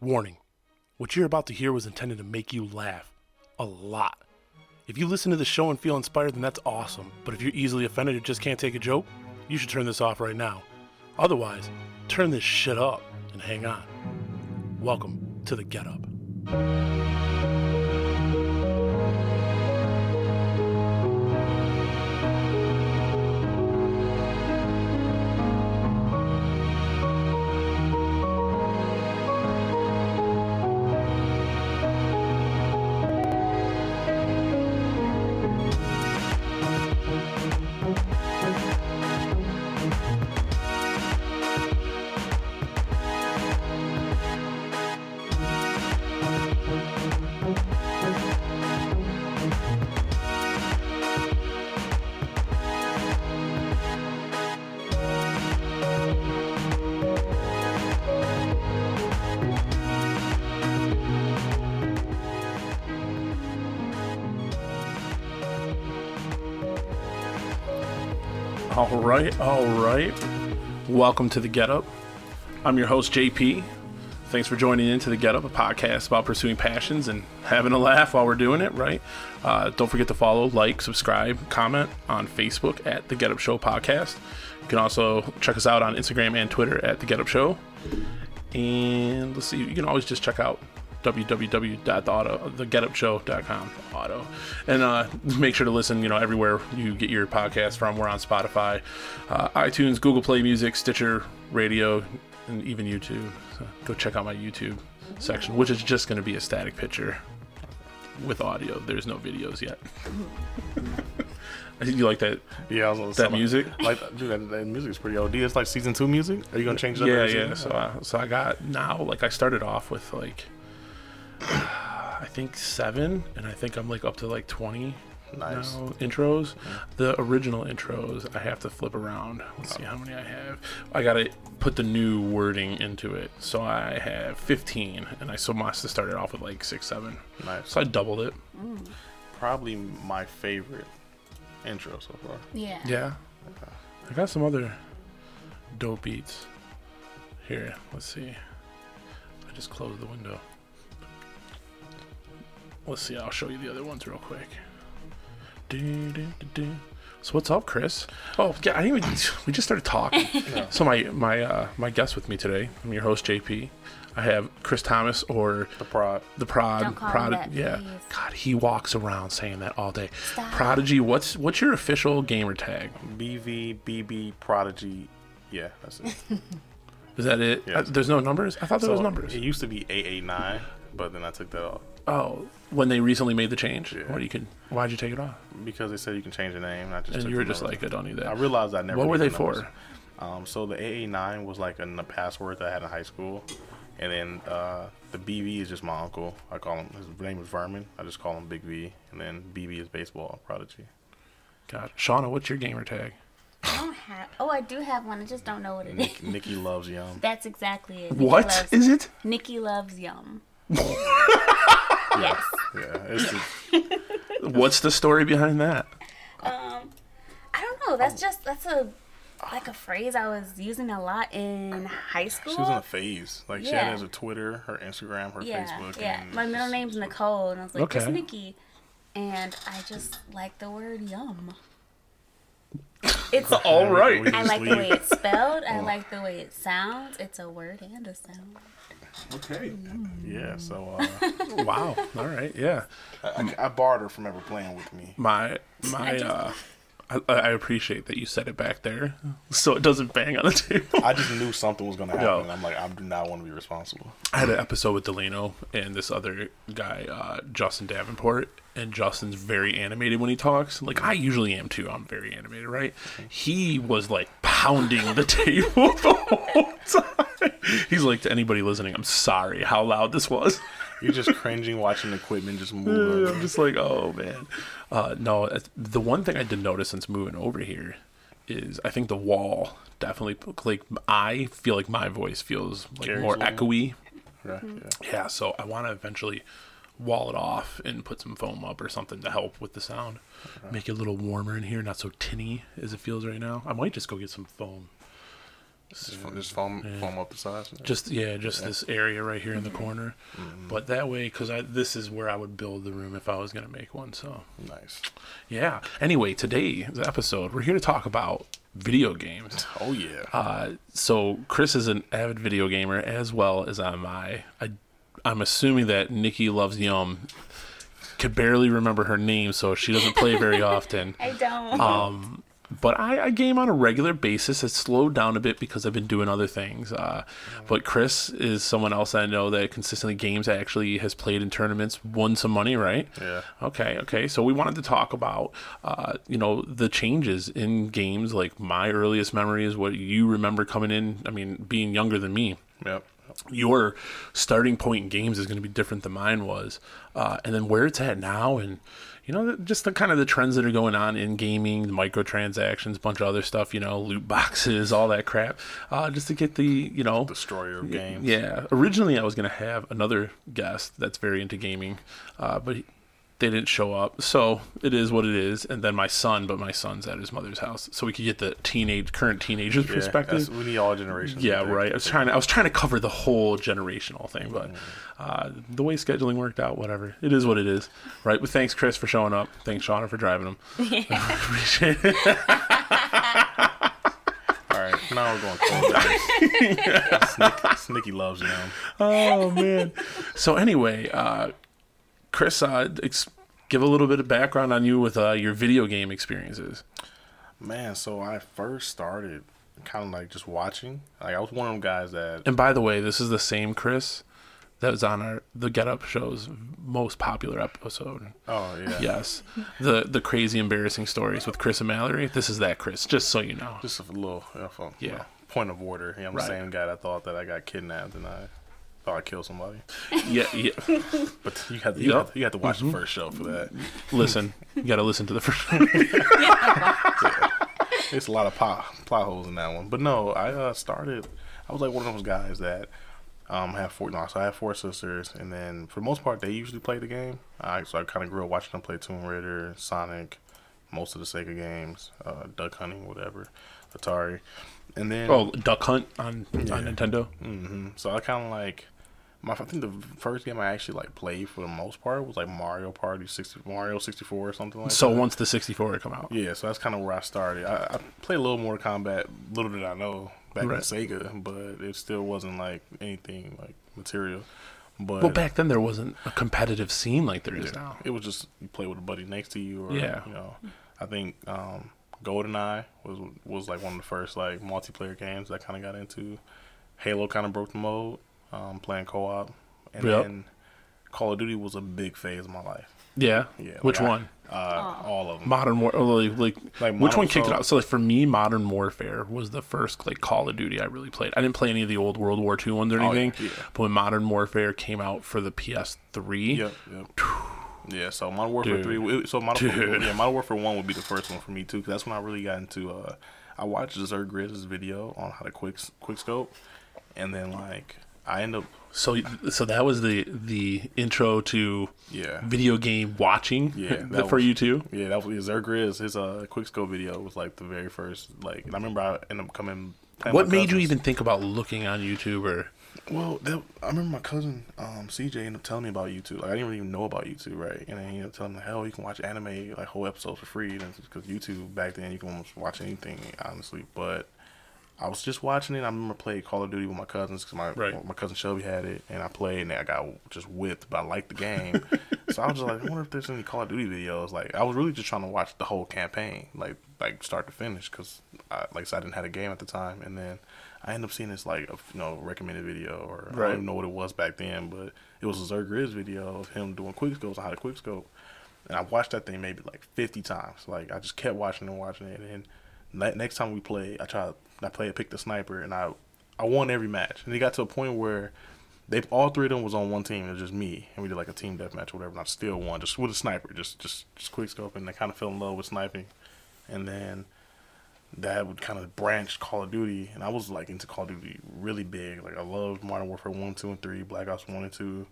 Warning what you're about to hear was intended to make you laugh a lot. If you listen to the show and feel inspired, then that's awesome. But if you're easily offended or just can't take a joke, you should turn this off right now. Otherwise, turn this shit up and hang on. Welcome to the Get Up. Right, all right. Welcome to the Get Up. I'm your host, JP. Thanks for joining into the Get Up, a podcast about pursuing passions and having a laugh while we're doing it, right? Uh, don't forget to follow, like, subscribe, comment on Facebook at the Get Up Show Podcast. You can also check us out on Instagram and Twitter at the Get Up Show. And let's see, you can always just check out www.thegetupshow.com auto. And uh, make sure to listen you know everywhere you get your podcast from. We're on spotify uh, itunes google play music stitcher radio and even youtube. So go check out my youtube section which is just going to be a static picture with audio. There's no videos yet. You like that? Yeah, I was gonna that music? Like, dude, that, that music is pretty OD. It's like season two music. Are you gonna change it up? yeah yeah. So I, so I got now like i started off with like i think seven and i think i'm like up to like 20 Nice. now intros. The original intros i have to flip around. Let's see oh. how many i have. I gotta put the new wording into it. So i have 15 and i so must have started off with like six seven. Nice. so i doubled it. Mm. Probably my favorite intro so far. Yeah. yeah. I got some other dope beats. Here let's see. I just closed the window let's see i'll show you the other ones real quick Do, do, do, do. so what's up chris oh yeah i didn't even we just started talking so my my uh my guest with me today i'm your host jp i have chris thomas or The prod. the prod Don't call him prod that, yeah please. god he walks around saying that all day Stop. prodigy what's what's your official gamer tag BV, BB, Prodigy. Yeah, that's it. Is that it? Yeah. Uh, there's no numbers. I thought there was numbers. It used to be 889, but then I took that off Oh, when they recently made the change. Yeah. What you can? Why'd you take it off? because they said you can change the name. and I just And you were just numbers. like, I don't need that. I realized I never. What were they numbers. for? Um, so the AA nine was like in the password that I had in high school, and then uh, the BV is just my uncle. I call him. His name is Vermin. I just call him Big V, and then BB is baseball prodigy. God, Shanna, what's your gamer tag? I don't have. Oh, I do have one. I just don't know what it is. Nick, Nikki loves yum. That's exactly it. Nikki What loves, is it? Nikki loves yum. Yeah, it's the, What's the story behind that? Um, I don't know. That's just that's a like a phrase I was using a lot in high school. she was in a phase. Like she Yeah. had her Twitter, her Instagram, her yeah, Facebook. yeah. My middle name's Nicole, and I was like, just Okay. Nikki, and I just like the word yum. It's. All right. I like the way it's spelled. I like the way it sounds. It's a word and a sound. Okay. Yeah, so uh, Wow. All right. Yeah. I, I barred her from ever playing with me. My my just- uh. I, I appreciate that you said it back there, so it doesn't bang on the table. I just knew something was gonna happen. No. and I'm like, I do not want to be responsible. I had an episode with Delano and this other guy, uh, Justin Davenport, and Justin's very animated when he talks. Like I usually am too. I'm very animated, right? He was like pounding the table the whole time. He's like to anybody listening, I'm sorry how loud this was. You're just cringing watching equipment just move. I'm just like, oh man. Uh, no, the one thing I did notice since moving over here is I think the wall definitely like I feel like my voice feels like Carries more echoey Right, yeah. Yeah, so I want to eventually wall it off and put some foam up or something to help with the sound. Make it a little warmer in here, not so tinny as it feels right now. I might just go get some foam Just, fo- just foam, foam up the sides. Just yeah, just this area right here in the corner. Mm-hmm. But that way, because I this is where I would build the room if I was gonna make one. So nice. yeah. Anyway, today's episode, we're here to talk about video games. Oh yeah. Uh, so Chris is an avid video gamer as well as am I. I I'm assuming that Nikki loves Yum. Could barely remember her name, so she doesn't play very often. I don't. Um, but I, I game on a regular basis. It's slowed down a bit because I've been doing other things. Uh, but Chris is someone else I know that consistently games. Actually, has played in tournaments, won some money, right? yeah. Okay, okay. So we wanted to talk about, uh, you know, the changes in games. Like my earliest memory is what you remember coming in. I mean, being younger than me, Yep. your starting point in games is going to be different than mine was, uh, and then where it's at now, and you know, just the kind of the trends that are going on in gaming, the microtransactions, a bunch of other stuff, you know, loot boxes, all that crap, uh, just to get the, you know, Destroyer of games. yeah. Originally, I was going to have another guest that's very into gaming, uh, but he, they didn't show up. So it is what it is. And then my son, but my son's at his mother's house, so we could get the teenage, current teenagers' Yeah, perspective. We need all generations. Yeah, right. I was trying to I was trying to cover the whole generational thing, but uh, the way scheduling worked out, whatever. It is what it is, right? But thanks, Chris, for showing up. Thanks, Shanna, for driving him. Appreciate it. All right. Now we're going cold. Snicky, Snicky loves them. Oh man. So anyway, uh, Chris, uh, ex- give a little bit of background on you with uh, your video game experiences. Man, so I first started kind of like just watching. Like I was one of them guys that And by the way, this is the same Chris that was on our the Get Up show's most popular episode. oh yeah. Yes, the the crazy embarrassing stories with Chris and Mallory. This is that Chris, just so you know. Just a little Yeah. point of order. Yeah, I'm Right. the same guy that thought that I got kidnapped and I thought I killed somebody. Yeah, yeah. But you had to, you, Yep. had to, you had to watch the first show for that. Listen, you got to listen to the first. show It's a lot of plot, plot holes in that one. But no, I uh, started. I was like one of those guys that um have four. No, so I have four sisters, and then for the most part, they usually play the game. I so I kind of grew up watching them play Tomb Raider, Sonic, most of the Sega games, uh, Duck Hunting, whatever, Atari, and then oh, Duck Hunt on Yeah. on Nintendo. hmm So I kind of like my. I think the first game I actually like played for the most part was like Mario Party sixty, Mario sixty four or something like So that. So once the 64 had come out, Yeah, so that's kind of where I started. I, I played a little Mortal Kombat. Little did I know back Right. in Sega, but it still wasn't like anything like material. But well, back then there wasn't a competitive scene like there is now. it was just you play with a buddy next to you, or Yeah. you know. I think um, GoldenEye was was like one of the first like multiplayer games that kind of got into. Halo kind of broke the mold, um, playing co-op, and Yep. then Call of Duty was a big phase of my life. Yeah. Yeah, Which like I- one? Uh, all of them. Modern War. oh, Like, like, Like which one kicked it so- out? So like for me, Modern Warfare was the first like Call of Duty I really played. I didn't play any of the old World War II ones or Oh, yeah, anything. yeah. But when Modern Warfare came out for the PS3, Yep, yep. Yeah, so Modern Warfare Dude. three. So Modern, Dude. yeah, Modern Warfare one would be the first one for me too, because that's when I really got into. Uh, I watched Desert Grizz's video on how to quick quick scope, and then like I end up so so that was the the intro to yeah video game watching. Yeah, that for was- you too. yeah that was Zerg Grizz. His uh quick scope video was like the very first like. I remember I ended up coming. What made you even think about looking on YouTube or? Well, that, I remember my cousin um, CJ ended up telling me about YouTube. Like I didn't even know about YouTube, right? And then he ended up telling me, "Hell, you can watch anime like whole episodes for free." Because YouTube back then you can almost watch anything, honestly. But I was just watching it. I remember playing Call of Duty with my cousins because my Right. my cousin Shelby had it, and I played, and I got just whipped. But I liked the game, so I was just like, I wonder if there's any Call of Duty videos. Like I was really just trying to watch the whole campaign, like like start to finish, because like I said, I didn't have a game at the time, and then. I ended up seeing this like a you know recommended video or I don't even know what it was back then, but it was a Zerg Grizz video of him doing quick scopes on how to quick scope, and I watched that thing maybe like fifty times. Like I just kept watching and watching it, and ne- next time we played, I tried I played pick the sniper, and I I won every match, and it got to a point where they all three of them was on one team. It was just me, and we did like a team deathmatch or whatever. And I still won just with a sniper, just just just quick scope, and I kind of fell in love with sniping, and then that would kind of branch Call of Duty, and I was like into Call of Duty really big. Like I loved Modern Warfare one, two, and three, Black Ops one and two,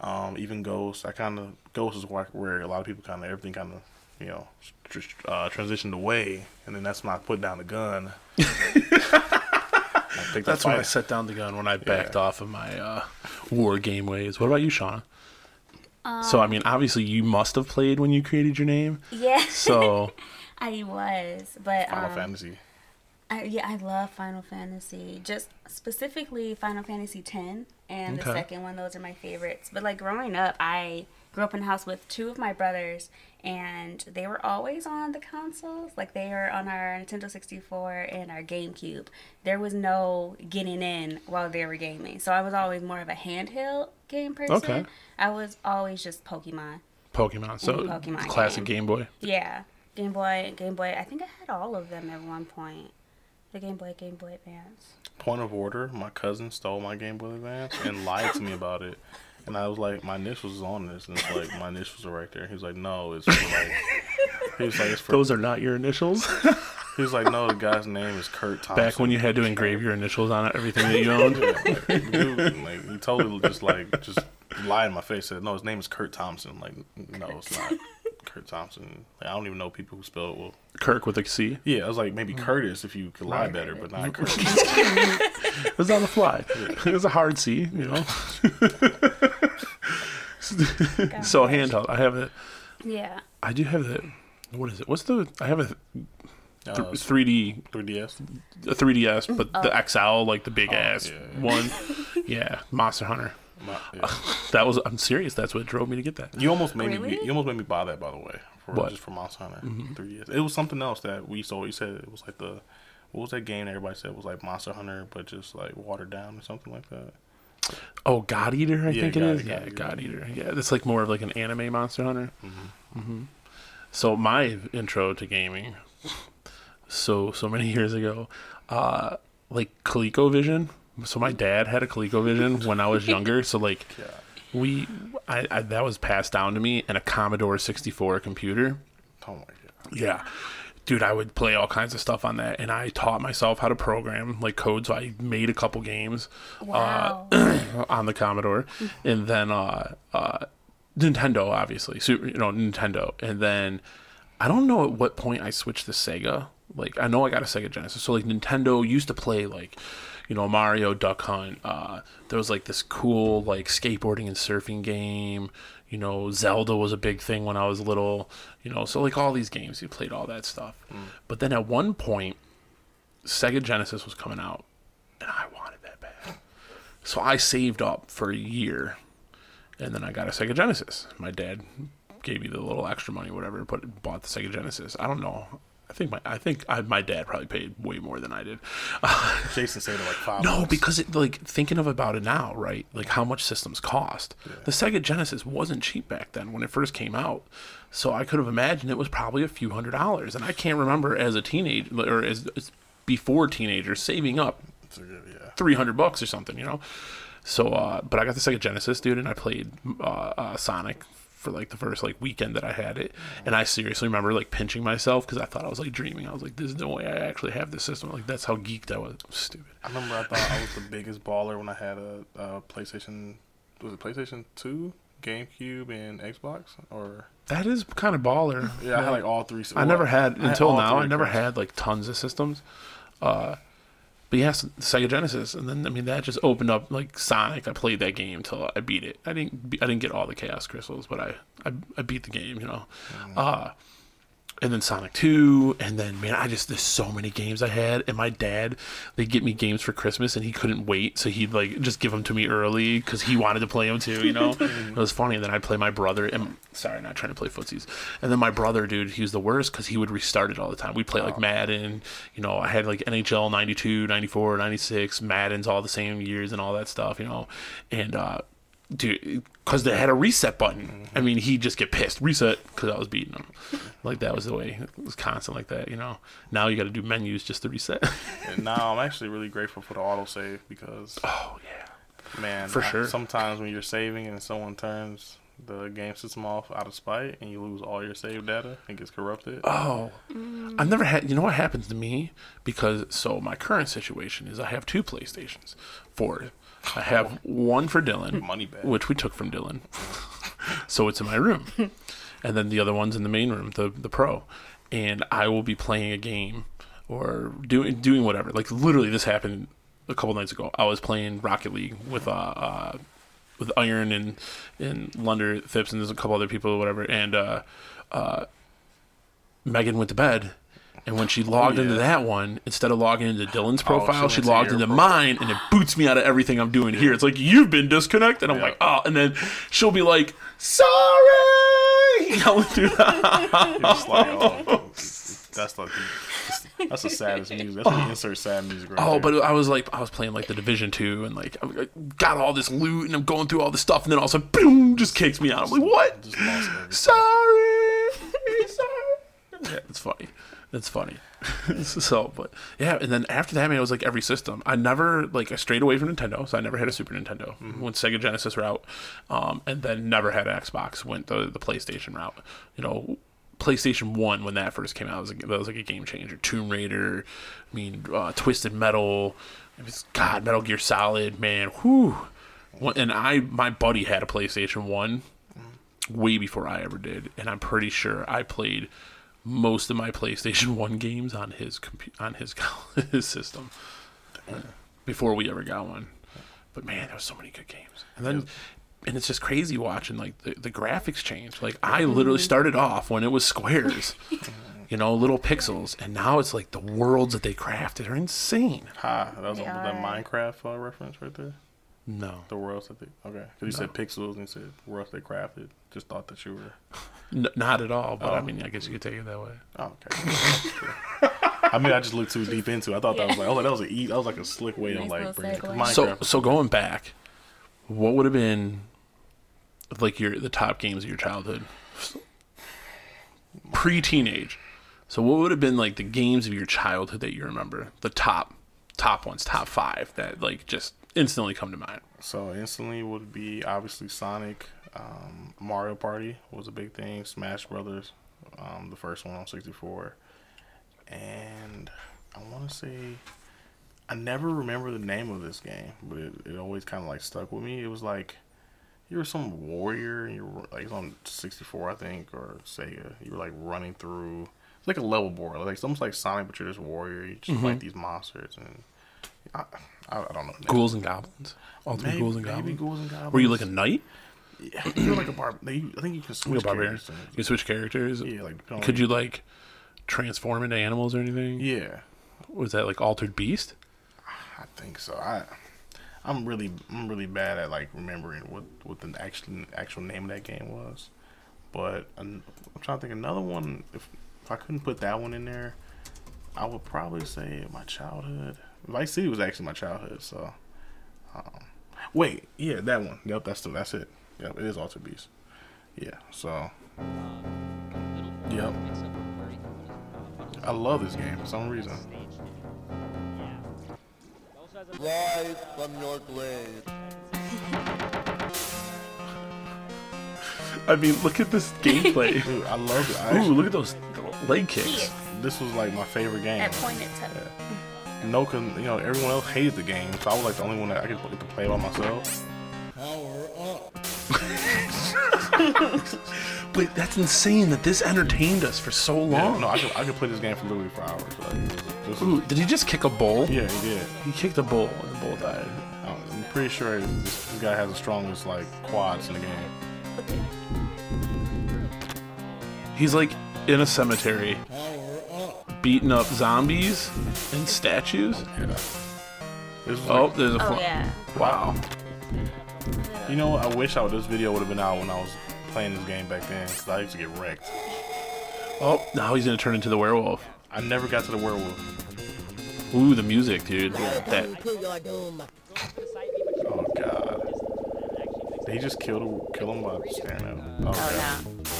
um, even Ghost. I kind of Ghost is where, where a lot of people kind of everything kind of you know tr- uh, transitioned away, and then that's when I put down the gun. I picked That's up when I set down the gun when I backed Yeah. off of my uh, war game ways. What about you, Shanna? so I mean, obviously you must have played when you created your name. Yeah, So I was, but Final um, Fantasy. I, yeah, I love Final Fantasy. Just specifically Final Fantasy X and the second one. Those are my favorites. But like growing up, I grew up in a house with two of my brothers, and they were always on the consoles. Like they were on our Nintendo 64 and our GameCube. There was no getting in while they were gaming. So I was always more of a handheld game person. Okay. I was always just Pokemon. Pokemon. So Pokemon classic game. Game Boy. Yeah, Game Boy, Game Boy. I think I had all of them at one point. The Game Boy, Game Boy Advance. Point of order, my cousin stole my Game Boy Advance and lied to me about it. And I was like, my initials is on this. And it's like, my initials are right there. He was like, no, it's for like, he was like, it's for, Those are not your initials. he was like, no, the guy's name is Kurt Thompson. Back when you had to engrave your initials on everything that you owned. Yeah, like, dude, like, he totally just like, just lied in my face. Said, no, his name is Kurt Thompson. Like, no, it's not Kurt Thompson. Like, I don't even know people who spell it well. Kirk with a C. Yeah, I was like, maybe Curtis if you could lie Right. better, but not Kurt. It was on the fly. It was a hard C, you know. so handheld. I have it. Yeah. I do have the. What is it? What's the? I have a Uh, 3D 3DS. a 3DS, but the XL, like the big ass yeah, yeah. one. Yeah, Monster Hunter. My- yeah. That was. I'm serious. That's what drove me to get that. You almost made me. You almost made me buy that, by the way. For, What? Just for Monster Hunter. 3DS. It was something else that we saw. You said it was like the. What was that game that everybody said was like Monster Hunter, but just like watered down or something like that? Oh, God Eater, I Yeah, think it God- is. God yeah, Eater. God Eater. Yeah, it's like more of like an anime Monster Hunter. Mm-hmm. hmm So my intro to gaming, so so many years ago, uh, like ColecoVision. So my dad had a ColecoVision when I was younger. So like Yeah. we, I, I that was passed down to me, and a Commodore 64 computer. Oh my god. Yeah. Dude, I would play all kinds of stuff on that, and I taught myself how to program like code. So I made a couple games Wow. on the Commodore, and then uh, uh, Nintendo, obviously, Super, you know, Nintendo, and then I don't know at what point I switched to Sega. Like I know I got a Sega Genesis, so like Nintendo used to play like, you know, Mario Duck Hunt. Uh, there was like this cool like skateboarding and surfing game. You know, Zelda was a big thing when I was little. You know, so like all these games, you played all that stuff. But then at one point, Sega Genesis was coming out, and I wanted that bad. So I saved up for a year, and then I got a Sega Genesis. My dad gave me the little extra money, whatever, but bought the Sega Genesis. I don't know. I think my I think I, my dad probably paid way more than I did. Jason said like five. No, because it like thinking of about it now, right? Like how much systems cost. The Sega Genesis wasn't cheap back then when it first came out. So I could have imagined it was probably a few hundred dollars, and I can't remember as a teenager or as, as before teenager saving up yeah. three hundred bucks or something, you know. So, uh, but I got the Sega Genesis, dude, and I played uh, uh, Sonic for like the first like weekend that I had it, and I seriously remember like pinching myself because I thought I was like dreaming. I was like, "There's no way I actually have this system." Like that's how geeked I was. Was stupid. I remember I thought I was the biggest baller when I had a, a PlayStation. Was it PlayStation Two, GameCube, and Xbox? Or That is kind of baller. yeah, I had like all three. I never had I until now. I never had like tons of systems. Uh, but yes, Sega Genesis, and then I mean that just opened up like Sonic. I played that game till I beat it. I didn't I didn't get all the Chaos Crystals, but I I, I beat the game. You know, uh, and then Sonic Two, and then man, I just there's so many games I had. And my dad, they get me games for Christmas, and he couldn't wait, so he'd like just give them to me early because he wanted to play them too. You know, it was funny. And then I'd play my brother, and sorry, not trying to play footsies. And then my brother, dude, he was the worst because he would restart it all the time. We'd play like Madden. You know, I had like NHL 92, 94, 96, Madden's all the same years and all that stuff. You know, and uh, dude, because they had a reset button. I mm-hmm. mean, he'd just get pissed, reset, because I was beating him. Like that was the way. It was constant like that, you know. Now you got to do menus just to reset. And now I'm actually really grateful for the autosave because oh yeah, man, For I- sure. sometimes when you're saving and someone turns the game system off out of spite and you lose all your save data and gets corrupted. Oh, I've never had. You know what happens to me? Because so my current situation is I have two PlayStations, four. I have one for Dylan, Money back. which we took from Dylan, so it's in my room, and then the other one's in the main room, the the Pro, and I will be playing a game or doing doing whatever. Like literally, this happened a couple nights ago. I was playing Rocket League with uh, uh with Iron and and Lunder Phipps and there's a couple other people or whatever. And uh, uh, Megan went to bed. And when she oh, logged into yeah. that one, instead of logging into Dylan's Oh, profile, she she logged into profile. mine, and it boots me out of everything I'm doing here. It's like you've been disconnected. I'm Yeah. like, oh, and then she'll be like, sorry, yelling through that. It's like, oh, that's like the, that's the saddest music. That's when you insert sad music. Right Oh, there. but I was like, I was playing like the Division Two, and like I got all this loot, and I'm going through all this stuff, and then all of a sudden, boom, just kicks me out. I'm like, what? just lost everything. Sorry, sorry. Yeah, it's funny. It's funny. so, but yeah, and then after that, man, it was like every system. I never like I strayed away from Nintendo, so I never had a Super Nintendo. Went Sega Genesis route, um, and then never had an Xbox. Went the the PlayStation route. You know, PlayStation One when that first came out was, a, that was like a game changer. Tomb Raider, I mean, uh, Twisted Metal, it was, God, Metal Gear Solid, man, whew. And I, my buddy had a PlayStation One way before I ever did, and I'm pretty sure I played most of my PlayStation One games on his compu- on his his system before we ever got one. But man, there was so many good games, and then and it's just crazy watching like the, the graphics change. Like I literally started off when it was squares, you know, little pixels, and now it's like the worlds that they crafted are insane. Ha, that was They a, are. Minecraft uh, reference right there. No, The worlds that they okay, because you said pixels and you said worlds they crafted. Just thought that you were. N- not at all. But I Oh. mean, I guess you could take it that way. Oh, okay. I mean, I just looked too deep into. it. I thought that was like, oh, that was a e- that was like a slick way of Nice like little bringing it. 'cause segue. Minecraft. So so going back, what would have been like your the top games of your childhood? Pre teenage. So what would have been like the games of your childhood that you remember? The top top ones, top five that like just instantly come to mind. So instantly would be obviously Sonic, um, Mario Party was a big thing. Smash Brothers, um, the first one on 64, and I want to say I never remember the name of this game, but it, it always kind of like stuck with me. It was like you were some warrior, and you were like it's on 64, I think, or Sega. You were like running through. It's like a level board, like it's almost like Sonic, but you're this warrior. You just fight these monsters, and I, I, I don't know. Ghouls and goblins. Ultimate Maybe, ghouls and maybe goblins. ghouls and goblins. Were you like a knight? Yeah, you're like a barb. They, I think you can You switch a barbarian. characters. You can switch characters. Yeah, like Could you like transform into animals or anything? Yeah, Was that like altered beast? I think so. I, I'm really, I'm really bad at like remembering what what the actual actual name of that game was. But I'm, I'm trying to think another one. If if I couldn't put that one in there, I would probably say my childhood. Vice City was actually my childhood. So, um, wait, yeah, that one. Yep, that's the, that's it. Yep, it is Altered Beast. Yeah. So, uh, yep. I love this game for some reason. Rise from your grave. I mean, look at this gameplay. Dude, I love it. I Ooh, actually, look at those leg kicks. Kids this was like my favorite game. at pointed toe. No, cause you know everyone else hated the game, so I was like the only one that I could get to play by myself. Power up. But that's insane that this entertained us for so Yeah, long. no, I could I could play this game for literally for hours. Like, this was- Ooh, did he just kick a bull? yeah, he did. He kicked a bull and the bull died. I'm I'm pretty sure this, this guy has the strongest like quads in the game. He's like in a cemetery beating up zombies and statues. Yeah. This Oh, there's a Oh yeah. wow. You know. I wish I would, this video would have been out when I was playing this game back then, cause I used to get wrecked. Oh, now he's gonna turn into the werewolf. I never got to the werewolf. Ooh, the music, dude. That To your doom. Oh god. Did he just kill the, kill him by staring at him? Oh, Oh god. no.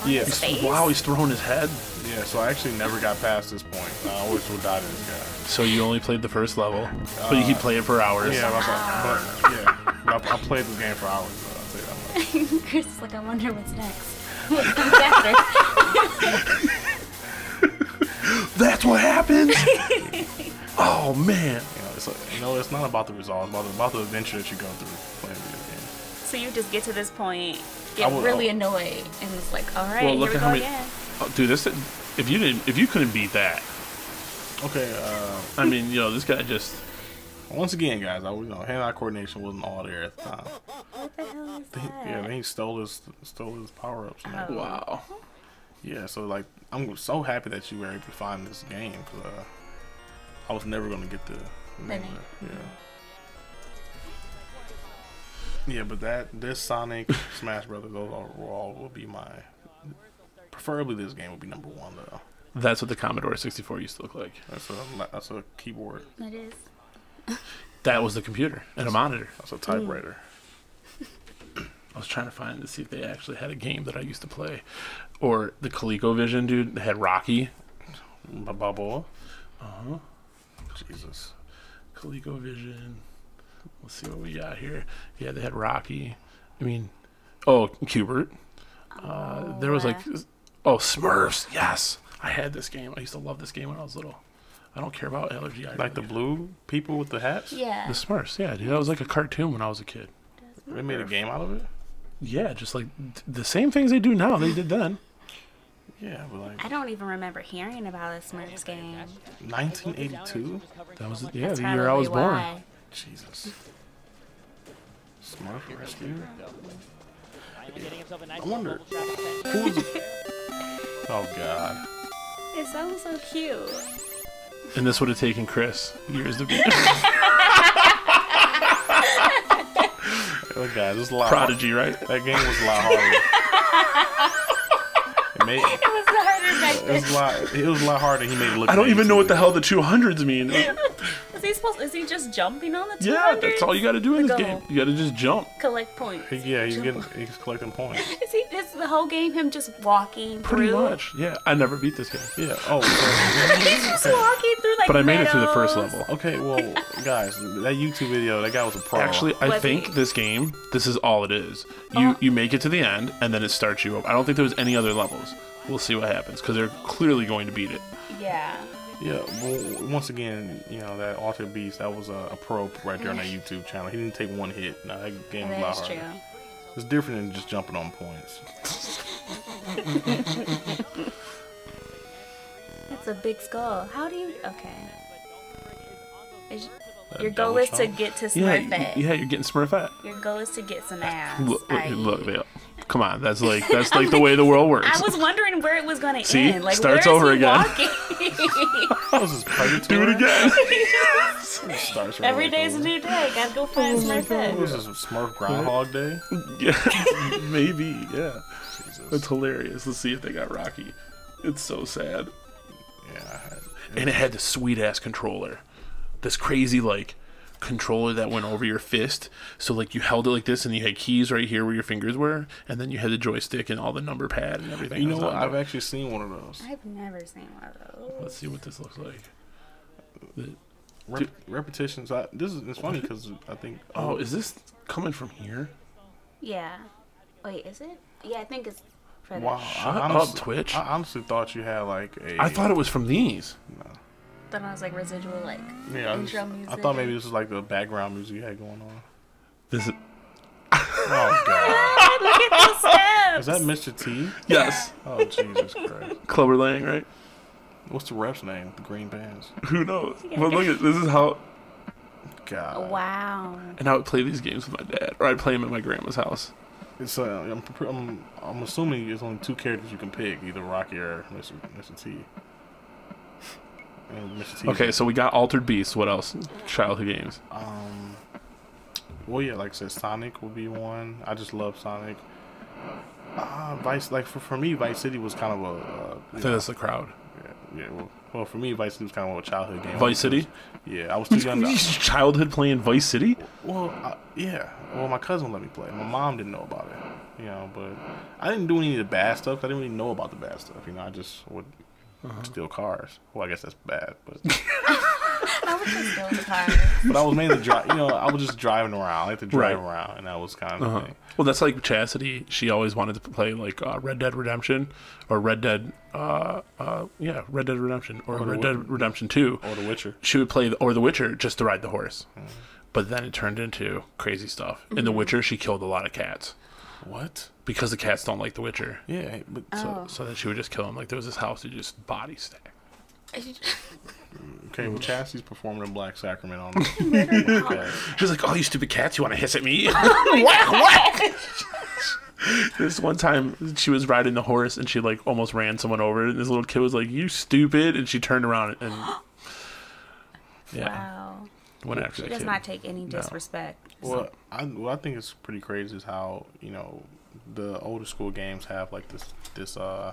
Throwing Yeah. his face? wow, he's throwing his head. Yeah, so I actually never got past this point. I always would die to this guy. So you only played the first level, uh, but you play it for hours. Yeah, but, but yeah, but I, I played this game for hours. So I'll tell you that much. Chris is like, I wonder what's next. What's after? That's what happens. oh man. You know, it's a, you know, it's not about the result. It's about the, about the adventure that you go through playing video games. So you just get to this point, I get would- really I would- annoyed, and it's like, all right, Well, here look we at go how many. again. Oh, dude, this if you didn't if you couldn't beat that, Okay. Uh, I mean, you know, this guy just once again, guys, I you know hand-eye coordination wasn't all there at the time. What the hell is He- that? yeah, then he stole his stole his power ups. Oh. wow. Yeah, so like I'm so happy that you were able to find this game because uh, I was never gonna get the name name. of it. Yeah. Yeah, but that this Sonic Smash Brothers those all, will will be my. Preferably, this game would be number one though. That's what the Commodore 64 used to look like. That's a that's a keyboard. It is. That was the computer and a monitor. That's a typewriter. I was trying to find to see if they actually had a game that I used to play, or the ColecoVision, dude. They had Rocky. My Balboa. Uh huh. Jesus. ColecoVision. Let's see what we got here. Yeah, they had Rocky. I mean, oh, Q*bert. Uh, there was like, oh, Smurfs. Yes, I had this game. I used to love this game when I was little. I don't care about allergy. I Like the blue people with the hats. Yeah. the Smurfs. Yeah, dude, that was like a cartoon when I was a kid. They made a game out of it. Yeah, just like th- the same things they do now. They did then. Yeah, but like I don't even remember hearing about a Smurfs game. 1982. That was yeah That's the year I was probably born. Jesus. Smurf Rescue. I wonder- Who's? oh God. It sounds so cute. And this would have taken Chris years to beat. Oh God, this is a lot. Prodigy, right? That game was a lot harder. it, made, It was harder back it was a lot. It was a lot harder. He made it look. I don't even know what the hell the 200s mean. Is he supposed? Is he just jumping on the? Yeah, that's all you got to do in this Go. game. You got to just jump. Collect points. He- Yeah, he's getting. He's collecting points. Is he? Is the whole game him just walking Pretty through? much. Yeah, I never beat this game. Yeah. Oh. So, He's just walking through like. But I made it through the first level. okay. Well, guys, that YouTube video, that guy was a pro. Actually, I Was think he? this game, this is all it is. You Uh-huh. you make it to the end, and then it starts you up. I don't think there was any other levels. We'll see what happens, because they're clearly going to beat it. Yeah. Yeah. Well, once again, you know that Altered Beast, that was a, a pro right there on that YouTube channel. He didn't take one hit. No, that game was a lot harder. true. It's different than just jumping on points. That's a big skull. How do you? Okay. Is, your goal is to get to Yeah, Smurfette. y- yeah, you're getting Smurfette. Your goal is to get some ass. Look, look, i.e. look, yeah. Come on. That's like that's like the way the world works. I was wondering where it was going to See? end. Like, Starts where is over he again. walking? That was his predator. Do it again. Starts right Every back a new day. Gotta go find What Smurfette. was this Smurf Groundhog Day? yeah, maybe. Yeah, Jesus. it's hilarious. Let's see if they got Rocky. It's so sad. Yeah. And it had the sweet ass controller this crazy like controller that went over your fist so like you held it like this and you had keys right here where your fingers were and then you had the joystick and all the number pad and everything You know what? I've actually seen one of those. I've never seen one of those. let's see what this looks like Rep- repetitions. I, this is it's funny because I think. oh is this coming from here Yeah. Wait, is it? Yeah, I think it's wow. Shut I up, Twitch. I honestly thought you had like a. i thought it was from these Then I was like residual, like Yeah, I, intro just- music. I thought maybe this was like the background music you had going on. this is Oh god, Look at the steps. is that Mr. T? yes Oh Jesus Christ! Clubber Lang right What's the rep's name? The Green Bands. who knows but look at this is how God. Wow. and i would play these games with my dad or i'd play them at my grandma's house It's uh, I'm, I'm I'm assuming there's only two characters you can pick, either Rocky or Mr. Mr. T. And Mr. T. okay so we got altered beasts what else childhood games Um. Well, yeah, like I said, Sonic would be one. I just love Sonic. Uh, Vice, like for, for me, Vice City was kind of a. Uh, i think know, that's the crowd yeah, yeah, well, well, for me, Vice City was kind of a childhood game. Vice City? Yeah, I was too young. To, childhood playing Vice City. well, I, yeah. Well, my cousin let me play. My mom didn't know about it. You know, but I didn't do any of the bad stuff. I didn't really know about the bad stuff. You know, I just would Uh-huh. steal cars. Well, I guess that's bad, but I was just still the car. but I was mainly driving. You know, I was just driving around. I like to drive Right. around, and that was kind of Uh-huh. thing. Well, that's like Chastity. She always wanted to play like uh, Red Dead Redemption or Red Dead. Uh, uh, yeah, Red Dead Redemption or, the Red Wi- Dead Redemption Two. Or The Witcher. She would play the, or The Witcher just to ride the horse. Mm. But then it turned into crazy stuff. In The Witcher, she killed a lot of cats What? because the cats don't like The Witcher. Yeah, but So, Oh. so then she would just kill them. Like there was this house that just body stack. Okay, well, Chastity's performing in Black Sacrament on. Okay. She's like, "Oh, you stupid cats! You want to hiss at me?" Oh whack whack. this one time, she was riding the horse and she like almost ran someone over, and this little kid was like, "You stupid!" and she turned around and yeah, Wow. went after She that does kid. not take any disrespect. Well, I what I think is pretty crazy is how you know the older school games have like this this uh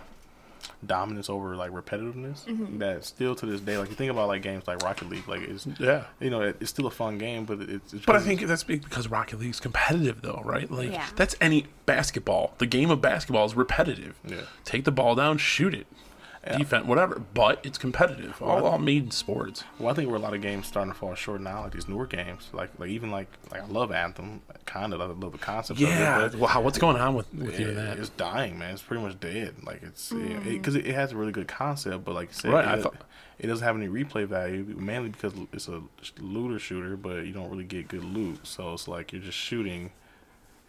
dominance over like repetitiveness Mm-hmm. that still to this day like you think about like games like Rocket League like it's yeah. you know it, it's still a fun game but it's, it's But I think that's big because Rocket League's competitive, though, right? Like Yeah. that's any basketball. The game of basketball is repetitive. Yeah. Take the ball down, shoot it, Yeah. defense, whatever. But it's competitive. All, all made sports. Well, I think where a lot of games starting to fall short now, like these newer games, like like even like like I love Anthem, kind of I love the concept. Yeah. of it, Well, how, what's going on with with but you it, and that? it's dying, man. It's pretty much dead. Like it's because mm. it, it, has a really good concept, but like you said, Right, I it, thought- it doesn't have any replay value, mainly because it's a looter shooter, but you don't really get good loot. So it's like you're just shooting,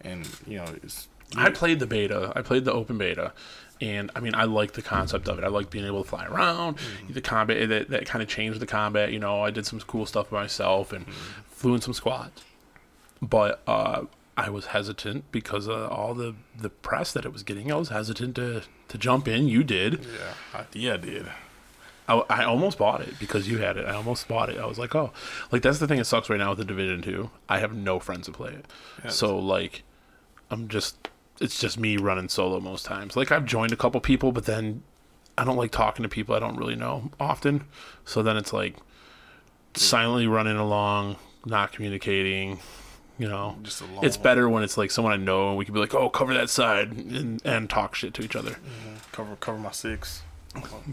and you know it's. I played the beta. I played the open beta, and I mean, I like the concept of it. I like being able to fly around. Mm-hmm. The combat eh, that, that kind of changed the combat. You know, I did some cool stuff myself and mm-hmm. flew in some squads, but uh, I was hesitant because of all the the press that it was getting. I was hesitant to to jump in. You did. Yeah, I, yeah, I did. I, I almost bought it because you had it. I almost bought it. I was like, oh, like that's the thing that sucks right now with the Division Two. I have no friends to play it, Yeah. so like, I'm just it's just me running solo most times. Like I've joined a couple people, but then I don't like talking to people I don't really know often. So then it's like silently running along, not communicating. You know, Just alone. it's better when it's like someone I know and we can be like, oh, cover that side and, and talk shit to each other. Cover cover my six.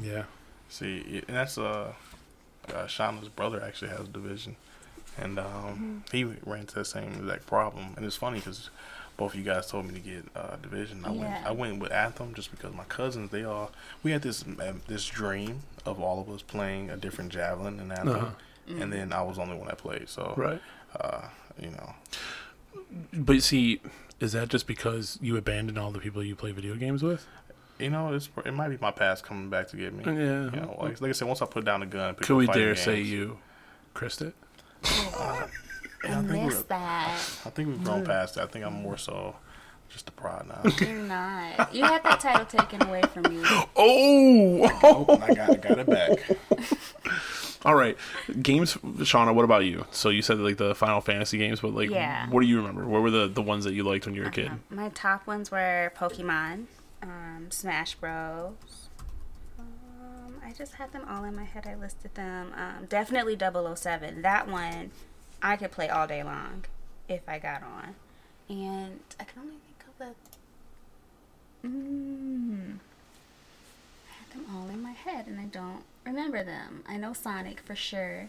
Yeah. See, and that's uh, uh Shanna's brother actually has a division, and um, he ran into the same exact problem. And it's funny because both of you guys told me to get uh, division. I went I went with Anthem just because my cousins they all we had this uh, this dream of all of us playing a different javelin in Anthem, Uh-huh. and then I was the only one that played. So Right. uh, you know, But see, is that just because you abandoned all the people you play video games with? you know, it's it might be my past coming back to get me. Yeah. You know, like, like I said, once I put down the gun, Could we fighting dare say games, you, Christ it? I think we're- miss that. I think we've grown past that. I think I'm more so just a prod now. You're not. You had that title taken away from you. Oh! Oh, I got, I got it back. all right. Games, Shanna, what about you? So you said like the Final Fantasy games, but like, Yeah. what do you remember? What were the, the ones that you liked when you were a kid? My top ones were Pokemon, um, Smash Bros. Um, I just had them all in my head. I listed them. Um, definitely 007. That one I could play all day long if I got on. And I can only think of the. Mm, I had them all in my head and I don't remember them. I know Sonic for sure.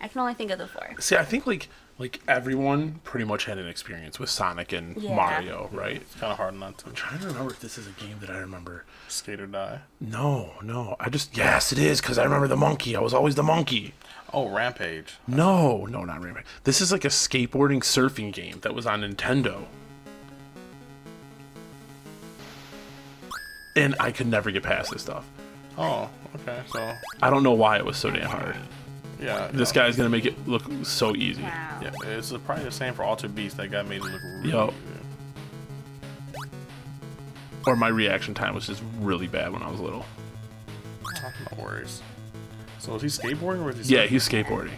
I can only think of the four. See, I think like like everyone pretty much had an experience with Sonic and Yeah. Mario, right? It's kind of hard not to I'm trying to remember if this is a game that I remember. skate or die. No, no. I just yes, it is because I remember the monkey. I was always the monkey. Oh, Rampage. No, no, not Rampage. This is like a skateboarding surfing game that was on Nintendo. And I could never get past this stuff. Oh, okay. So, I don't know why it was so damn hard. yeah. This no. guy's gonna make it look so easy. Wow. Yeah, it's probably the same for Altered Beast. That guy made it look really Yo. good. Or my reaction time was just really bad when I was little. No worries. So is he skateboarding or is he? Yeah, he's skateboarding.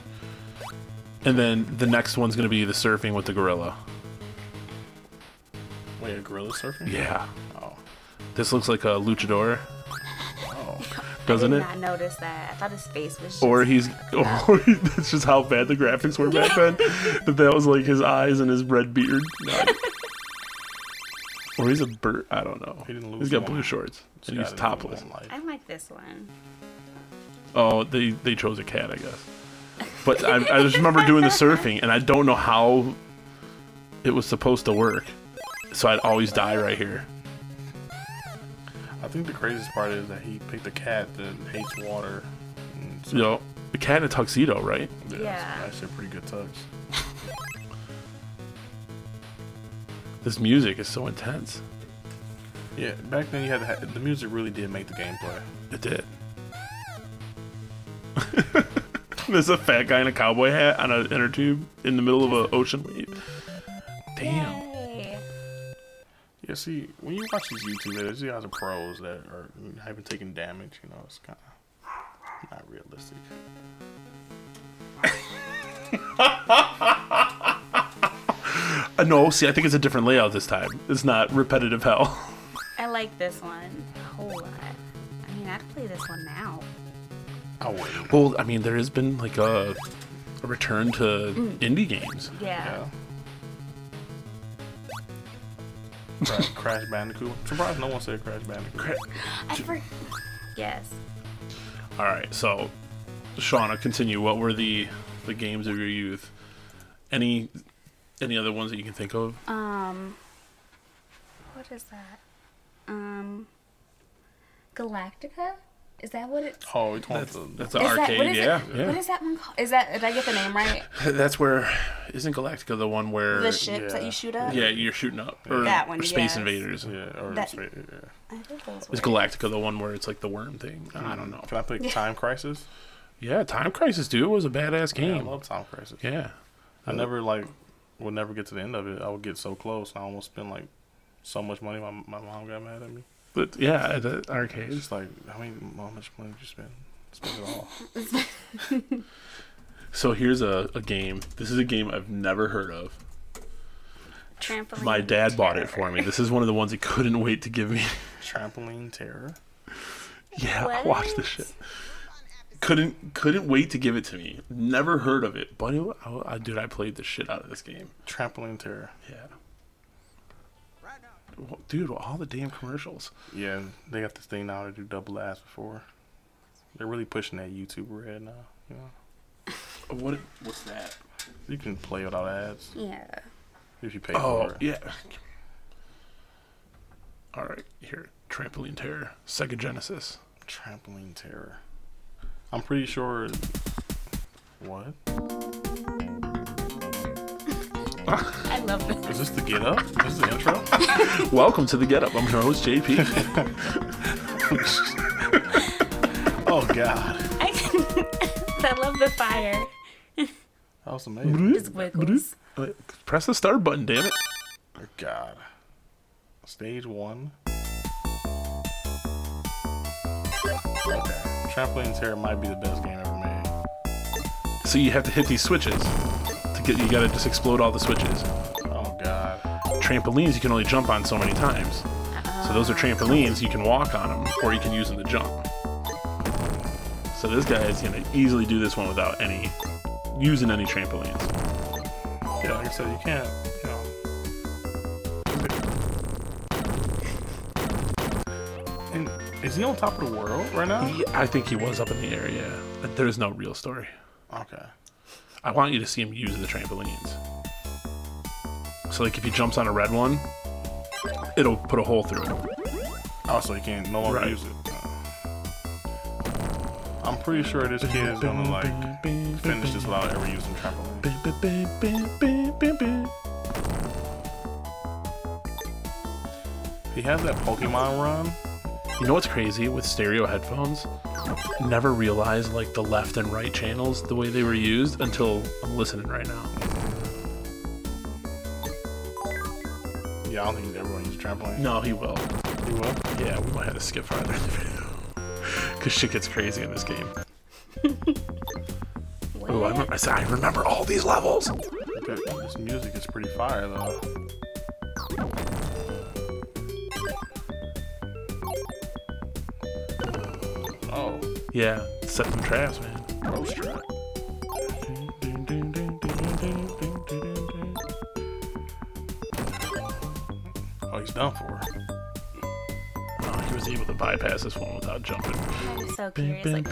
And then the next one's gonna be the surfing with the gorilla. Wait, a gorilla surfing? Yeah. Oh, This looks like a luchador, oh. doesn't it? I it? not notice that. I thought his face was. Just, Or he's, or that's just how bad the graphics were back then. That that was like his eyes and his red beard. No. Or he's a bird. I don't know. He didn't lose He's got one. blue shorts and This he's guy didn't topless. one life. I like this one. Oh, they they chose a cat, I guess. But I, I just remember doing the surfing, and I don't know how it was supposed to work. So I'd always die right here. I think the craziest part is that he picked a cat that hates water. And so, You know, the cat in a tuxedo, right? yeah, Yeah. That's actually a pretty good touch. This music is so intense. Yeah, back then you had to ha- the music really did make the gameplay. It did. There's a fat guy in a cowboy hat on an inner tube in the middle of an ocean wave. Damn. Yay. Yeah, see, when you watch these YouTube videos, you guys are pros that are haven't even taking damage. You know, it's kind of not realistic. Uh, no, see, I think it's a different layout this time. It's not repetitive hell. I like this one a whole lot. I mean, I'd play this one now. I well, I mean, there has been like a, a return to indie games. Yeah. Yeah. Crash, Crash Bandicoot. Surprised no one said Crash Bandicoot. I for- Yes. All right, so Shanna, continue. What were the the games of your youth? Any any other ones that you can think of? Um. What is that? Um. Galactica? Is that what it's? Oh, we talking That's the, that's Is an that, arcade. what is yeah, it? yeah. What is that one called? Is that did I get the name right? That's where isn't Galactica the one where The ships that you shoot up. yeah you're shooting up or That one, Space yes. Invaders. yeah, or That- spa- yeah. I think those Is. Galactica the one where it's like the worm thing? I hmm. don't know. Can I play Time Crisis? Yeah, Time Crisis, dude, It was a badass Yeah, I game. love Time Crisis. Yeah, I never like would never get to the end of it. I would get so close. I almost spent like so much money. My my mom got mad at me. But yeah, at the It's arcade. just like, how many, how much money did you spend? Spend it all. So here's a, a game. This is a game I've never heard of. Trampoline My dad bought it for me. This is one of the ones he couldn't wait to give me. Trampoline Terror. yeah, I watched this shit. Couldn't couldn't wait to give it to me. Never heard of it, but it, I, I, dude, I played the shit out of this game. Trampoline Terror. Yeah. Well, Dude, all the damn commercials. Yeah, they got this thing now to do double ass before. They're really pushing that YouTube red now. You know, What? What's that? you can play without ads Yeah. if you pay Oh, for it. yeah. All right, here, Trampoline Terror, Sega Genesis. Trampoline Terror. I'm pretty sure. What I love this. is this? The Get Up? Is this the intro. Welcome to the Get Up. I'm your host JP. oh God, I, I love the fire. that was amazing. Just wiggles. Press the start button, damn it. Oh, God. Stage one. Okay. Trampoline Terror might be the best game ever made. So you have to hit these switches to get. You gotta just explode all the switches. Oh God. Trampolines you can only jump on so many times. So those are ah. trampolines. You can walk on them, or you can use them to jump. So this guy is gonna easily do this one without any using any trampolines. Yeah, like I said, you can't. You know. And is he on top of the world right now? He, I think he was up in the air. Yeah, there's no real story. Okay. I want you to see him use the trampolines. So like if he jumps on a red one, it'll put a hole through it. Oh, so he can't no longer Right. use it. I'm pretty sure this kid is gonna like finish this without ever using trampoline. He has that Pokemon run. You know what's crazy with stereo headphones? Never realized like the left and right channels the way they were used until I'm listening right now. Yeah, I don't think everyone uses trampoline. No, he will. He will. Yeah, we might have to skip farther in the video. Cause shit gets crazy in this game. Oh, I, remember, I said I remember all these levels. Okay, This music is pretty fire though. Yeah, set them traps, man. roast trap. Oh, he's done for. Oh, he was able to bypass this one without jumping. I'm so Like.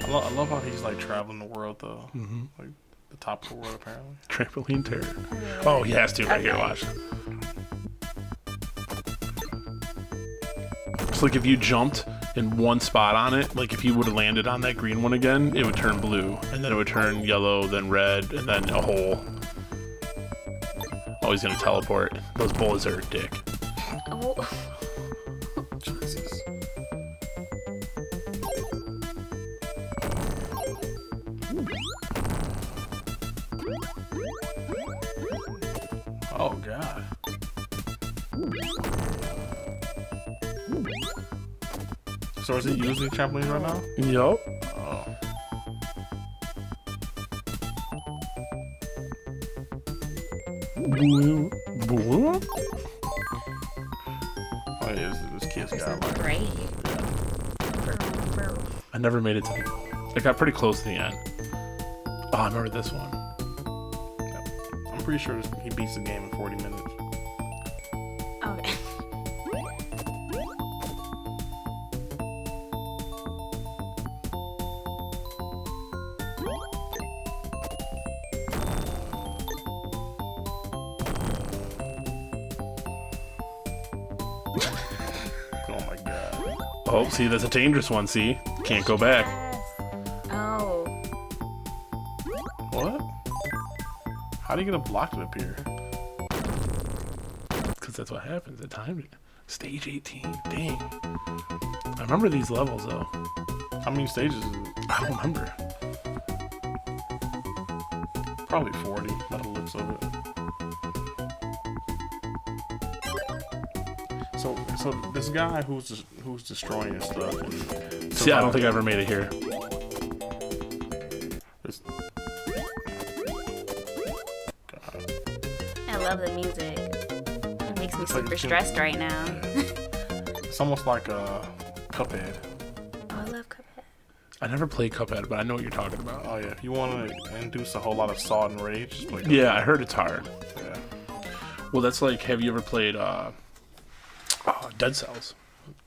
I, lo- I love how he's like traveling the world though. Mm-hmm. Like the top of the world apparently. Trampoline terror. Oh, he has to right here. Watch. It's like if you jumped in one spot on it, like if you would have landed on that green one again, it would turn blue, and then it would turn yellow, then red, and then a hole. Oh, he's gonna teleport. Those bullets are a dick. Oh, is he using trampolines right now? Yup. Oh. Blue. Blue? Oh yeah, this, this kid's this got is like great. Brr, brr. I never made it to the. I got pretty close to the end. Oh, I remember this one. I'm pretty sure he beats the game in 40 minutes. See, that's a dangerous one. See, can't go back. Oh. What? How do you get a block to appear? Because that's what happens at times. Stage 18. Dang. I remember these levels though. How many stages? I don't remember. Probably 40 So, so this guy who's who's destroying his stuff. And See, I don't think I ever made it here. It's, God. I love the music. It makes me like super you- stressed right now. It's almost like a Cuphead. Oh, I love Cuphead. I never played Cuphead, but I know what you're talking about. Oh yeah, if you want to induce a whole lot of salt and rage, just play. Yeah, I heard it's hard. Yeah. Well, that's like, have you ever played uh, uh, Dead Cells?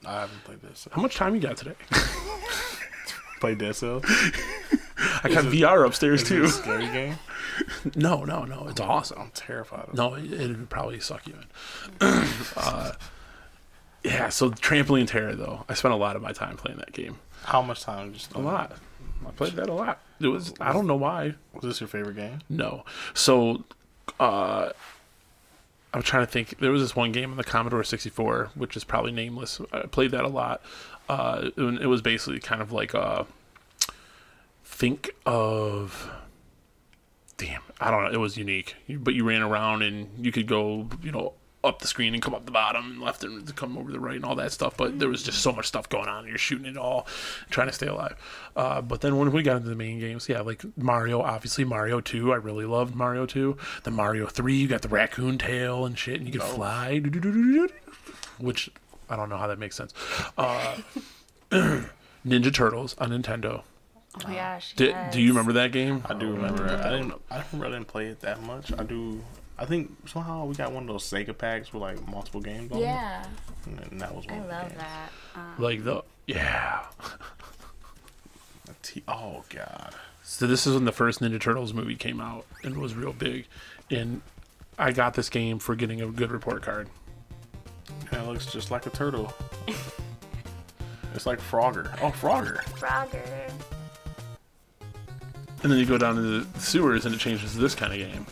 I haven't played this. How much time you got today? Played Dead Cells. I got VR upstairs Is it too. a scary game? No, no, no. It's awesome. I'm terrified of it. No, it, it'd probably suck you in. uh, yeah, so Trampoline Terror, though. I spent a lot of my time playing that game. How much time just A lot. I played that a lot. It was, I don't know why. Was this your favorite game? No. So, uh, I'm trying to think. There was this one game on the Commodore 64, which is probably nameless. I played that a lot. Uh, it was basically kind of like a think of. Damn, I don't know. It was unique, but you ran around and you could go, you know, up the screen and come up the bottom and left and come over the right and all that stuff. But there was just so much stuff going on. You're shooting it all, trying to stay alive. Uh, but then when we got into the main games, yeah, like Mario, obviously Mario 2. I really loved Mario 2. The Mario 3, you got the raccoon tail and shit, and you could fly. Which I don't know how that makes sense. Uh, Ninja Turtles on Nintendo. Oh my gosh. Did, yes. Do you remember that game? I do remember. it. I didn't. I remember I didn't play it that much. I do. I think somehow we got one of those Sega packs with like multiple games on Yeah, it, and that was one I of the love games. that. Um, Like the yeah. T- oh god. So this is when the first Ninja Turtles movie came out and was real big, and I got this game for getting a good report card. And it looks just like a turtle. it's like Frogger. Oh, Frogger. Frogger. And then you go down to the sewers and it changes to this kind of game.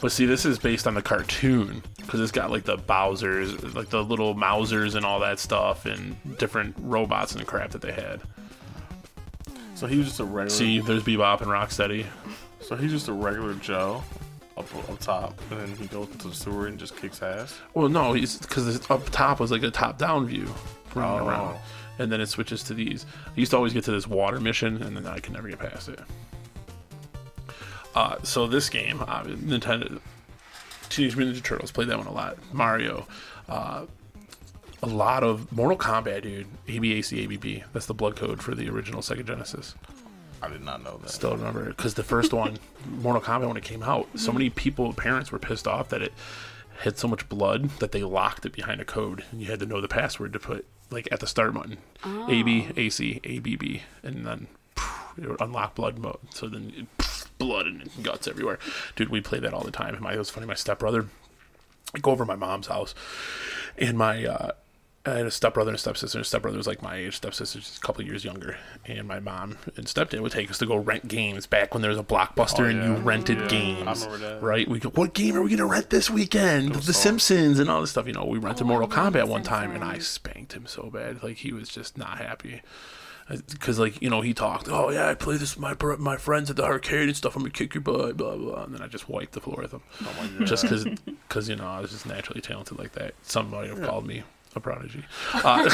But see, this is based on the cartoon because it's got like the Bowser's, like the little Mousers and all that stuff, and different robots and crap that they had. So he was just a regular. See, there's Bebop and Rocksteady. So he's just a regular Joe up up top, and then he goes into the sewer and just kicks ass. Well, no, he's because up top was like a top-down view, running Oh. around, and then it switches to these. I used to always get to this water mission, and then I could never get past it. Uh, so this game, uh, Nintendo, Teenage Mutant Ninja Turtles, played that one a lot. Mario, uh, a lot of Mortal Kombat, dude. A B A C A B B. That's the blood code for the original Sega Genesis. I did not know that. Still remember it because the first one, Mortal Kombat, when it came out, so many people, parents were pissed off that it had so much blood that they locked it behind a code, and you had to know the password to put like at the start button, A B A C A B B, and then it would unlock blood mode. So then it, blood and guts everywhere. Dude, we played that all the time. My, it was funny. My stepbrother, I go over to my mom's house, and my uh, I had a stepbrother and a stepsister. And stepbrother was like my age. Stepsister's just a couple years younger. And my mom and stepdad would take us to go rent games back when there was a blockbuster Oh, and you rented Yeah, games. I remember that. Right? We go, what game are we gonna rent this weekend? The so- Simpsons and all this stuff. You know, we rented Oh, Mortal Kombat one time, and I spanked him so bad. Like he was just not happy. Because like you know he talked, oh yeah, I play this with my bro- my friends at the arcade and stuff. I'm gonna kick your butt, blah blah. And then I just wiped the floor with him, Oh just because because you know I was just naturally talented like that. Somebody have called me a prodigy. Uh,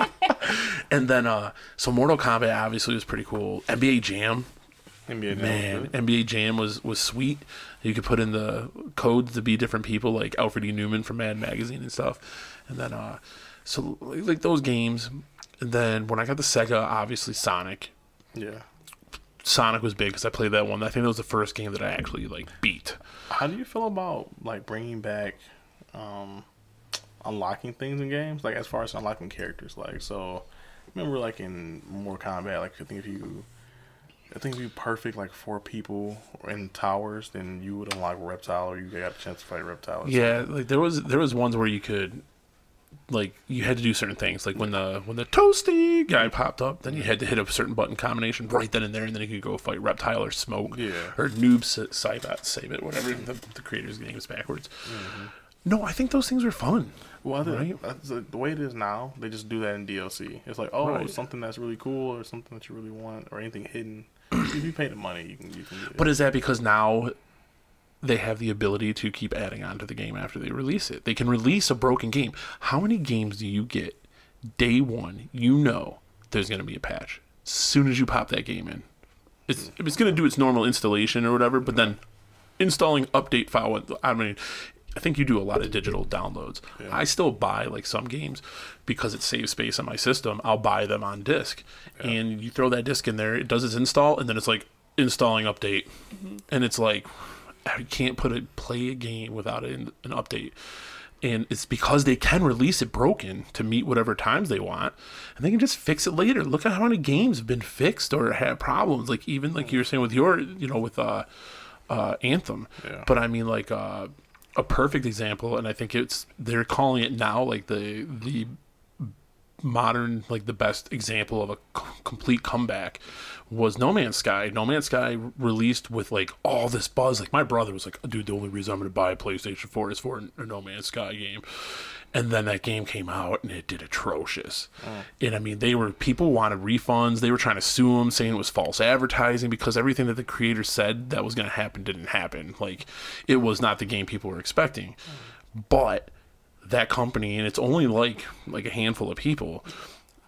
and then uh, so Mortal Kombat obviously was pretty cool. NBA Jam, NBA Jam man, was. NBA Jam was was sweet. You could put in the codes to be different people, like Alfred E. Neuman from Mad Magazine and stuff. And then, uh, so like, like those games. And then when I got the Sega, obviously Sonic. Yeah. Sonic was big because I played that one. I think that was the first game that I actually like beat. How do you feel about like bringing back, um, unlocking things in games? Like as far as unlocking characters, like so. Remember, like in Mortal Kombat, like I think if you, I think if you perfect like four people in towers, then you would unlock Reptile, or you got a chance to fight Reptile. Yeah, like there was there was ones where you could like you had to do certain things. Like when the when the toasty guy popped up, then you had to hit a certain button combination right then and there, and then you could go fight Reptile or Smoke Yeah. or Noob Saibot, Save it, whatever the, the creator's name is backwards. Mm-hmm. No, I think those things were fun. Well, Right. the, the way it is now. They just do that in DLC. It's like, oh, Right. something that's really cool, or something that you really want, or anything hidden. if you pay the money, you can you can. But is that because now they have the ability to keep adding on to the game after they release it? They can release a broken game. How many games do you get day one? You know there's going to be a patch as soon as you pop that game in. It's it's going to do its normal installation or whatever, but then installing update file. I mean, I think you do a lot of digital downloads. I still buy like some games because it saves space on my system. I'll buy them on disc, and you throw that disc in there. It does its install, and then it's like installing update, mm-hmm. and it's like I can't put a play a game without an, an update. And it's because they can release it broken to meet whatever times they want, and they can just fix it later. Look at how many games have been fixed or had problems. Like even like you were saying with your, you know, with uh, uh, Anthem. Yeah. But I mean, like uh, a perfect example, and I think it's they're calling it now like the the modern like the best example of a c- complete comeback was No Man's Sky. No Man's Sky released with like all this buzz. Like my brother was like, "Dude, the only reason I'm going to buy a PlayStation 4 is for a No Man's Sky game." And then that game came out and it did atrocious. Mm. And I mean, they were people wanted refunds. They were trying to sue them, saying it was false advertising because everything that the creator said that was going to happen didn't happen. Like it was not the game people were expecting. Mm. But that company and it's only like like a handful of people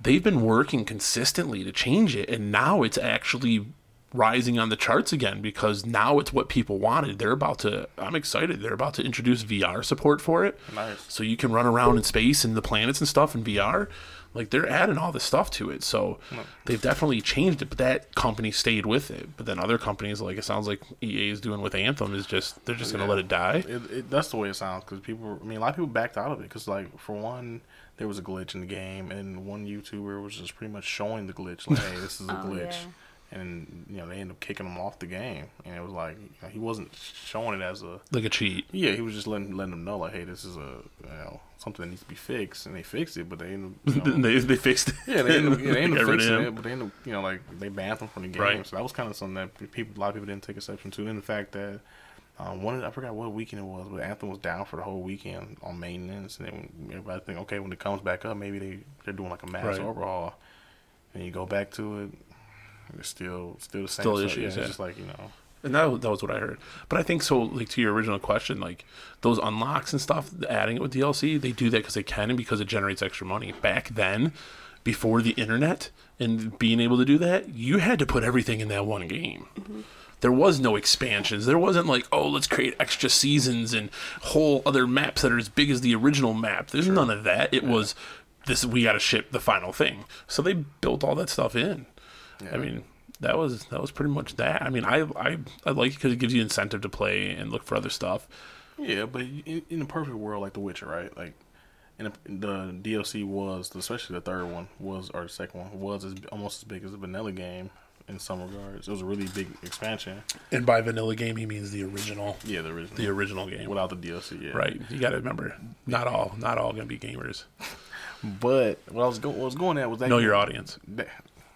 they've been working consistently to change it and now it's actually rising on the charts again because now it's what people wanted. They're about to i'm excited they're about to introduce vr support for it. Nice. so you can run around in space and the planets and stuff in vr like they're adding all this stuff to it so they've definitely changed it but that company stayed with it but then other companies like it sounds like ea is doing with anthem is just they're just gonna let it die It, it, that's the way it sounds because people. I mean, a lot of people backed out of it because, like, for one, there was a glitch in the game, and one YouTuber was just pretty much showing the glitch, like, "Hey, this is a Oh, glitch," yeah. And you know they ended up kicking him off the game, and it was like you know, he wasn't showing it as a. like a cheat Yeah, he was just letting letting them know, like, "Hey, this is a you know something that needs to be fixed," and they fixed it, but they ended up, you know, they, they fixed it Yeah, they ended up, yeah, they ended up fixing it, but they ended up, you know, like they banned him from the game. Right. So that was kind of something that people, a lot of people didn't take exception to. And the fact that um, one, I forgot what weekend it was, but Anthem was down for the whole weekend on maintenance, and then everybody think, okay, when it comes back up, maybe they they're doing like a mass Right. overhaul, and you go back to it, it's still still the same. Still So, issues, Yeah, it's yeah. just like you know, And that, that was what I heard. But I think so, like, to your original question, like, those unlocks and stuff, adding it with DLC, they do that because they can and because it generates extra money. Back then, before the internet and being able to do that, you had to put everything in that one game. Mm-hmm. There was no expansions. There wasn't like, oh, let's create extra seasons and whole other maps that are as big as the original map. There's none of that. It was this. We got to ship the final thing. So they built all that stuff in. I mean, that was that was pretty much that. I mean, I I, I like it because it gives you incentive to play and look for other stuff. yeah. But in, in a perfect world like The Witcher, right? Like. And the DLC was, especially the third one was, or the second one was as, almost as big as the vanilla game, in some regards. It was a really big expansion. And by vanilla game, he means the original, Yeah, the original. the original game. without the DLC. Yeah, Right. You got to remember, not all, not all gonna be gamers. But what I was going, what I was going at was that Know your audience. That,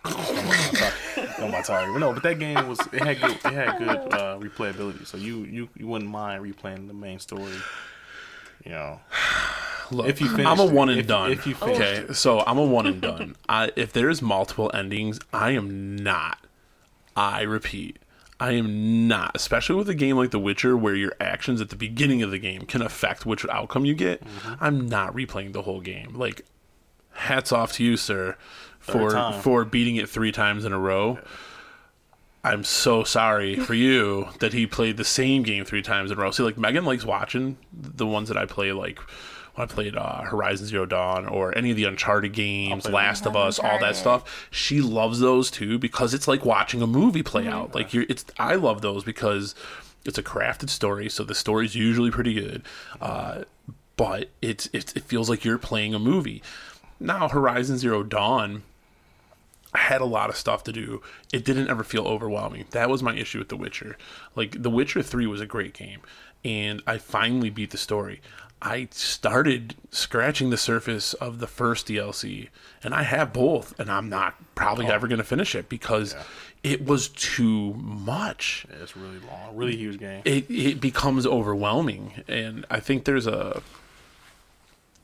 no, my target. But no, but that game was it had good it had good uh, replayability. So you you you wouldn't mind replaying the main story. You know, Look, If you I'm a one and done. if you finished okay, so I'm a one and done. I, if there's multiple endings, I am not. I repeat, I am not. Especially with a game like The Witcher, where your actions at the beginning of the game can affect which outcome you get. Mm-hmm. I'm not replaying the whole game. Like, hats off to you, sir, for time. for beating it three times in a row. I'm so sorry for you that he played the same game three times in a row. See, like Megan likes watching the ones that I play, like when I played uh, Horizon Zero Dawn or any of the Uncharted games, Last of Us, all that stuff. She loves those too because it's like watching a movie play Mm-hmm. out. Like you're, it's I love those because it's a crafted story, so the story's usually pretty good. Uh, but it's, it's it feels like you're playing a movie. Now Horizon Zero Dawn I had a lot of stuff to do. It didn't ever feel overwhelming. That was my issue with The Witcher. Like The Witcher 3 was a great game and I finally beat the story. I started scratching the surface of the first DLC and I have both and I'm not probably oh. ever going to finish it because it was too much yeah, it's really long, really huge game. it it becomes overwhelming and i think there's a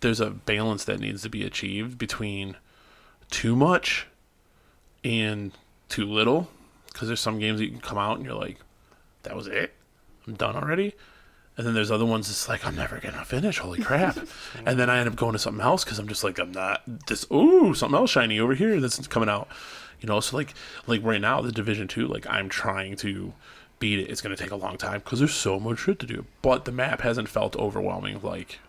there's a balance that needs to be achieved between too much and too little. Because there's some games that you can come out and you're like that was it? I'm done already? And then there's other ones that's like i'm never gonna finish. Holy crap. And then i end up going to something else because i'm just like i'm not this ooh something else shiny over here that's coming out. You know so like like right now the division two like i'm trying to beat it. It's going to take a long time because there's so much shit to do. But the map hasn't felt overwhelming like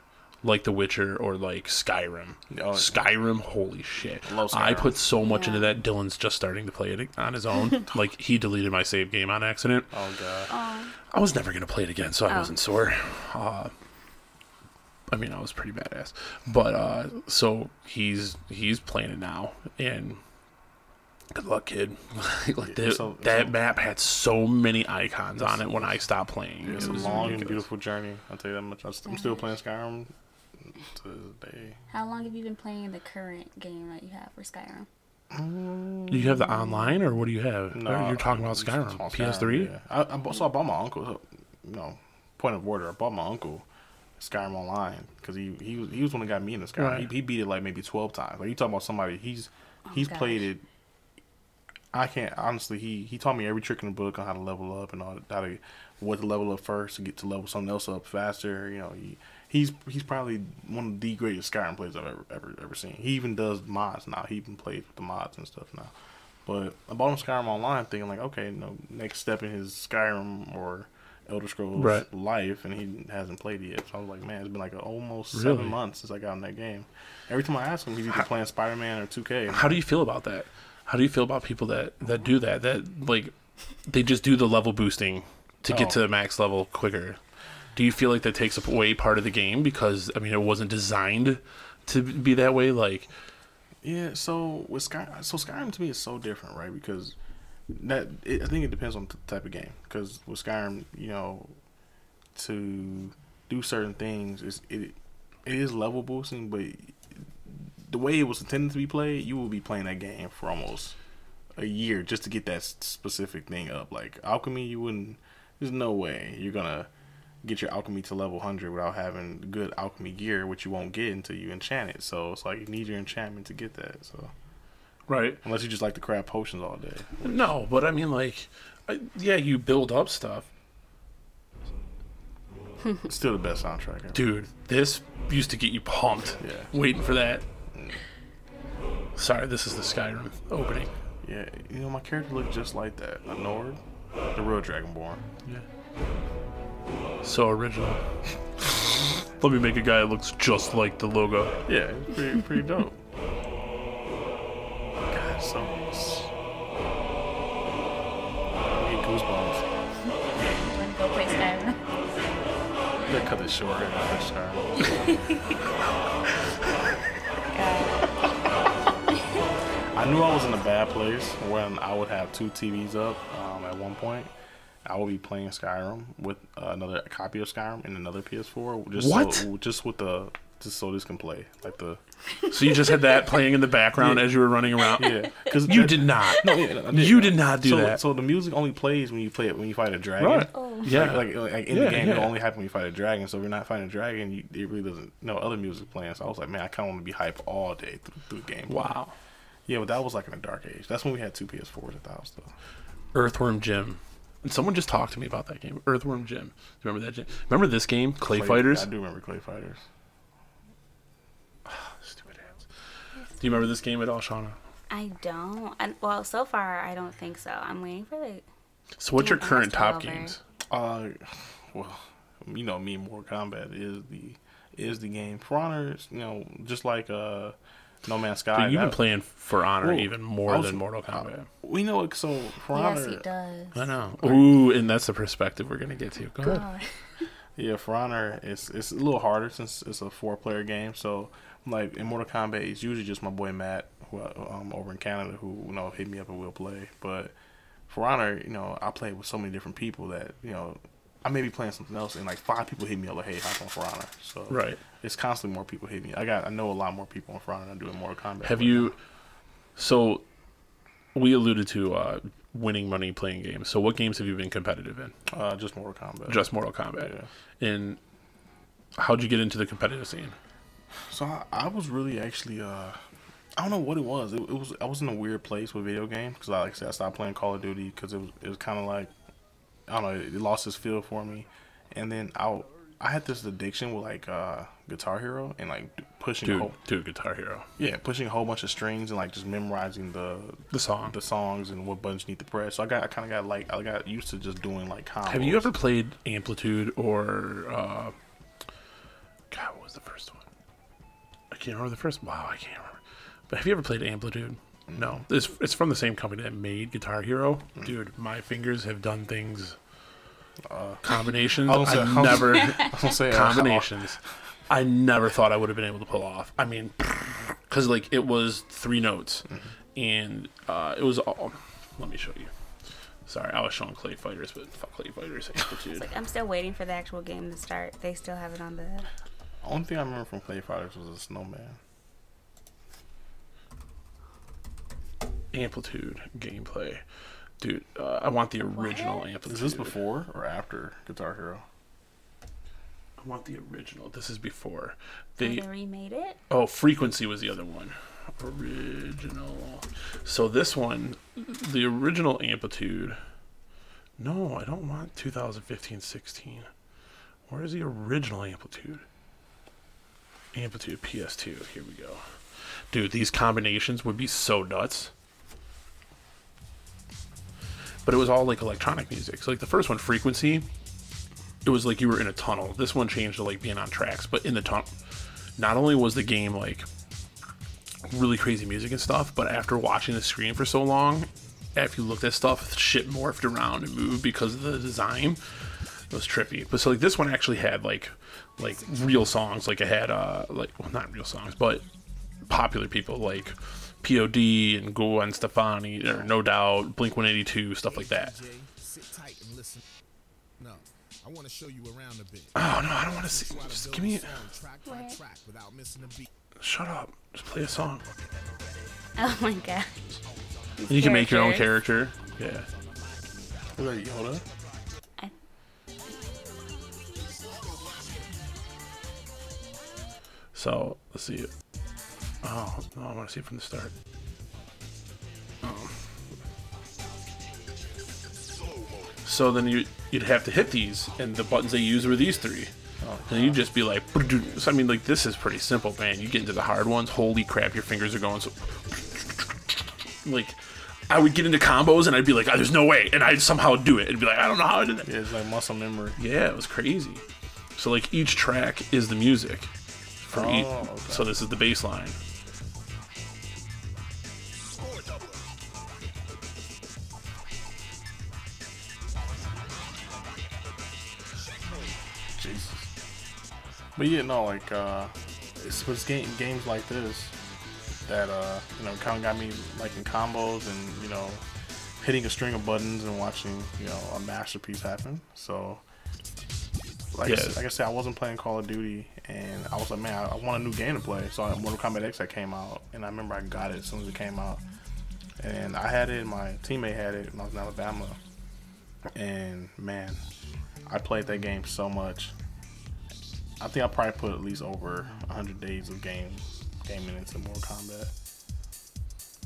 like the witcher or like skyrim. Oh, skyrim holy shit. Love i put so much into that. Dylan's just starting to play it on his own. Like he deleted my save game on accident. Oh god, I was never gonna play it again, so I Oh. wasn't sore. Uh, I mean, I was pretty badass, but uh, so he's he's playing it now, and good luck, kid. like the, so- that so- map had so many icons on it when I stopped playing. it's it a was long and beautiful journey. I'll tell you that much. I'm still playing Skyrim to this day. How long have you been playing the current game that you have for Skyrim? Do you have the online, or what do you have? Or you're talking about it's Skyrim, on PS3. Yeah. I, I bought, so I bought my uncle. You know, point of order. I bought my uncle Skyrim online because he he was he was the one that got me into Skyrim. Right. He, he beat it like maybe twelve times. Like you talking about somebody he's oh he's gosh. played it. I can't honestly. He he taught me every trick in the book on how to level up and all how to what to level up first to get to level something else up faster. You know, he he's he's probably one of the greatest Skyrim players I've ever ever ever seen. He even does mods now. He even plays with the mods and stuff now. But I bought him Skyrim online, thinking like, okay, no, next step in his Skyrim or Elder Scrolls Right. life, and he hasn't played it yet. So I was like, man, it's been like almost Really? seven months since I got in that game. Every time I ask him, he's either playing Spider Man or 2K. How do you feel about that? How do you feel about people that that do that? That like they just do the level boosting to get Oh. to the max level quicker. Do you feel like that takes away part of the game because I mean it wasn't designed to be that way? Like Yeah, so with Sky, so Skyrim to me is so different, right? Because that it, I think it depends on the type of game. Because with Skyrim, you know, to do certain things is it it is level boosting, but the way it was intended to be played, you will be playing that game for almost a year just to get that specific thing up. Like alchemy, you wouldn't. There's no way you're gonna get your alchemy to level 100 without having good alchemy gear, which you won't get until you enchant it. So it's like you need your enchantment to get that. So right? unless you just like to craft potions all day, No, but I mean like I, yeah, you build up stuff. still the best soundtrack. Ever. Dude, this used to get you pumped. Yeah. Waiting for that. Mm. Sorry, this is the Skyrim opening. Yeah, you know my character looked just like that. A Nord, the real Dragonborn. So original. Let me make a guy that looks just like the logo. Yeah, pretty pretty dope. God, so. I get goosebumps. Want to go play Skyrim? They cut it short. I'm sorry. God. I, I knew I was in a bad place when I would have two TVs up um, at one point. I will be playing Skyrim with uh, another copy of Skyrim and another PS4. Just What? So, just with the just so this can play like the So you just had that playing in the background as you were running around. yeah because You did not. no yeah, I You did not do so, that. So the music only plays when you play it when you fight a dragon. Right. Oh. Yeah. Like, like, like in Yeah, the game, yeah. it only happen when you fight a dragon. So if you're not fighting a dragon, you, it really doesn't. No other music playing. So I was like, man, I kind of want to be hype all day through, through the game. wow. Yeah, but that was like in a dark age. That's when we had two PS4s at the house, though. Earthworm Jim. And someone just talked to me about that game. Earthworm Jim. Do you remember that? Jim? Remember this game, Clay, Fighters? I do remember Clay Fighters. Stupid ass. Do you remember this game at all, Shanna? I don't. I, well, so far I don't think so. I'm waiting for the. So what's your current top over. games? Uh, well, you know me, Mortal Kombat is the is the game. For Honor, you know, just like uh, No Man's Sky. But you've been playing For Honor Well, even more was- than Mortal Kombat. We know it. So For Yes, Honor, Yes, he does. I know. Ooh, and that's the perspective we're gonna get to. Go ahead. Yeah, For Honor, it's it's a little harder since it's a four player game. So like in Mortal Kombat, it's usually just my boy Matt, who um over in Canada, who you know hit me up and we'll play. But For Honor, you know, I play with so many different people that you know. I may be playing something else, and like five people hit me up like, "Hey, hop on For Honor." So Right. it's constantly more people hitting me. I got, I know a lot more people on For Honor than I do in Mortal Kombat. Have you? So, we alluded to uh, winning money playing games. So, what games have you been competitive in? Uh, just Mortal Kombat. Just Mortal Kombat. yeah. And how'd you get into the competitive scene? So I, I was really actually uh I don't know what it was. It, it was I was in a weird place with video games because like I said I stopped playing Call of Duty because it was it was kind of like I don't know it, lost its feel for me, and then I I had this addiction with like uh Guitar Hero and like pushing a Dude, whole dude, Guitar Hero. yeah pushing a whole bunch of strings and like just memorizing the The song. the songs and what buttons you need to press. So I got I kind of got like I got used to just doing like combos. Have you ever played Amplitude or uh, God? What was the first one? I can't remember the first. Wow, I can't remember. But have you ever played Amplitude? No, it's it's from the same company that made Guitar Hero. Dude, my fingers have done things. Uh, combinations I was I gonna never I was gonna say uh, combinations. I never thought I would have been able to pull off. I mean, because like it was three notes, and uh, it was all. Let me show you. Sorry, I was showing Clay Fighters, but fuck Clay Fighters Amplitude. Like I'm still waiting for the actual game to start. They still have it on the. Only thing I remember from Clay Fighters was a snowman. Amplitude gameplay, dude. Uh, I want the original Amplitude. Is this before or after Guitar Hero? I want the original. This is before. They, They they remade it. oh, frequency was the other one. Original. So this one, the original Amplitude. No, I don't want 2015-16. Where is the original Amplitude? Amplitude PS2. Here we go. Dude, these combinations would be so nuts. But it was all like electronic music. So like the first one, Frequency, it was like you were in a tunnel. This one changed to like being on tracks, but in the tunnel. Not only was the game like really crazy music and stuff, but after watching the screen for so long, after you looked at stuff, shit morphed around and moved because of the design. It was trippy. But so like this one actually had like like real songs. Like it had uh like well not real songs, but popular people like POD and Gwen Stefani or No Doubt, Blink 182, stuff like that. Jay, sit tight and listen. No, I want to show you around a bit. Oh no, I don't want to see. Just give me. Song track by track without missing a beat. Shut up. Just play a song. Oh my gosh. You can make your own character. Yeah. Was that Yoda? I- So let's see it. Oh no, I want to see it from the start. Oh. So then you you'd have to hit these, and the buttons they use were these three. Oh. And you'd just be like, so I mean, like this is pretty simple, man. You get into the hard ones, holy crap, your fingers are going so. Like, I would get into combos, and I'd be like, oh, "There's no way," and I'd somehow do it, and be like, "I don't know how I did that." Yeah, it's like muscle memory. Yeah, it was crazy. So like each track is the music for oh, each. Oh, okay. So this is the bass line. But yeah, no, like uh, it's, it's game, games like this. that uh, you know kind of got me like in combos and you know hitting a string of buttons and watching you know a masterpiece happen. So like, I said- like I said, I wasn't playing Call of Duty, and I was like, man, I, I want a new game to play. So I Mortal Kombat X that came out, and I remember I got it as soon as it came out, and I had it. My teammate had it when I was in Alabama, and man, I played that game so much. I think I probably put at least over 100 days of game gaming into Mortal Kombat.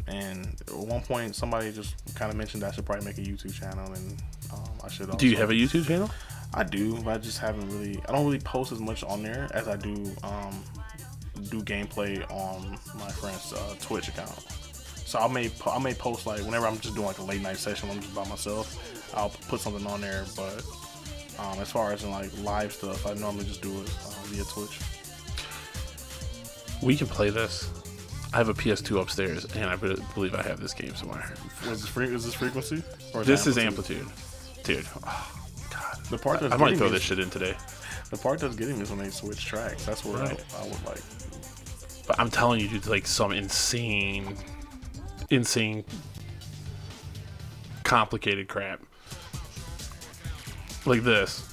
And at one point, somebody just kind of mentioned that I should probably make a YouTube channel, and um, I should. Also, Do you have a YouTube channel? I do, but I just haven't really. I don't really post as much on there as I do um, do gameplay on my friend's uh, Twitch account. So I may I may post like whenever I'm just doing like a late night session, when I'm just by myself. I'll put something on there, but um, as far as in like live stuff, I normally just do it uh, via Twitch. We can play this. I have a PS2 upstairs, and I believe I have this game somewhere. Was this, fre- is this frequency? Or This is amplitude? dude. Oh, God, The part that's I might getting throw this shit in today. The part that's getting me is when they switch tracks. That's where Right. I, I would like. But I'm telling you, dude, like some insane, insane, complicated crap. Like this.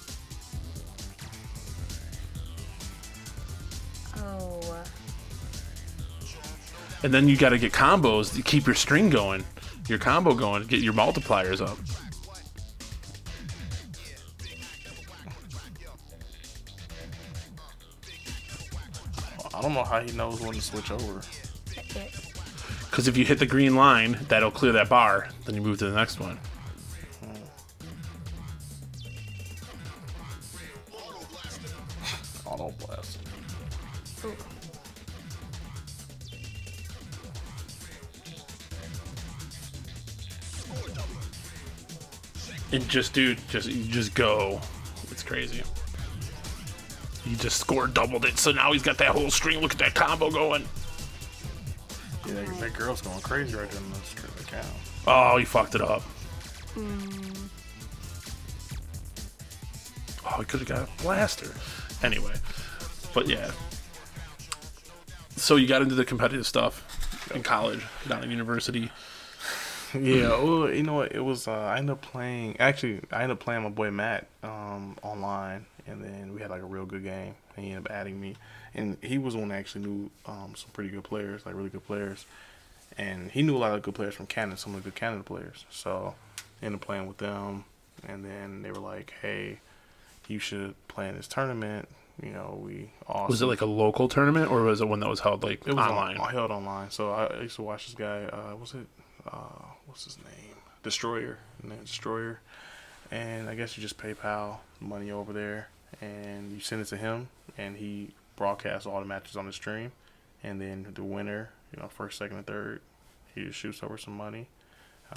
Oh. And then you got to get combos to keep your string going, your combo going, get your multipliers up. I don't know how he knows when to switch over. Because if you hit the green line, that'll clear that bar. Then you move to the next one. Auto blast. Ooh. And just, dude, just you just go. It's crazy. He just scored doubled it, so now he's got that whole string. Look at that combo going. Yeah, that, that girl's going crazy right there in the street account. Oh, he fucked it up. Mm. Oh, he could have got a blaster. Anyway, but yeah. So you got into the competitive stuff in college, not in university. Yeah, well, you know what? It was. Uh, I ended up playing. Actually, I ended up playing my boy Matt um, online, and then we had like a real good game. And he ended up adding me, and he was one that actually knew um, some pretty good players, like really good players, and he knew a lot of good players from Canada, some of the good Canada players. So, ended up playing with them, and then they were like, "Hey, you should play in this tournament." You know, we all Was it like a local tournament or was it one that was held like it was online? On, held online. So I I used to watch this guy. Uh, was it? Uh, what's his name? Destroyer. Name Destroyer. And I guess you just PayPal money over there, and you send it to him, and he broadcasts all the matches on the stream, and then the winner, you know, first, second, and third, he just shoots over some money.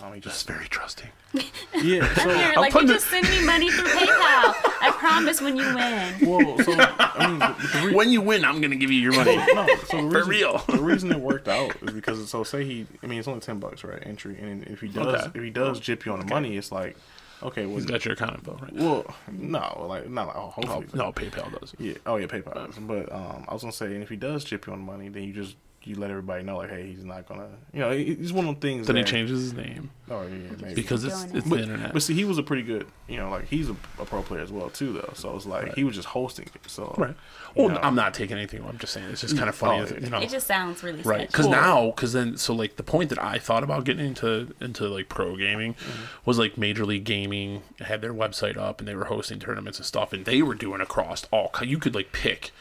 Um, he That's just very trusting. yeah. So Here, I'm like, you putting just send me money through PayPal. I promise when you win. well, so I mean, the, the re- When you win, I'm gonna give you your money. no, so the For real. the reason it worked out is because so say he, I mean, it's only ten bucks, right? Entry, and if he does, Okay. if he does jip you on the money, it's like, okay, well, He's got your account info, right? well, no, like not like, oh, Oh, hopefully, no, PayPal does. yeah, oh yeah, PayPal, does. but um, I was gonna say, and if he does chip you on the money, then you just you let everybody know, like, hey, he's not gonna, you know, he- he's one of the things. Then he changes his name Oh yeah, maybe because it's Doing it. it's the internet. but see, he was a pretty good, you know, like he's a, a pro player as well too, though. So it's like Right. he was just hosting it. So Right. Well, know. I'm not taking anything. I'm just saying it's just kind of oh, funny, Oh, yeah. you know. It just sounds really Right, because Well- now, because then, so like the point that I thought about getting into into like pro gaming mm-hmm. was like Major League Gaming had their website up and they were hosting tournaments and stuff, and they were doing across all. You could like pick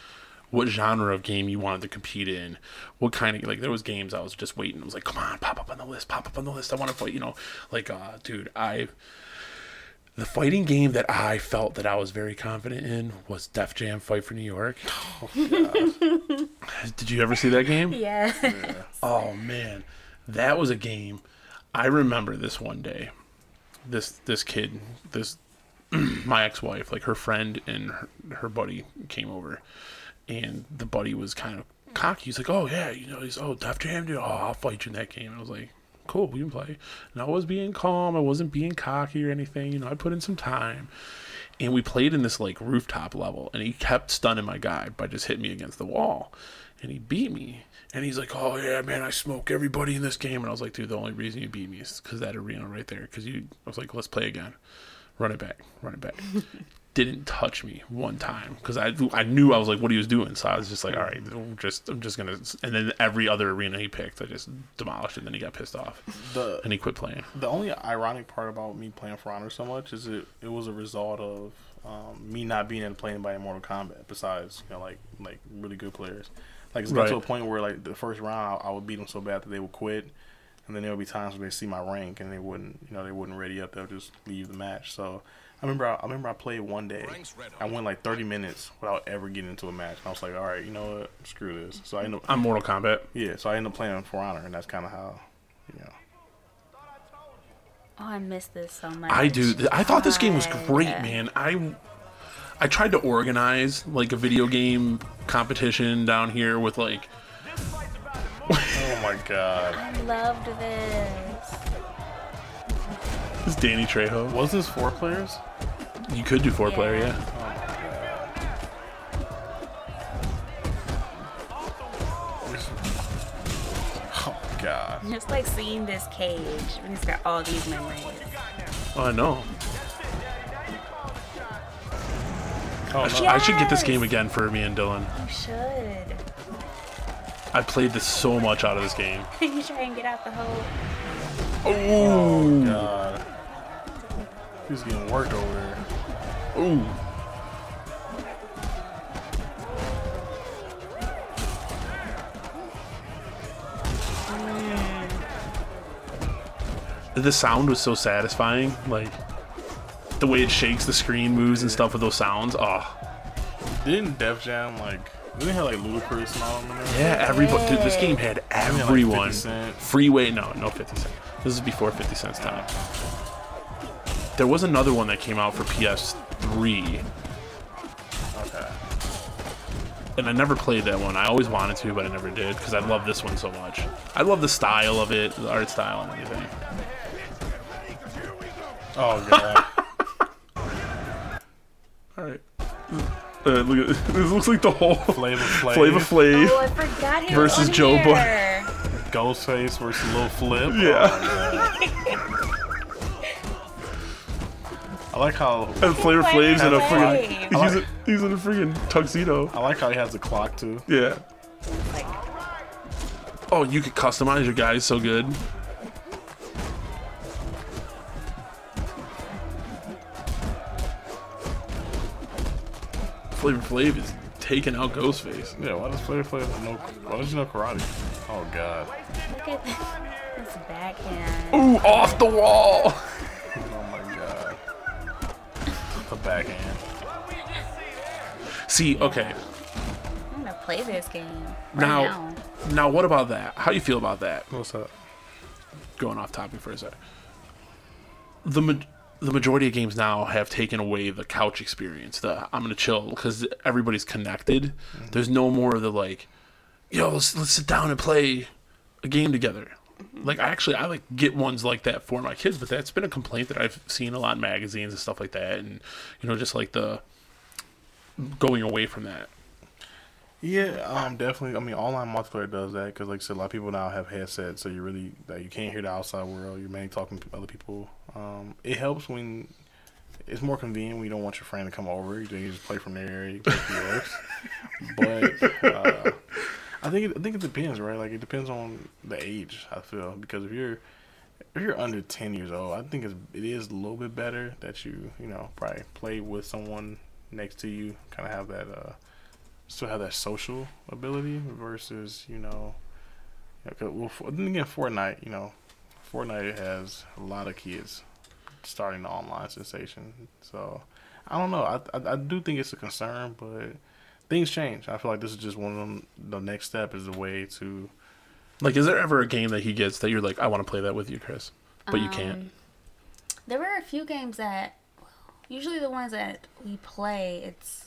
what genre of game you wanted to compete in, what kind of like there was games I was just waiting. I was like, come on, pop up on the list, pop up on the list. I want to fight, you know, like uh, dude, I. The fighting game that I felt that I was very confident in was Def Jam Fight for New York. Did you ever see that game? yeah. Oh man, that was a game. I remember this one day. This this kid, this my ex-wife, like her friend and her, her buddy came over, and the buddy was kind of cocky. He's like, "Oh yeah, you know, he's oh Def Jam, dude. Oh, I'll fight you in that game." And I was like, "Cool, we can play." And I was being calm. I wasn't being cocky or anything. You know, I put in some time. And we played in this like rooftop level, and he kept stunning my guy by just hitting me against the wall. and he beat me. And he's like, "Oh yeah, man, I smoke everybody in this game." And I was like, "Dude, the only reason you beat me is because that arena right there. Because you." I was like, "Let's play again. Run it back. Run it back." Didn't touch me one time because I I knew I was like what he was doing. So I was just like, "All right, I'm just I'm just gonna." And then every other arena he picked, I just demolished it. And then he got pissed off The and he quit playing. the only ironic part about me playing For Honor so much is it it was a result of um, me not being able to play anybody in Mortal Kombat besides you know like like really good players. Like it's got to a point where like the first round I, I would beat them so bad that they would quit, and then there would be times where they see my rank and they wouldn't you know they wouldn't ready up. They'll just leave the match. So I remember I, I remember I played one day. I went like 30 minutes without ever getting into a match. And I was like, all right, you know what, screw this. So I ended up I'm Mortal Kombat. yeah. So I ended up playing For Honor, and that's kind of how you know. Oh, I miss this so much. I do. I thought this game was great, man. I I tried to organize like a video game competition down here with like Oh my god. I loved this. This Danny Trejo. Was this four players? You could do four player, Yeah. yeah. Oh god. Just like seeing this cage. and It's got all these memories. Oh, I know. Oh, I, sh- no. I should get this game again for me and Dylan. You should. I played this so much out of this game. you try and get out the hole. Oh, God. He's getting worked over there. ooh. The sound was so satisfying, like the way it shakes the screen, moves and stuff with those sounds. Oh, Didn't Def Jam like? Didn't have like Ludacris and all them in there? yeah, everybody. Dude, this game had like, everyone. 50 Cent. Freeway, no, no 50 Cent. This is before 50 Cent's time. There was another one that came out for PS3, Okay. and I never played that one. I always wanted to, but I never did because I love this one so much. I love the style of it, the art style and everything. Oh god. All right. Uh, look at this. Looks like the whole Flavor Flav. Flavor Flav. Oh, I forgot he Versus Joe Budden. here. Ghostface versus Lil Flip. Yeah. I like how And Flavor Flav's in a Flavor freaking. Flav. He's, a, he's in a freaking tuxedo. I like how he has the clock too. Yeah. Like, Oh, you could customize your guys so good. Flavor Flav is taking out Ghostface. Yeah. Why does Flavor Flav know? Why does he know karate? Oh god. look at this backhand. Ooh, off the wall. My god. The backhand. See, okay. I'm gonna play this game right Now, now. now, what about that? How you feel about that? What's up? Going off topic for a sec. The ma- the majority of games now have taken away the couch experience. The I'm gonna chill because everybody's connected. Mm-hmm. There's no more of the like, yo, let's let's sit down and play a game together. Like I actually I like get ones like that for my kids, but that's been a complaint that I've seen a lot in magazines and stuff like that, and you know just like the going away from that. Yeah, um, definitely. I mean, online multiplayer does that because, like I said, a lot of people now have headsets, so you really that you can't hear the outside world. You're mainly talking to other people. Um, it helps when it's more convenient when you don't want your friend to come over. You just play from their area, you play from yours. But uh, I think it, I think it depends, right? Like it depends on the age. I feel because if you're if you're under ten years old, I think it's, it is a little bit better that you you know probably play with someone next to you, kind of have that. Uh, still have that social ability versus you know, yeah, 'cause- well, then again, Fortnite, you know, Fortnite has a lot of kids starting the online sensation. So I don't know. I, I I do think it's a concern, but things change. I feel like this is just one of them. The next step is a way to. Like, is there ever a game that he gets that you're like, I want to play that with you, Chris, but you can't? Um, There were a few games that, usually the ones that we play, it's.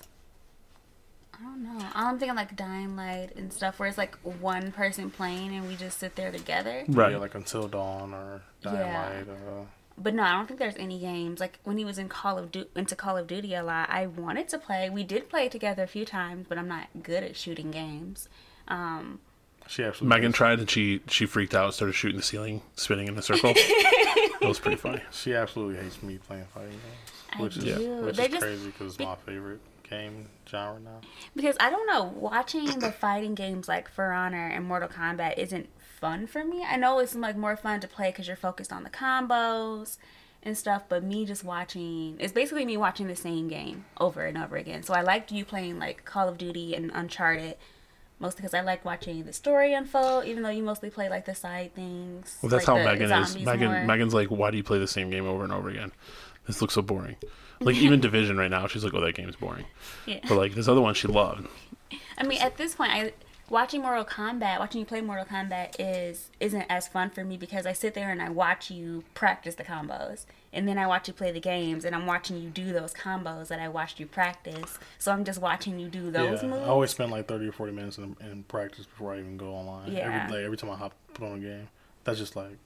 I don't know. I'm thinking like Dying Light and stuff where it's like one person playing and we just sit there together. Right. Yeah, like Until Dawn or Dying Yeah. Light. Uh, But no, I don't think there's any games like when he was in Call of du- into Call of Duty a lot. I wanted to play. We did play together a few times, but I'm not good at shooting games. Um, She absolutely. Megan tried and she she freaked out, started shooting the ceiling, spinning in a circle. it was pretty funny. She absolutely hates me playing fighting games, I which is do. which They is just- crazy because it's my favorite game genre now. because I don't know, watching the fighting games like For Honor and Mortal Kombat isn't fun for me. I know it's like more fun to play because you're focused on the combos and stuff, but me just watching it's basically me watching the same game over and over again. So I liked you playing like Call of Duty and Uncharted. Mostly because I like watching the story unfold, even though you mostly play like the side things. Well, that's like how Megan is. Megan more. Megan's like, why do you play the same game over and over again? This looks so boring. Like even Division right now, she's like, oh, that game's boring. Yeah. But like this other one, she loved. I mean, at this point, I watching Mortal Kombat, watching you play Mortal Kombat is isn't as fun for me because I sit there and I watch you practice the combos, and then I watch you play the games, and I'm watching you do those combos that I watched you practice. So I'm just watching you do those yeah, moves. I always spend like thirty or forty minutes in, in practice before I even go online. Yeah. Every like, every time I hop put on a game, that's just like,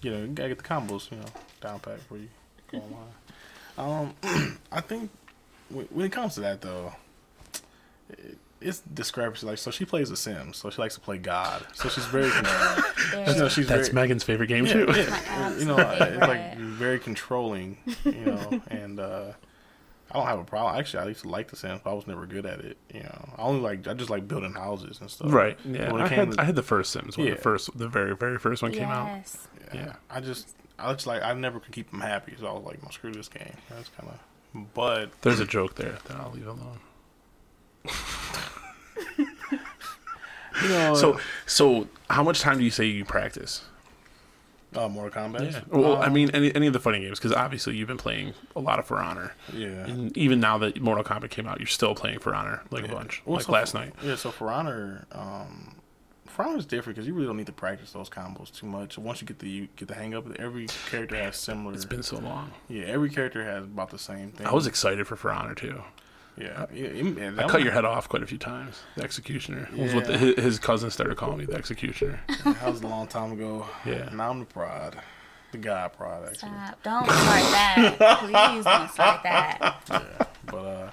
you know, you gotta get the combos, you know, down pat before you go online. Um, I think when, when it comes to that though, it, it's discrepancy. Like, so she plays The Sims, so she likes to play God. So she's very, There- you know, she's That's very, Megan's favorite game yeah, too. yeah. you know, absolute it's like very controlling, you know, and uh, I don't have a problem. Actually, I used to like The Sims, but I was never good at it. You know, I only like I just like building houses and stuff. Right. Yeah. when it I came had to- I had the first Sims when Yeah. the first the very very first one came out. yes. yeah, I just I just like I never could keep them happy, so I was like, no, screw this game. That's kind of, but There's a joke there that I'll leave alone. You know, So so how much time do you say you practice? uh, Mortal Kombat. Yeah. Well, I Um, mean, any, any of the fighting games, because obviously you've been playing a lot of For Honor. yeah. And even now that Mortal Kombat came out, you're still playing For Honor like a bunch, Well, like so last for- night. Yeah, so for honor, um, for honor is different because you really don't need to practice those combos too much. Once you get the you get the hang of it, every character has similar. It's been so long. yeah, every character has about the same thing. I was excited for For Honor too. Yeah, yeah, and I cut one- your head off quite a few times. The Executioner was what the, his, his cousin started calling me, the Executioner. That was a long time ago. Yeah. Now I'm the prod, the guy prod actually. Stop! Don't start that. Please don't start that. Yeah, but uh,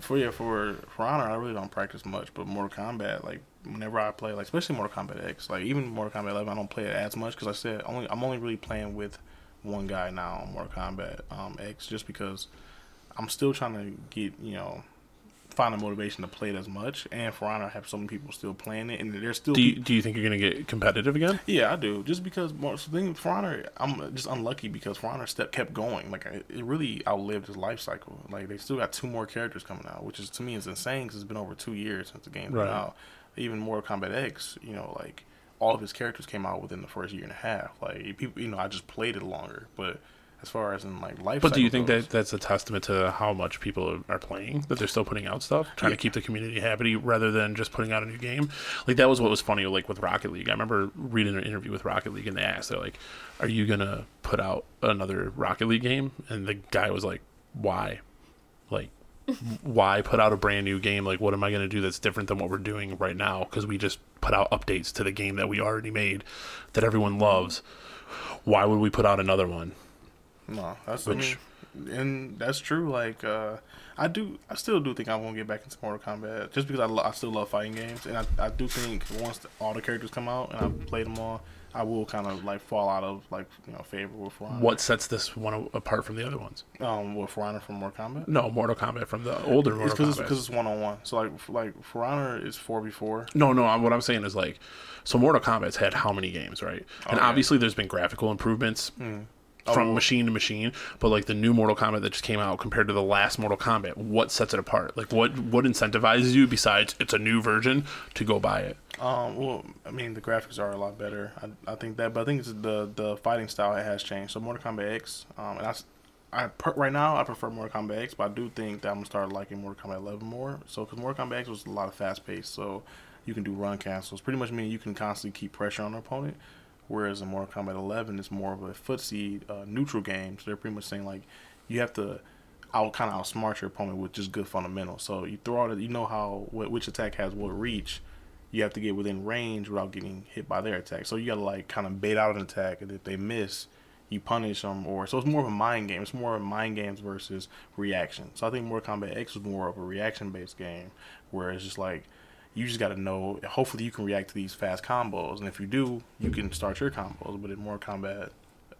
for yeah for for honor, I really don't practice much. But Mortal Kombat, like whenever I play, like especially Mortal Kombat X, like even Mortal Kombat 11, I don't play it as much because I said only I'm only really playing with one guy now on Mortal Kombat um, X, just because I'm still trying to get you know find a motivation to play it as much. And for honor, I have so many people still playing it, and there's still Do you, do you think you're gonna get competitive again? yeah, I do. Just because more so thing For Honor, I'm just unlucky because For Honor step kept going. Like it really outlived his life cycle. Like they still got two more characters coming out, which is to me is insane because it's been over two years since the game Right. out. Even Mortal Kombat X, you know, like all of his characters came out within the first year and a half. Like people, you know, I just played it longer, but. As far as in like life, But do you think goes- that that's a testament to how much people are playing that they're still putting out stuff, trying to keep the community happy rather than just putting out a new game? Like that was what was funny, like with Rocket League. I remember reading an interview with Rocket League, and they asked, they're like, "Are you gonna put out another Rocket League game?" And the guy was like, "Why? Like, why put out a brand new game? Like, what am I gonna do that's different than what we're doing right now? Because we just put out updates to the game that we already made, that everyone loves. Why would we put out another one?" No, that's Which- I mean, and that's true. Like, uh, I do, I still do think I'm gonna get back into Mortal Kombat just because I, lo- I still love fighting games, and I, I do think once the, all the characters come out and I've played them all, I will kind of like fall out of like you know favor with For What sets this one apart from the other ones? um with For from Mortal Kombat? No, Mortal Kombat from the older It's Mortal because it's, Kombat. 'cause it's one on one. So like like For is four v four. no, no. What I'm saying is like, so Mortal Kombat's had how many games, right? And Oh, yeah. obviously, there's been graphical improvements from Oh. machine to machine. But like the new Mortal Kombat that just came out compared to the last Mortal Kombat, what sets it apart? Like what what incentivizes you besides it's a new version to go buy it? Um, well, I mean, the graphics are a lot better. I, I think that, but I think it's the the fighting style has changed. So Mortal Kombat X, um, and I, I per, right now I prefer Mortal Kombat X, but I do think that I'm gonna start liking Mortal Kombat 11 more. So because Mortal Kombat X was a lot of fast paced, so you can do run cancels. Pretty much mean you can constantly keep pressure on the opponent. Whereas in Mortal Kombat 11, is more of a footsie uh, neutral game. So they're pretty much saying like you have to out kind of outsmart your opponent with just good fundamentals. So you throw out, you know how wh- which attack has what reach. You have to get within range without getting hit by their attack. So you gotta like kind of bait out an attack, and if they miss, you punish them. Or so it's more of a mind game. It's more of mind games versus reaction. So I think Mortal Kombat X was more of a reaction based game, where it's just like You just got to know. Hopefully, you can react to these fast combos, and if you do, you can start your combos. But in Mortal Kombat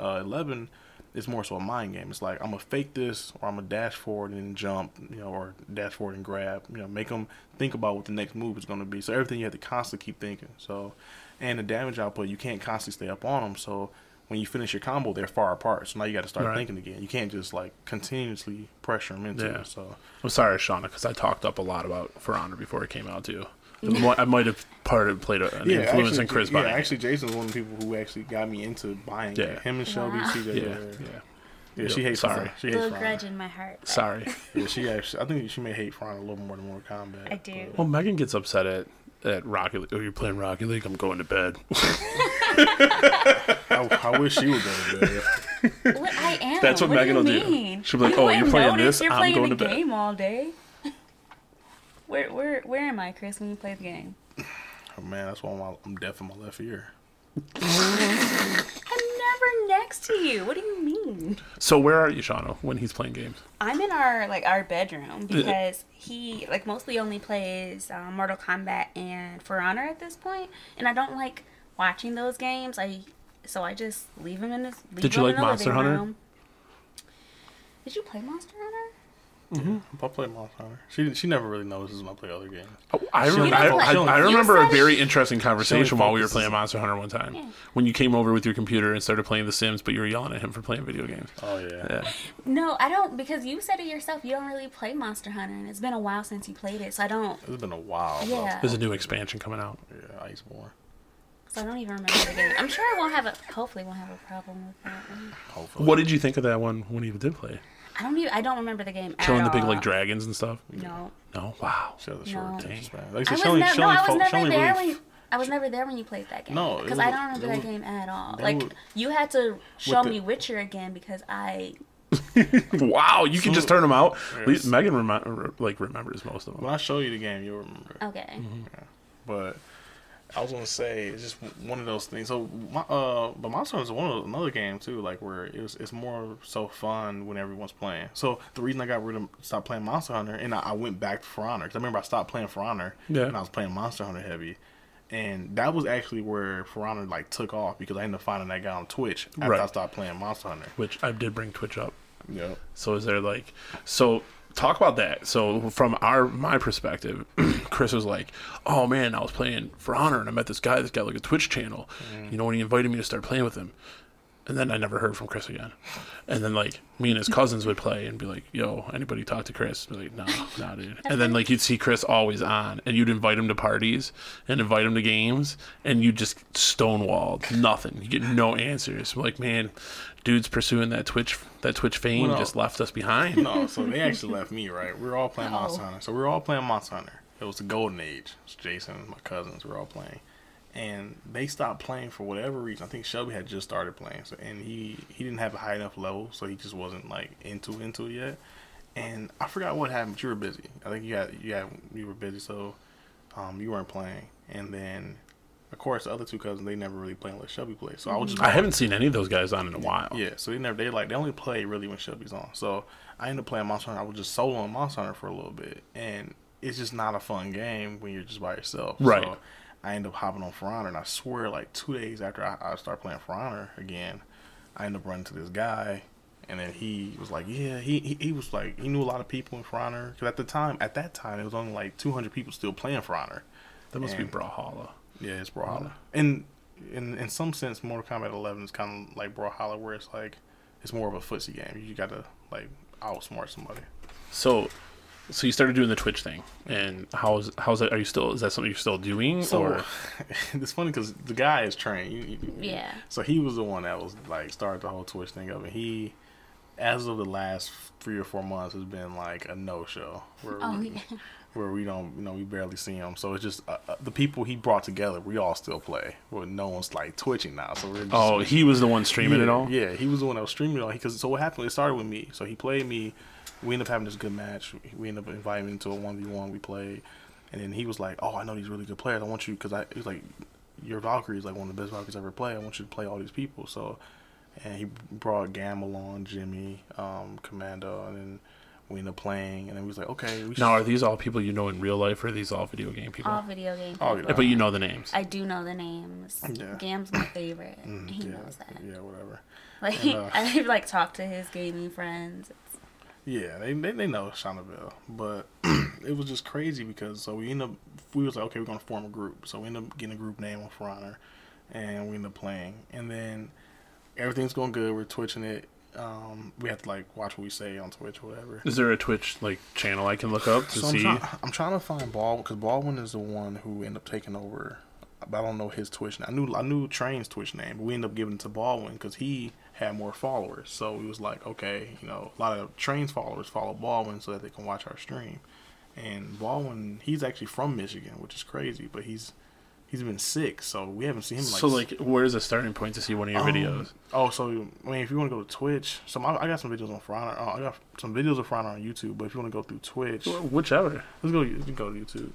uh, 11, it's more so a mind game. It's like I'm gonna fake this, or I'm gonna dash forward and jump, you know, or dash forward and grab. You know, make them think about what the next move is gonna be. So everything you have to constantly keep thinking. So, and the damage output, you can't constantly stay up on them. So when you finish your combo, they're far apart. So now you got to start Right. thinking again. You can't just like continuously pressure them into Yeah. it. So I'm sorry, Shanna, because I talked up a lot about For Honor before it came out too. It I might have part of played a- an influence actually, in Chris yeah, buying. it. actually, Jason's one of the people who actually got me into buying. Yeah. it. Him and Shelby, Wow. CJ, yeah, yeah, yeah. yeah. She hates Sorry. Sorry, she hates little grudge in my heart. but Sorry. Yeah, she actually. I think she may hate Front a little more than Mortal Kombat. I do. Well, Megan gets upset at at Rocket League. Oh, you're playing Rocket League. I'm going to bed. I, I wish she would go to bed. What I am. That's what what Megan do will you do. She'll be like, You "Oh, you're playing this, You're I'm playing going the to bed." game all day. Where where where am I, Chris? When you play the game? Oh, man, that's why I'm, I'm deaf in my left ear. I'm never next to you. What do you mean? So where are you, Shanna, when he's playing games? I'm in our like our bedroom because he like mostly only plays um, Mortal Kombat and For Honor at this point, and I don't like watching those games. I so I just leave him in his. Leave Did you him like in the Monster living Hunter? room. Did you play Monster Hunter? I play Monster Hunter. She she never really notices when I play other games. Oh, I, rem- I, I, I remember a very interesting conversation while we were playing Monster Hunter one time. Yeah. When you came over with your computer and started playing The Sims, but you were yelling at him for playing video games. Oh yeah. Yeah. No, I don't because you said it yourself. You don't really play Monster Hunter, and it's been a while since you played it, so I don't. It's been a while. bro. Yeah. There's a new expansion coming out. Yeah, Iceborne. So I don't even remember the game. I'm sure I won't have a. Hopefully, won't have a problem with that. one. Hopefully. What did you think of that one when you did play? I don't even. I don't remember the game. Killing the at big all. like dragons and stuff? No. No. Wow. She the a short No. attention span. Like I I was, said, she only, nev- she no, I was fo- never only there really when. I was never there when you played that game. No, because I don't remember it that was- game at all. Like was- you had to show the- me Witcher again because I. Wow. You can just turn them out. At least Megan remi- like remembers most of them. When I show you the game, you'll remember. Okay. Mm-hmm. But I was gonna say it's just one of those things. So, my, uh, but Monster is one of another game too, like where it was, it's more so fun when everyone's playing. So the reason I got rid of stop playing Monster Hunter and I, I went back to For Honor because I remember I stopped playing For Honor Yeah. and I was playing Monster Hunter heavy. And that was actually where For Honor like took off because I ended up finding that guy on Twitch after Right. I stopped playing Monster Hunter. Which I did bring Twitch up. Yeah. So is there like so talk about that. So from our my perspective, Chris was like, "Oh man, I was playing for Honor and I met this guy that's got like a Twitch channel. Mm. You know, when he invited me to start playing with him." And then I never heard from Chris again. And then like me and his cousins would play and be like, "Yo, anybody talk to Chris?" Be like, "No, no, dude." And then like you'd see Chris always on, and you'd invite him to parties and invite him to games, and you just stonewalled nothing. You get no answers. We're like, man, dude's pursuing that Twitch that Twitch fame Well, just left us behind. No, so they actually left me, right? We were all playing Monster Uh-oh. Hunter. So we were all playing Monster Hunter. It was the golden age. It was Jason, my cousins, we were all playing. And they stopped playing for whatever reason. I think Shelby had just started playing. So and he he didn't have a high enough level, so he just wasn't like into into it yet. And I forgot what happened, but you were busy. I think you had you had you were busy, so um you weren't playing. And then of course the other two cousins they never really played unless Shelby plays. So I was just I haven't seen any of those guys on in a while. yeah, so they never they like they only play really when Shelby's on. So I ended up playing Monster Hunter. I was just soloing Monster Hunter for a little bit, and it's just not a fun game when you're just by yourself. Right. So I end up hopping on For Honor, and I swear, like two days after I, I started playing For Honor again, I end up running to this guy, and then he was like, "Yeah, he he, he was like he knew a lot of people in For Honor because at the time at that time it was only like 200 people still playing For Honor. That must be And- Brawlhalla. Yeah, it's Brawlhalla. Mm-hmm. And in in some sense, Mortal Kombat 11 is kind of like Brawlhalla, where it's like it's more of a footsie game. You got to like outsmart somebody. So, so you started doing the Twitch thing, and how's how's that? Are you still? Is that something you're still doing? So or it's funny because the guy is trained. You, you- Yeah. So he was the one that was like started the whole Twitch thing up, and he, as of the last three or four months, has been like a no show. Oh yeah. Where we don't, you know, we barely see him. So it's just uh, uh, the people he brought together. We all still play, but no one's like twitching now. So we're just, oh, he was the one streaming yeah, it all. Yeah, he was the one that was streaming it all. Because so what happened? It started with me. So he played me. We ended up having this good match. We ended up inviting him into a one v one. We played, and then he was like, "Oh, I know these really good players. I want you because I." He was like, "Your Valkyrie is like one of the best Valkyries I ever played. I want you to play all these people." So, and he brought Gamma on, Jimmy, um, Commando, and then We ended up playing, and then we was like, okay. We Now, are these all people you know in real life, or are these all video game people? All video games. Oh, yeah. but you know the names. I do know the names. Yeah. Gam's my favorite. he Mm, yeah, knows that. Yeah, whatever. Like And, uh, I've like talked to his gaming friends. Yeah, they they, they know Shonaville, but it was just crazy because so we end up we was like okay we're gonna form a group, so we end up getting a group name with Honor, and we end up playing, and then everything's going good. We're twitching it. Um, we have to like watch what we say on Twitch or whatever. Is there a Twitch like channel I can look up to So I'm, see? try- I'm trying to find Baldwin because Baldwin is the one who ended up taking over. But I don't know his Twitch. Name. I knew I knew Train's Twitch name, but we ended up giving it to Baldwin because he had more followers. So we was like, okay, you know, a lot of Train's followers follow Baldwin so that they can watch our stream. And Baldwin, he's actually from Michigan, which is crazy, but he's he's been sick, so we haven't seen him like. so like, where's the starting point to see one of your Um, videos? Oh, so I mean, if you want to go to Twitch, so I, I got some videos on Front. Oh, I got some videos of Front on YouTube, but if you want to go through Twitch, Wh- Whichever. Let's go. You can go to YouTube.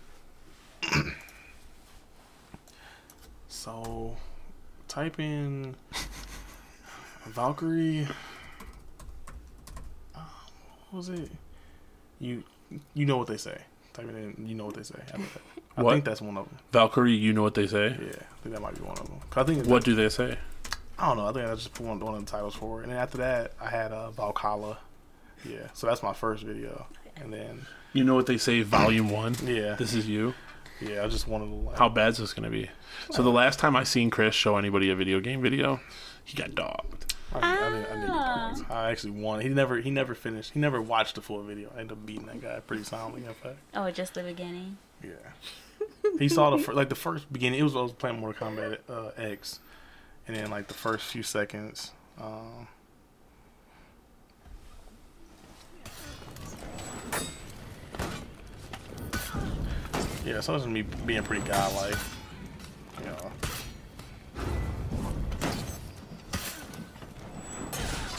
so, type in Valkyrie. Um, what was it? You you know what they say. Type it in. You know what they say. I think, I think that's one of them. Valkyrie, you know what they say. Yeah, I think that might be one of them. I think What do they say? I don't know. I think I just put one, one of the titles for it, and then after that, I had uh, Valhalla. Yeah, so that's my first video, and then You know what they say. Volume one. yeah, This is you. yeah, I just wanted to like. How bad's this gonna be? So the last time I seen Chris show anybody a video game video, he got dogged. I, I, didn't, I, didn't get dogs. I actually won. He never he never finished. He never watched the full video. I ended up beating that guy pretty soundly. In fact, Oh, just the beginning. yeah. He saw the fir- like the first beginning. It was I was playing Mortal Kombat uh, X, and then like the first few seconds. Um, yeah, so it's me being pretty godlike. You know.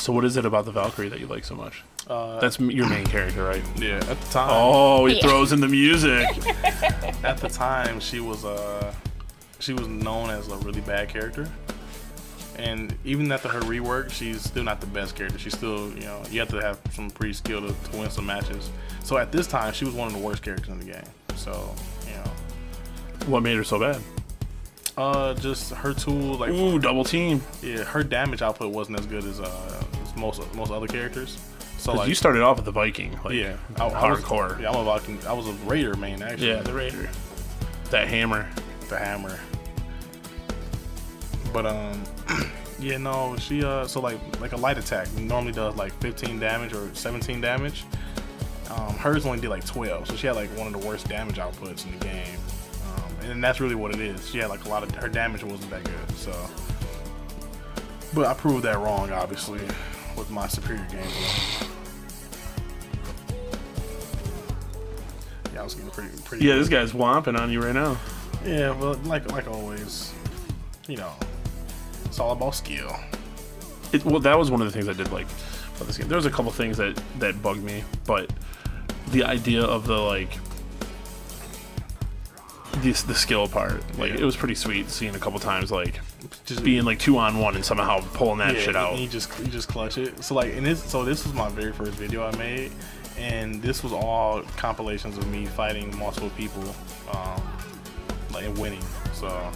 So what is it about the Valkyrie that you like so much? Uh, That's m- your main character, right? yeah. At the time. Oh, he Yeah. throws in the music. at the time she was uh she was known as a really bad character and even after her rework she's still not the best character she's still you know you have to have some pretty skill to, to win some matches so at this time she was one of the worst characters in the game so you know what made her so bad? uh just her tool like Ooh, double team. yeah her damage output wasn't as good as uh as most most other characters So like you started off with the Viking. Like, yeah I, I was- hardcore. yeah i'm a Viking i was a raider main actually Yeah, the Raider. That hammer. the hammer. But um, yeah, no, she uh, so like like a light attack normally does like 15 damage or 17 damage. Um, hers only did like 12, so she had like one of the worst damage outputs in the game. Um, and that's really what it is. She had like a lot of her damage wasn't that good. So, but I proved that wrong, obviously, with my superior gameplay. Yeah, I was getting pretty pretty. Yeah, this guy's whomping on you right now. Yeah, well, like like always, you know, it's all about skill. It, well, that was one of the things I did like about this game. There was a couple things that that bugged me, but the idea of the like this the skill part, like Yeah. it was pretty sweet seeing a couple times like Just being like two on one and somehow pulling that yeah, shit you- out. You just you just clutch it. So like, and this so this was my very first video I made, and this was all compilations of me fighting multiple people, um, like and winning. So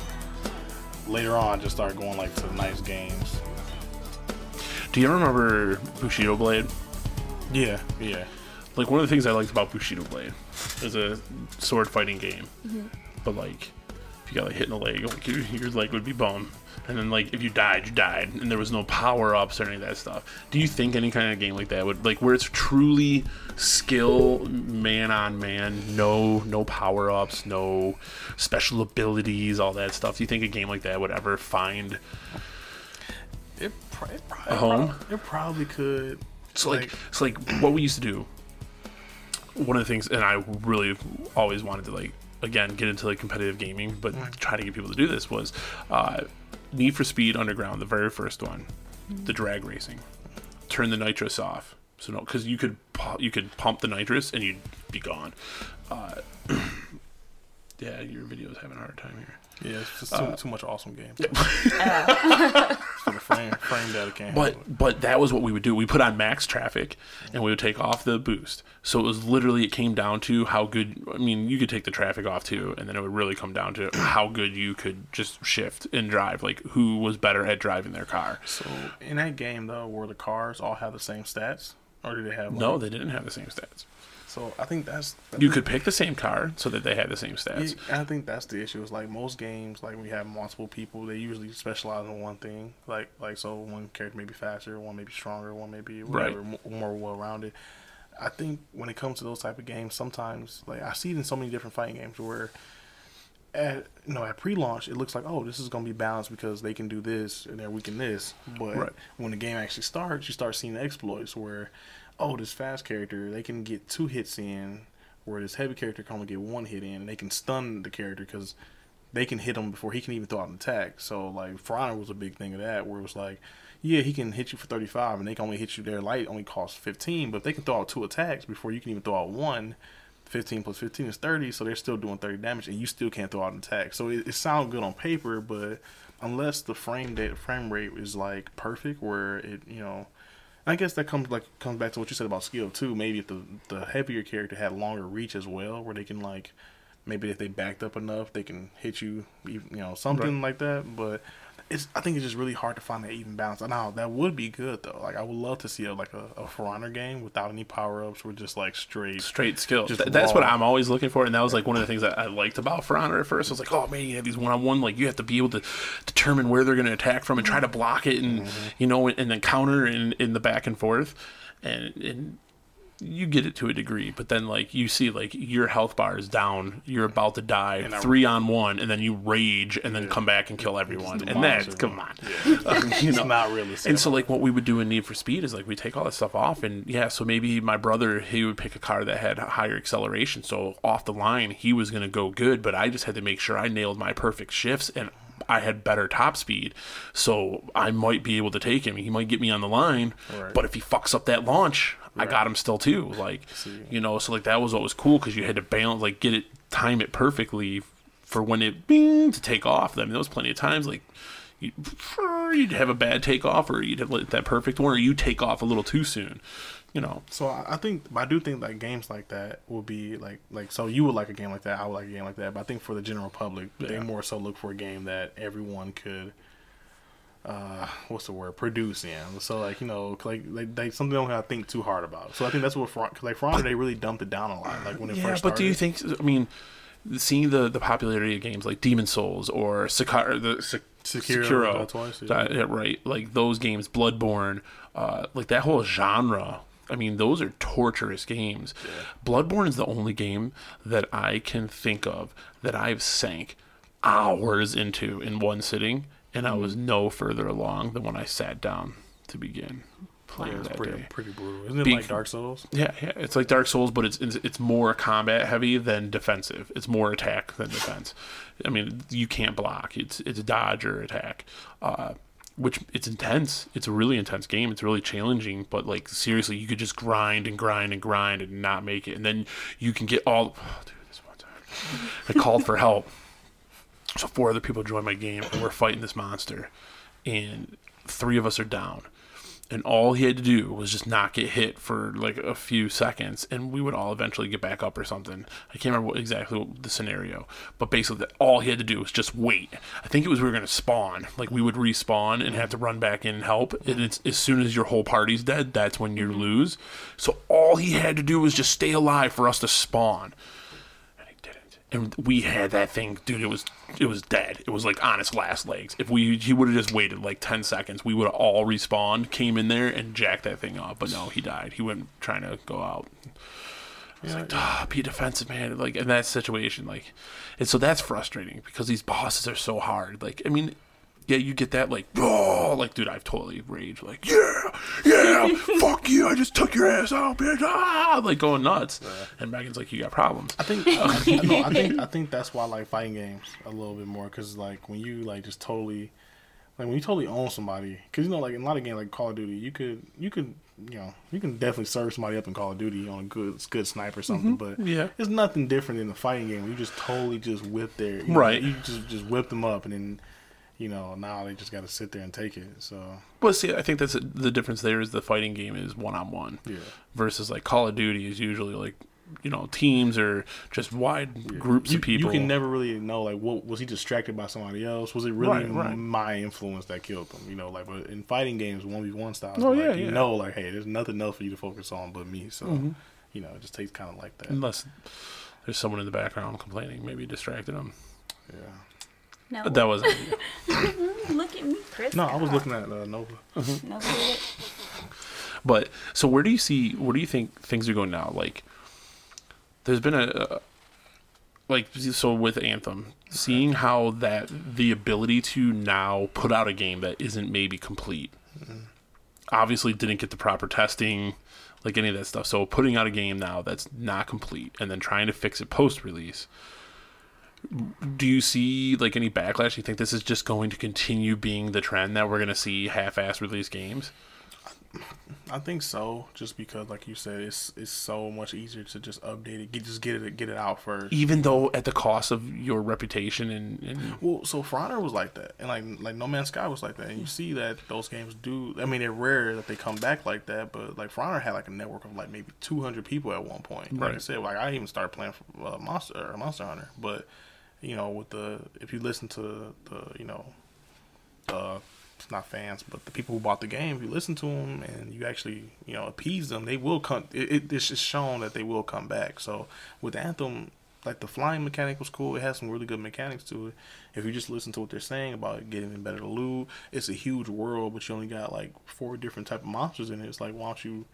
later on, I just started going like to nice games. Do you remember Bushido Blade? Yeah, yeah, Like one of the things I liked about Bushido Blade is a sword fighting game, but like if you got like hit in the leg, like your, your leg would be bum, and then like if you died, you died, and there was no power ups or any of that stuff. Do you think any kind of game like that would like where it's truly skill man on man, no no power ups, no special abilities, all that stuff? Do you think a game like that would ever find it, pro- it, probably, A home? It probably could. So like, so like what we used to do. One of the things, and I really always wanted to like again get into like competitive gaming, but try to get people to do this was uh, Need for Speed Underground, the very first one, the drag racing. Turn the nitrous off, so no, because you could you could pump the nitrous and you'd be gone. Uh, Yeah, your video's having a hard time here. Yeah, it's just Uh, too, too much awesome game. For the frame frame data can't. handle. But but that was what we would do. We put on max traffic, and we would take off the boost. So it was literally it came down to how good. I mean, you could take the traffic off too, and then it would really come down to how good you could just shift and drive. Like who was better at driving their car. So in that game though, were the cars all have the same stats, or do they have? Like, No, they didn't have the same stats. So I think that's You could pick the same card so that they had the same stats. Yeah, I think that's the issue. Is like most games, like when you have multiple people, they usually specialize in one thing. Like like so, one character may be faster, one may be stronger, one may be whatever, Right. mo- more well rounded. I think when it comes to those type of games, sometimes like I see it in so many different fighting games where. At, you know, at pre-launch, it looks like, oh, this is gonna be balanced because they can do this and they're weak in this. But Right. when the game actually starts, you start seeing exploits where, oh, this fast character they can get two hits in, where this heavy character can only get one hit in. And they can stun the character because they can hit him before he can even throw out an attack. So like For was a big thing of that, where it was like, yeah, he can hit you for thirty five, and they can only hit you. Their light only costs fifteen, but if they can throw out two attacks before you can even throw out one. 15 plus 15 is 30, so they're still doing 30 damage, and you still can't throw out an attack. So it, it sounds good on paper, but unless the frame data, frame rate is like perfect, where it, you know, I guess that comes like comes back to what you said about skill too. Maybe if the the heavier character had longer reach as well, where they can like maybe if they backed up enough, they can hit you, you know, something like that. But it's I think it's just really hard to find that even balance. Now that would be good though. Like I would love to see a, like a, a For Honor game without any power ups, with just like straight. straight skills. Just Th- that's what. I'm always looking for, and that was like one of the things that I liked about For Honor at first. I was like, oh man, you have these one-on-one, like you have to be able to determine where they're going to attack from and try to block it, and Mm-hmm. you know, and then counter in in the back and forth, and and you get it to a degree, but then like you see like your health bar is down, you're about to die, And I- three on one, and then you rage and then come back and kill everyone, and that's come on, you know, not realistic. and so, like, what we would do in Need for Speed is like we take all that stuff off, and yeah, so maybe my brother he would pick a car that had higher acceleration, so off the line he was gonna go good, but I just had to make sure I nailed my perfect shifts and. I had better top speed, so I might be able to take him. He might get me on the line, Right. but if he fucks up that launch, I got him still too. Like, you know, so like that was what was cool because you had to balance, like, get it, time it perfectly for when it bing, to take off. I mean, there was plenty of times like you, you'd have a bad takeoff, or you'd have that perfect one, or you take off a little too soon. You know, So I think, I do think like games like that will be like like so you would like a game like that, I would like a game like that. But I think for the general public, they more so look for a game that everyone could, uh, what's the word, producing. So like you know like like they something don't have to think too hard about. So I think that's what cause like for they really dumped it down a lot. Like when it yeah. first But do you think? I mean, seeing the the popularity of games like Demon Souls or Sakara, the Sa- Sekiro, Sekiro, twice, yeah. that- yeah, right? Like those games, Bloodborne, uh, like that whole genre. I mean, those are torturous games. Bloodborne is the only game that I can think of that I've sank hours into in one sitting, and I was no further along than when I sat down to begin playing Yeah, that pretty day. pretty brutal. Isn't it Being- like Dark Souls? Yeah, yeah, it's like Dark Souls, but it's, it's it's more combat heavy than defensive. It's more attack than defense. I mean, you can't block. It's it's dodge or attack, uh, which it's intense. It's a really intense game. It's really challenging. But like seriously, you could just grind and grind and grind and not make it, and then you can get all. Oh, dude, this one time I called for help. So four other people joined my game, and we're fighting this monster, and three of us are down. And all he had to do was just not get hit for like a few seconds and we would all eventually get back up or something. I can't remember what, exactly what the scenario but basically all he had to do was just wait. I think it was we were going to spawn. Like we would respawn and have to run back in and help and it's as soon as your whole party's dead that's when you mm-hmm. lose. So all he had to do was just stay alive for us to spawn. and he didn't. And we had that thing, dude. It was it was dead. It was like on its last legs. If we he would have just waited like ten seconds, we would have all respawned, came in there, and jacked that thing up. But no, he died. He went trying to go out. I was like, ah, be defensive, man. Like in that situation, like, and so that's frustrating because these bosses are so hard. Like, I mean, yeah, you get that like, oh, like, dude, I've totally raged. Like, yeah, yeah, fuck you, I just took your ass out, bitch, ah, like going nuts. And Megan's like, you got problems. I think uh, no, I think I think that's why I like fighting games a little bit more because like when you like just totally Like when you totally own somebody, because you know, like in a lot of games like Call of Duty, you could you could you know you can definitely serve somebody up in Call of Duty on a good good sniper or something, but Yeah. it's nothing different than a fighting game. You just totally just whip their you know, Right. you just just whip them up, and then you know now they just got to sit there and take it. So Well, see, I think that's the difference. There is the fighting game is one on one, yeah. versus like Call of Duty is usually like you know teams or just wide groups you, of people. You can never really know like what was he distracted by somebody else? Was it really Right, right. my influence that killed him? You know, like but in fighting games, one v one style, Oh, like, yeah, you yeah. Mm-hmm. know, like hey, there's nothing else for you to focus on but me. So you know, it just takes kind of like that. unless there's someone in the background complaining, maybe distracted them. Yeah. No, that wasn't. look at me, Chris. No, I was looking at uh, Nova. No, did it. But so where do you see? Where do you think things are going now? Like, there's been a. Uh, like so with Anthem, seeing how that the ability to now put out a game that isn't maybe complete, obviously didn't get the proper testing, like any of that stuff. So putting out a game now that's not complete and then trying to fix it post release. Do you see like any backlash? Do You think this is just going to continue being the trend that we're going to see half-ass release games? I think so, just because like you said, it's it's so much easier to just update it, get just get it get it out first. even though at the cost of your reputation and, and Well, so For Honor was like that, and like like No Man's Sky was like that, and you see that those games do. I mean, they're rare that they come back like that, but like For Honor had like a network of like maybe two hundred people at one point. Like I said, like I even started playing for, uh, Monster Monster Hunter, but you know, with the if you listen to the you know, uh, it's not fans, but the people who bought the game, if you listen to them and you actually you know appease them, they will come. It, it, it's just shown that they will come back. So with Anthem, like the flying mechanic was cool. It has some really good mechanics to it. If you just listen to what they're saying about getting in better loot, it's a huge world, but you only got like four different type of monsters in it. It's like why don't you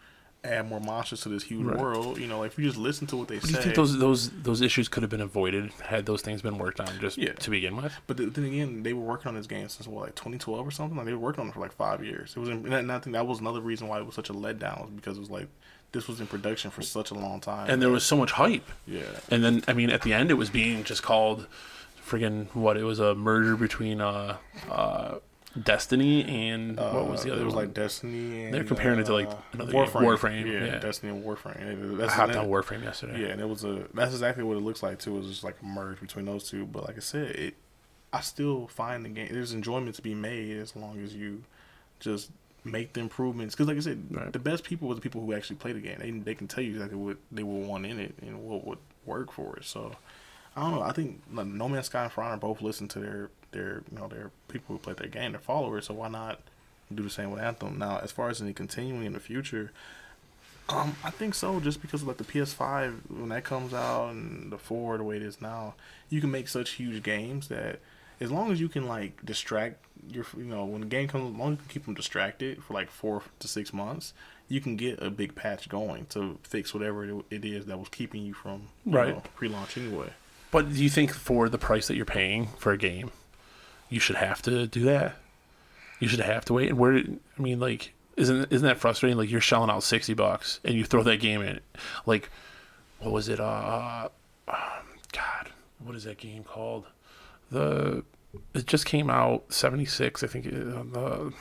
add more monsters to this huge Right. world? You know, like if you just listen to what they do say. you think those those those issues could have been avoided had those things been worked on just Yeah. to begin with? But th- then again, they were working on this game since what, like 2012 or something. Like they were working on it for like five years. It was, in, and I think that was another reason why it was such a letdown, was because it was like this was in production for such a long time. And there was so much hype. yeah, And then I mean at the end it was being just called friggin' what? It was a merger between uh uh Destiny and what was the Uh, other It was one? like Destiny. And, They're comparing it to, like, uh, another game, Warframe. Warframe, Yeah, yeah. Destiny and Warframe. It- I that's hopped on Warframe yesterday. Yeah, and it was a that's exactly what it looks like too. It was just like a merge between those two. But like I said, it I still find the game there's enjoyment to be made as long as you just make the improvements. Because like I said, Right. the best people were the people who actually play the game. They they can tell you exactly what they will want in it and what would work for it. So I don't know. I think like, No Man's Sky and For Honor both listen to their their you know their people who play their game, their followers. So why not do the same with Anthem? Now, as far as any continuing in the future. Um, I think so. Just because like the PS5 when that comes out and the four the way it is now, you can make such huge games that as long as you can like distract your, you know, when the game comes, as long as you can keep them distracted for like four to six months, you can get a big patch going to fix whatever it- it is that was keeping you from you Right. know, pre-launch anyway. But do you think for the price that you're paying for a game, you should have to do that? You should have to wait. And where? I mean, like, isn't isn't that frustrating? Like you're shelling out sixty bucks and you throw that game in. Like, what was it? Uh, um, God, what is that game called? The it just came out seventy six. I think. uh, The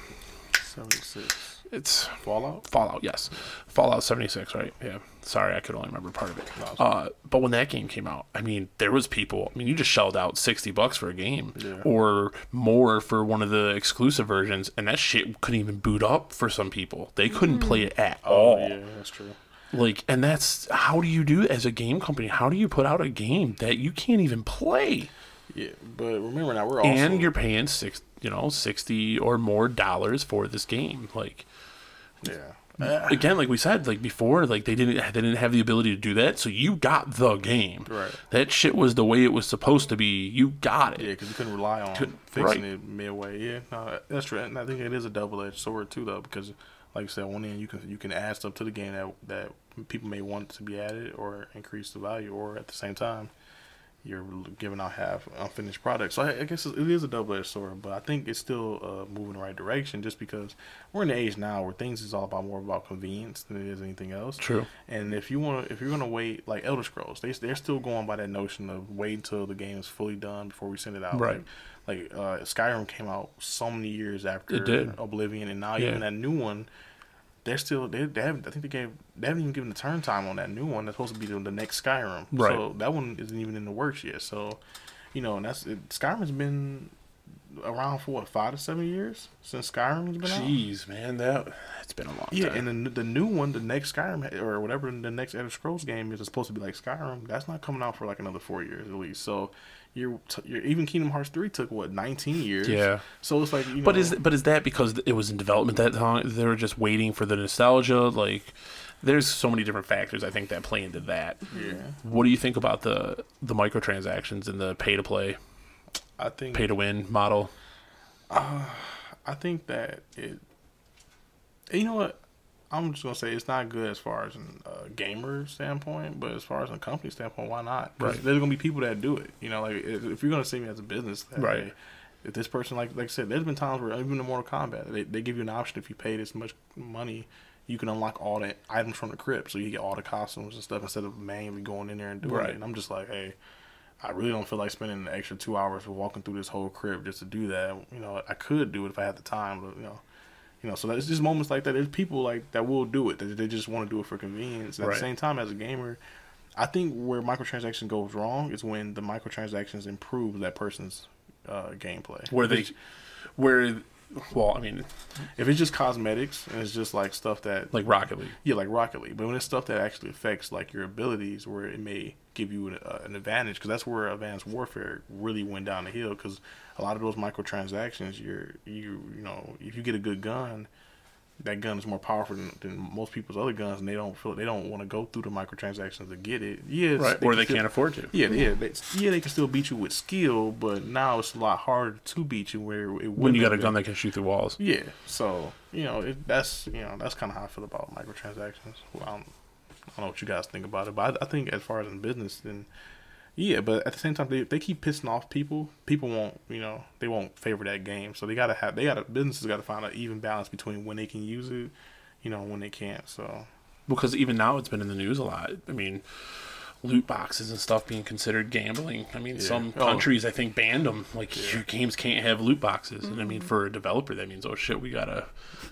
Seventy six it's Fallout. Fallout, yes. Fallout 76, right? Yeah. Sorry, I could only remember part of it. Uh, but when that game came out, I mean, there was people. I mean, you just shelled out 60 bucks for a game Yeah. or more for one of the exclusive versions, and that shit couldn't even boot up for some people. They couldn't play it at all. Oh yeah, that's true. Like, and that's how do you do as a game company? How do you put out a game that you can't even play? Yeah, but remember now we're also and you're paying six, you know, 60 or more dollars for this game. Like, yeah. Uh, again, like we said, like before, like they didn't they didn't have the ability to do that, so you got the game. Right. That shit was the way it was supposed to be. You got it. Yeah, because you couldn't rely on Couldn't- fixing right. it midway. Yeah, no, that's true. And I think it is a double edged sword too, though, because like I said, one end you can you can add stuff to the game that that people may want to be added or increase the value, or at the same time, you're giving out half unfinished products. So I, I guess it is a double edged sword, but I think it's still uh, moving in the right direction. Just because we're in the age now where things is all about more about convenience than it is anything else. True. And if you want, to, if you're gonna wait, like Elder Scrolls, they they're still going by that notion of wait until the game is fully done before we send it out. Right. Like, like uh, Skyrim came out so many years after. Oblivion, and now Yeah. even that new one, they're still they, they haven't. I think they gave they haven't even given the turn time on that new one. That's supposed to be the, the next Skyrim. Right. So that one isn't even in the works yet. So, you know, and that's it, Skyrim's been around for what five to seven years since Skyrim's been out. Jeez, man, that it's been a long Yeah, time. and the, the new one, the next Skyrim or whatever the next Elder Scrolls game is, is supposed to be like Skyrim. That's not coming out for like another four years at least. So you're, t- you're even Kingdom Hearts three took what nineteen years. Yeah. So it's like you know, But is but is that because it was in development that time? They were just waiting for the nostalgia. Like, there's so many different factors I think that play into that. yeah, What do you think about the the microtransactions and the pay to play, I think pay to win model? Uh, I think that it. You know what? I'm just gonna say it's not good as far as a uh, gamer standpoint, but as far as a company standpoint, why not? Right. There's gonna be people that do it. You know, like if, if you're gonna see me as a business, that, Right. if this person, like like I said, there's been times where even in Mortal Kombat, they, they give you an option if you pay this much money, you can unlock all the items from the crypt, so you get all the costumes and stuff instead of manually going in there and doing Right. it. And I'm just like, hey. I really don't feel like spending the extra two hours walking through this whole crypt just to do that. You know, I could do it if I had the time, but you know, you know. So it's just moments like that. There's people like that will do it. They, they just want to do it for convenience. And at Right. the same time, as a gamer, I think where microtransaction goes wrong is when the microtransactions improve that person's uh, gameplay. Where they, where, well, I mean, if it's just cosmetics and it's just like stuff that like Rocket League. yeah, like Rocket League. But when it's stuff that actually affects like your abilities, where it may give you an, uh, an advantage, because that's where Advanced Warfare really went down the hill. Because a lot of those microtransactions, you're you you know, if you get a good gun, that gun is more powerful than, than most people's other guns, and they don't feel they don't want to go through the microtransactions to get it. Yes, Right. Or they still- can't afford to. Yeah, yeah, they, yeah. They can still beat you with skill, but now it's a lot harder to beat you where it When you got a gun that can shoot through walls. Yeah, so you know it, that's you know that's kind of how I feel about microtransactions. Well, I don't, I don't know what you guys think about it, but I, I think as far as in business, then yeah. But at the same time, they, they keep pissing off people. People won't you know they won't favor that game. So they gotta have they gotta businesses gotta find an even balance between when they can use it, you know, when they can't. So because even now it's been in the news a lot. I mean, loot boxes and stuff being considered gambling. I mean, some Oh. countries I think banned them. Like your games can't have loot boxes, and I mean mm-hmm. for a developer that means oh shit, we gotta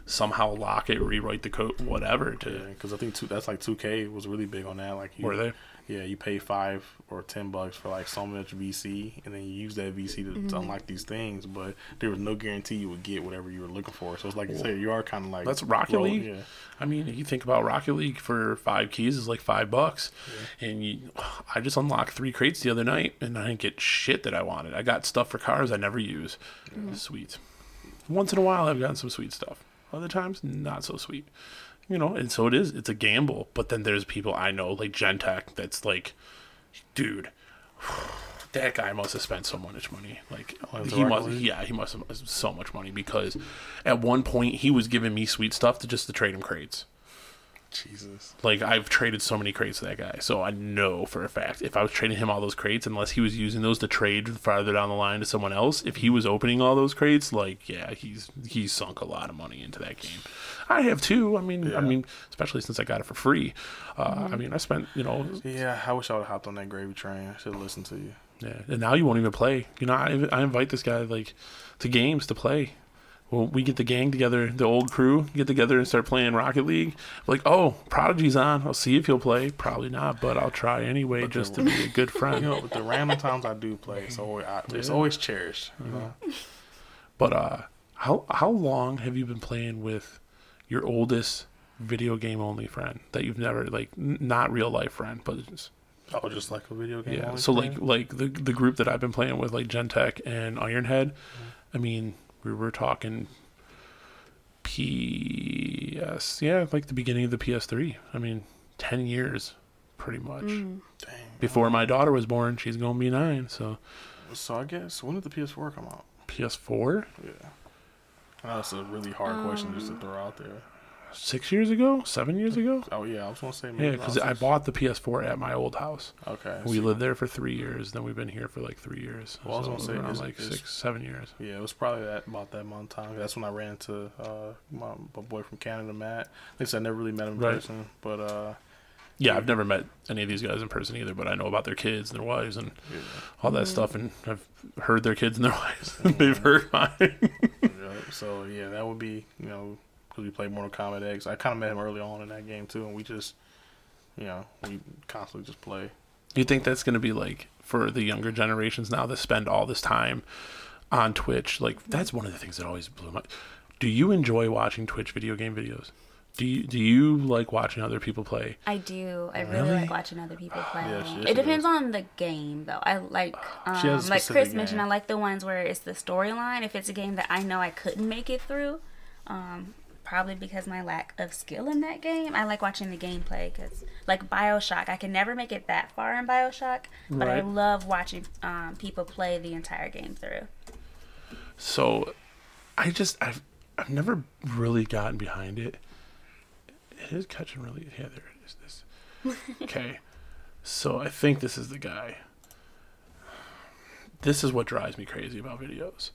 somehow lock it, rewrite the code, whatever. To because I think two, that's like two K was really big on that. Like you, Were they? Yeah, you pay five or ten bucks for like so much VC, and then you use that VC to, Mm-hmm. to unlock these things. But there was no guarantee you would get whatever you were looking for. So it's like you say, you are kind of like That's Rocket rolling- League. Yeah, I mean, you think about Rocket League for five keys is like five bucks, and you, I just unlocked three crates the other night, and I didn't get shit that I wanted. I got stuff for cars I never use. Sweet. Once in a while, I've gotten some sweet stuff. Other times, not so sweet. You know, and so it is. It's a gamble. But then there's people I know, like Gentech, that's like, dude, that guy must have spent so much money. Like into he must, yeah, he must have spent so much money because at one point he was giving me sweet stuff to just to trade him crates. Jesus. Like I've traded so many crates to that guy, so I know for a fact if I was trading him all those crates, unless he was using those to trade farther down the line to someone else, if he was opening all those crates, like yeah, he's he's sunk a lot of money into that game. I have too. I mean, I mean, especially since I got it for free. Uh, I mean, I spent you know, Yeah, I wish I would have hopped on that gravy train. I should have listened to you. yeah, and now you won't even play. You know, I, I invite this guy like to games to play. Well, we get the gang together, the old crew get together and start playing Rocket League. Like, oh, Prodigy's on. I'll see if he'll play. Probably not, but I'll try anyway, But the- just to be a good friend. You know, with the random times I do play, it's always, I, it's always cherished. You know? But uh, how how long have you been playing with your oldest video game only friend that you've never like n- not real life friend, but it's, Oh, just like a video game. yeah. only So thing? like like the the group that I've been playing with, like Gentech and Ironhead. Mm-hmm. I mean, we were talking PS, yeah, like the beginning of the PS3. I mean, ten years, pretty much. Mm. Dang. Before my daughter was born, she's gonna be nine. So So I guess when did the PS4 come out? PS4. Yeah. I know it's a really hard question just to throw out there. six years ago, seven years ago. Oh yeah, I was gonna say Yeah, because I bought the PS4 at my old house. Okay. We so- lived there for three years. Then we've been here for like three years. Well, I was So gonna say, around like is- six, seven years. Yeah, it was probably that about that month time. That's when I ran into uh, my, my boy from Canada, Matt. At least I never really met him in Right. person, but uh, Yeah, I've never met any of these guys in person either, but I know about their kids and their wives and yeah, all that mm. stuff, and I've heard their kids and their wives. They've heard mine. yeah. So yeah, that would be you know because we played Mortal Kombat X. I kind of met him early on in that game too, and we just you know we constantly just play. you think that's going to be like for the younger generations now that spend all this time on Twitch? Like that's one of the things that always blew my. Do you enjoy watching Twitch video game videos? Do you do you like watching other people play? I do. I really, Really? like watching other people play. Yeah, she- it depends does. on the game, though. I like, um, She like Chris specific mentioned, I like the ones where it's the storyline. If it's a game that I know I couldn't make it through, um, probably because my lack of skill in that game, I like watching the gameplay. Because like Bioshock, I can never make it that far in Bioshock, but I love watching um, people play the entire game through. So, I just I've I've never really gotten behind it. It is catching really. Yeah, there it is. This. Okay, so I think this is the guy. This is what drives me crazy about videos.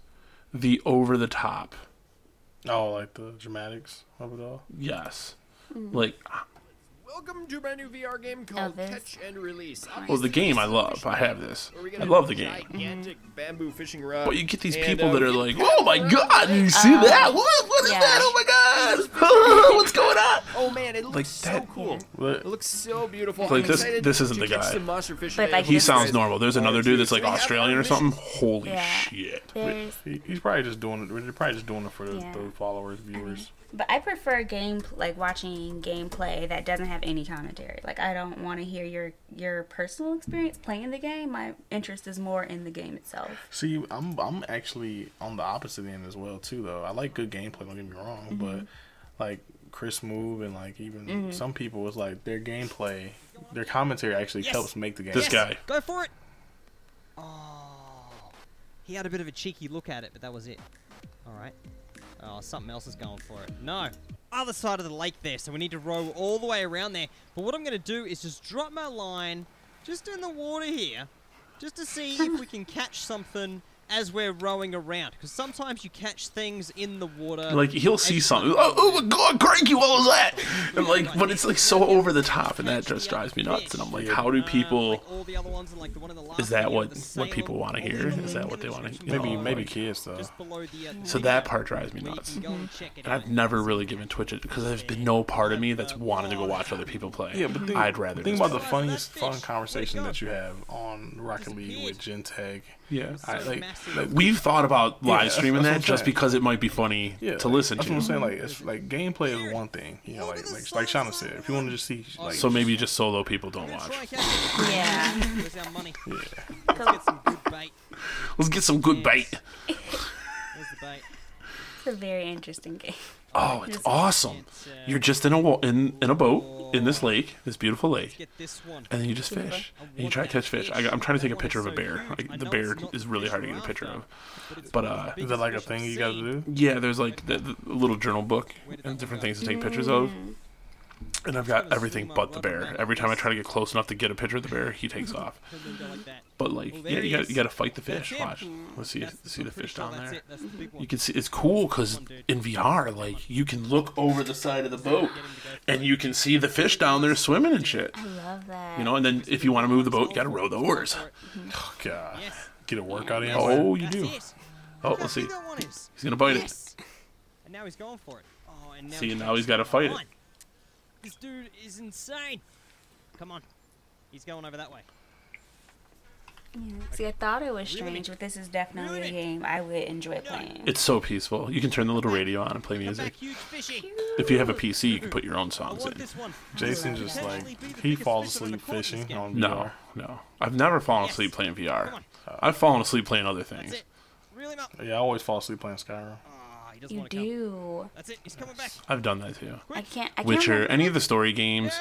The over the top. Oh, like the dramatics of it all. Yes. Mm-hmm. Like Welcome to a brand new VR game called this. Catch and Release. well the game I love. I have this. Where we get I a love the game. Gigantic bamboo fishing rod. But you get these and, people uh, that are like, "Oh my god, the you lake. see that? What, what is yeah. that? Oh my god, what's going on?" Oh man, it looks Like so that- cool. But It looks so beautiful. Like I'm this- excited this isn't to the catch guy. some monster fish But today. like He this sounds is- normal. There's another dude that's like We have Australian our or something. Holy Yeah. shit. There's he, he's probably just doing it. They're probably just doing it for the, Yeah. the followers, viewers. But I prefer game like watching gameplay that doesn't have any commentary. Like I don't want to hear your your personal experience playing the game. My interest is more in the game itself. See, I'm I'm actually on the opposite end as well too. Though I like good gameplay. Don't get me wrong, Mm-hmm. but like Chris Move and like even some people was like their gameplay, their commentary actually Yes. helps make the game. This guy. Go for it. Oh, he had a bit of a cheeky look at it, but that was it. All right. Oh, something else is going for it. No. Other side of the lake there, so we need to row all the way around there. But what I'm going to do is just drop my line just in the water here, just to see if we can catch something as we're rowing around. Because sometimes you catch things in the water. Like he'll see something. Oh, oh my god, cranky! What was that? And like, but it's like so over the top, and that just drives me nuts. And I'm like, how do Uh, people? like all the other ones and like the one in the last Is that what what people want to hear? Is that what they want to? description Maybe know, maybe like- kids though. just below the, So that part drives me nuts. and check it And I've never really given Twitch it because there's been no part of me that's wanted to go watch other people play. Yeah, but think, I'd rather. think about the funniest fun conversation that you have on Rocket League with Gentech. Yeah. I, like, massive. Like We've thought about live that's- streaming that's what that just saying. because it might be funny yeah, to like, listen That's to. what I'm saying. Like it's like gameplay is one thing. You know, like like, like Shanna said, if you want to just see like So maybe just solo people don't watch. try and catch it. Yeah. Where's our money? yeah. Let's get some good bait. Let's get some good bait. There's the bait. It's a very interesting game. Oh, it's awesome. Uh, You're just in a wa- in in a boat in this lake, this beautiful lake, Get this one. and then you just fish. And you try to catch fish. I, I'm trying to take a picture of a bear. Like, the bear is really hard to get a picture of. But uh, Is that like a thing you got to do? yeah, there's like the, the little journal book and different things to take pictures of. And I've got everything but the bear. Every time I try to get close enough to get a picture of the bear, he takes off. And then go like that. But like, Well, yeah, you got you got to fight the fish. Watch, let's see That's see the fish down there. it. That's the big one. You can see it's cool because Come on, dude. in VR, like you can look over the side of the boat and you can see the fish down there swimming and shit. I love that. You know, and then if you want to move the boat, you got to row the oars. Oh god, Yes. get a workout in. Oh, you do. Oh, let's see. big that one is. He's gonna bite it. And now he's going for it. Oh, and now See, he's now he's got to fight it. Line. This dude is insane. Come on. He's going over that way. Yeah. See, I thought it was strange, but this is definitely a game I would enjoy playing. It's so peaceful. You can turn the little radio on and play music. back, huge fishy. If you have a PC, you can put your own songs in. Jason just like Potentially be the he falls fish I've ever asleep caught in this fishing on No, VR. no. I've never fallen asleep playing VR. I've fallen asleep playing other things. it. Reel. Yeah, I always fall asleep playing Skyrim. Oh. He doesn't You want to come. do. That's it. He's coming back. I've done that too. I can't. I can't Witcher, remember- any of the story games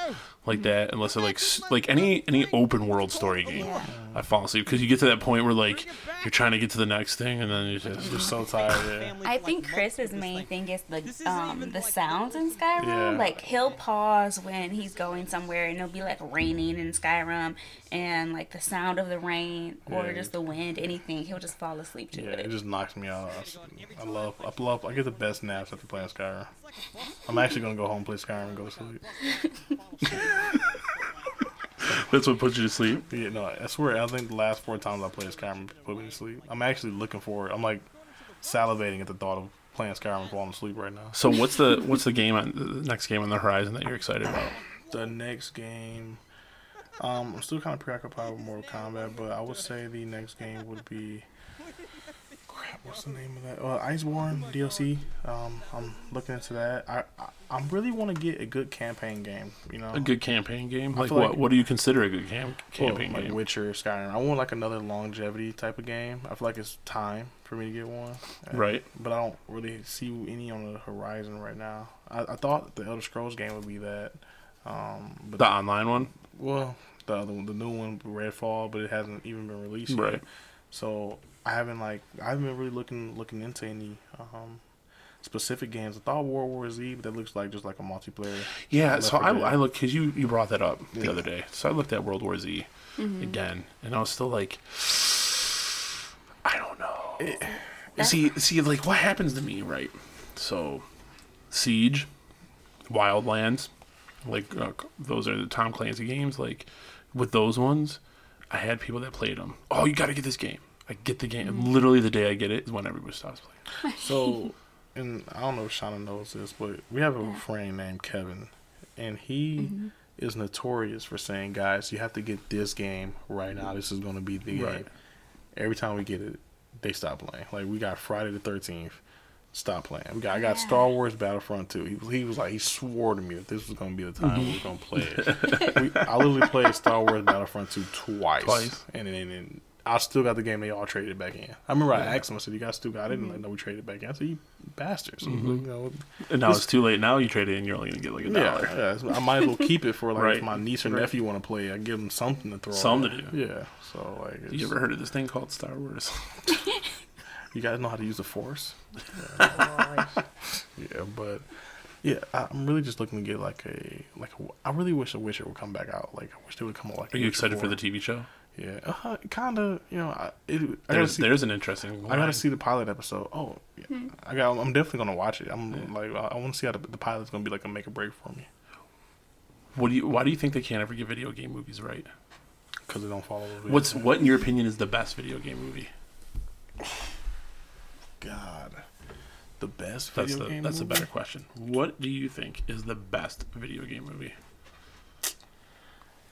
like that, unless they're like like any any open world story game. Yeah. I fall asleep because you get to that point where like you're trying to get to the next thing and then you're just Just so tired. Yeah. I think like, Chris's months, main thing is the um the sounds in Skyrim. Yeah. Like he'll pause when he's going somewhere and it'll be like raining in Skyrim and like the sound of the rain or Yeah. just the wind, anything, he'll just fall asleep to Yeah, it. it just knocks me out. I love, I love, I get the best naps after playing Skyrim. I'm actually gonna go home, play Skyrim, and go to sleep. that's what puts you to sleep. Yeah, no, I swear, I think the last four times I played Skyrim put me to sleep. I'm actually looking forward. I'm like salivating at the thought of playing Skyrim and falling asleep right now. So what's the what's the game on the next game on the horizon that you're excited about? The next game, um, I'm still kind of preoccupied with Mortal Kombat, but I would say the next game would be. What's the name of that? Uh, Iceborne DLC. Um, I'm looking into that. I I, I really want to get a good campaign game. You know, A good campaign game? Like what? like- what do you consider a good cam- Well, campaign like game? Witcher, Skyrim. I want like another longevity type of game. I feel like it's time for me to get one. Uh, Right. But I don't really see any on the horizon right now. I, I thought the Elder Scrolls game would be that. Um, but The online one, well, the other one, the new one, Redfall, but it hasn't even been released yet. right? So I haven't like I haven't been really looking looking into any um, specific games. I thought World War Z, but that looks like just like a multiplayer. Yeah. So I, Dead. I look because you you brought that up the Yeah. other day. So I looked at World War Z again, and I was still like, I don't know. see, see, like what happens to me, right? So, Siege, Wildlands, like uh, those are the Tom Clancy games. Like with those ones, I had people that played them. Oh, you got to get this game. I get the game. And literally, the day I get it is when everybody stops playing. So, and I don't know if Shanna knows this, but we have a friend named Kevin, and he mm-hmm. is notorious for saying, "Guys, you have to get this game right now. This is going to be the game." Every time we get it, they stop playing. Like we got Friday the Thirteenth. Stop playing. We got, I got Star Wars Battlefront 2. He was, he was like, he swore to me that this was going to be the time we were going to play it. we, I literally played Star Wars Battlefront 2 twice. Twice. And then and I still got the game they all traded back in. I remember I asked him, I said, you guys still got it? And I know mm-hmm. we traded back in. I said, you bastards. You mm-hmm. know, And now it's too late. Now you trade it, and you're only gonna get like a dollar. yeah, so I might as well keep it for like Right. if my niece or Right. nephew want to play. I give them something to throw. Something to do. Yeah. So like, it's, You ever heard of this thing called Star Wars? you guys know how to use the Force? Yeah, yeah but yeah, I'm really just looking to get like a like. A, I really wish a Witcher would come back out. Like I wish they would come out like. Are you excited for the TV show? Yeah, uh, kind of. You know, I, it, I There's see. there's an interesting. I gotta see the pilot episode. Oh, yeah. I got. I'm definitely gonna watch it. I'm like, I, I want to see how the, the pilot's gonna be like a make or break for me What do you? Why do you think they can't ever get video game movies right? because they don't follow the. What's what in your opinion is the best video game movie? God? The best That's video the game. that's a better question. What do you think is the best video game movie?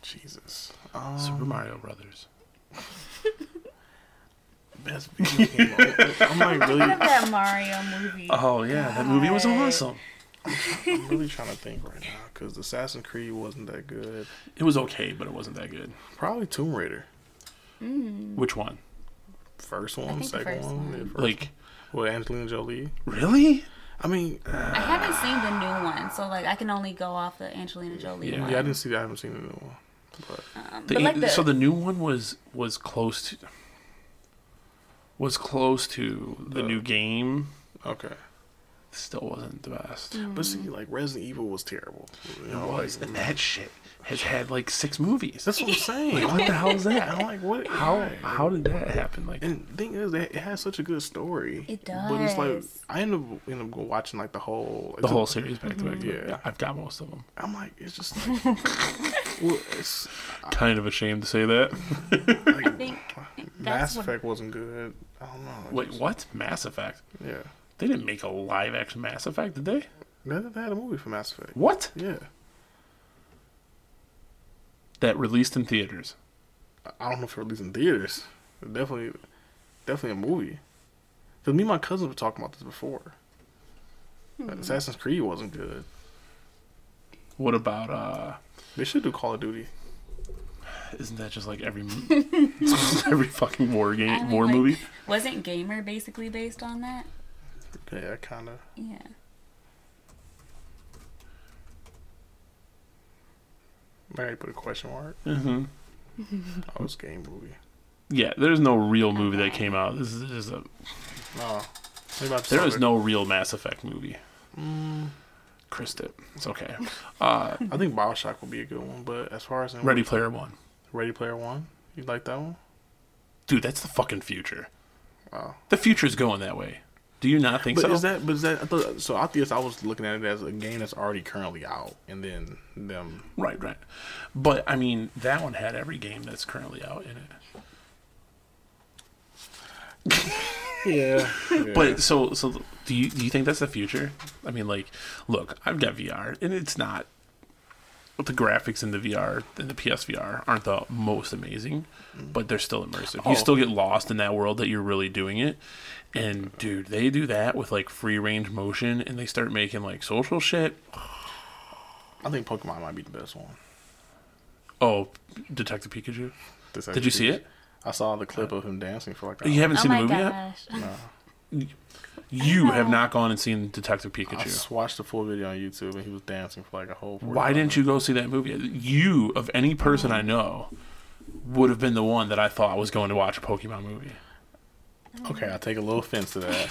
Jesus. Um, Super Mario Brothers. Best video game. movie. I'm like really. of that Mario movie? Oh yeah, that movie was awesome. I'm really trying to think right now because Assassin's Creed wasn't that good. It was okay, but it wasn't that good. Probably Tomb Raider. Which one? First one, think the second first one, one. yeah, first Like With Angelina Jolie. really? I mean, I haven't seen the new one, so like I can only go off the Angelina Jolie Yeah. one. yeah, I didn't see. That. I haven't seen the new one. But Um, The, but like the, so the new one was was close to was close to the The- new game. okay. Still wasn't the best. But see, like Resident Evil was terrible. You know, like and that shit has had like six movies. that's what I'm saying. What the hell is that? I'm like, what? How how did that happen? Like And the thing is, it has such a good story. It does. But it's like. I end up end up watching like the whole the whole series back to back. Mm-hmm. Yeah. I've got most of them. I'm like, it's just like, well, it's Kind of a shame to say that. like I think Mass that's what, Effect wasn't good. I don't know. It Wait, just- what? Mass Effect? Yeah, They didn't make a live action Mass Effect, did they? they, they had a movie for Mass Effect. What? Yeah, That released in theaters. I don't know if it released in theaters. Definitely, definitely a movie. Cause me and my cousin were talking about this before. Assassin's Creed wasn't good. What about uh They should do Call of Duty. isn't that just like every every fucking war game I mean, war like, movie? wasn't Gamer basically based on that? Yeah, kind of. Yeah. Maybe put a question mark. Mm-hmm. Oh, it's game movie. Yeah, there's no real movie that came out. This is just a. No. There saw no real Mass Effect movie. Chris it. It's okay. Uh, I think Bioshock would be a good one, but as far as Ready Player One. Ready Player One, you like that one? Dude, that's the fucking future. Wow. The future's going that way. Do you not think But so? is that? But is that? I thought, so I guess I was looking at it as a game that's already currently out, and then them. Right, right. But I mean, that one had every game that's currently out in it. Yeah. But so so do you do you think that's the future? I mean, like, look, I've got VR, and it's not. The graphics in the VR and the PSVR aren't the most amazing, mm-hmm. but they're still immersive. Oh. You still get lost in that world that you're really doing it. And dude, they do that with like free range motion, and they start making like social shit. I think Pokemon might be the best one. Oh, Detective Pikachu. This Did you see it? I saw the clip uh, of him dancing for like. an You haven't Oh seen the oh my movie yet. gosh. You have not gone and seen Detective Pikachu. I just watched the full video on YouTube, and he was dancing for like a whole. Why didn't you go see that movie? You, of any person I know, would have been the one that I thought was going to watch a Pokemon movie. Okay, I take a little offense to that.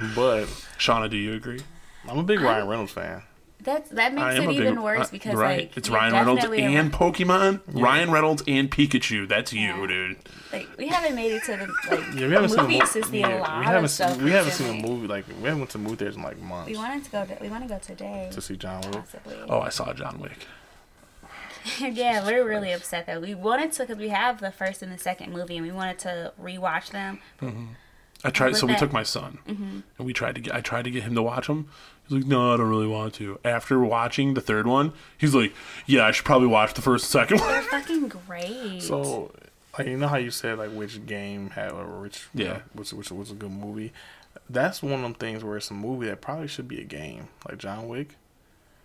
but Shanna, do you agree? I'm a big Ryan Reynolds fan. That's that makes it a big- even worse uh, because right, like it's Ryan Reynolds definitely and Pokemon. Ryan Reynolds and Pikachu. That's you, Yeah. dude. like we haven't made it to the like Yeah, we haven't seen a movies mo- to see yeah, we haven't of stuff. seen, we haven't seen a movie like we haven't went to movie theaters in like months We wanted to go. To, we want to go today, to see John Wick. possibly. Oh, I saw John Wick. yeah, we're really upset that we wanted to because we have the first and the second movie and we wanted to rewatch them. I tried. was So we that? took my son, and we tried to get. I tried to get him to watch them. He's like, "No, I don't really want to." After watching the third one, he's like, "Yeah, I should probably watch the first and second one." They're fucking great. So, like you know how you said like which game had or which Yeah. which which was a good movie. That's one of them things where it's a movie that probably should be a game, like John Wick.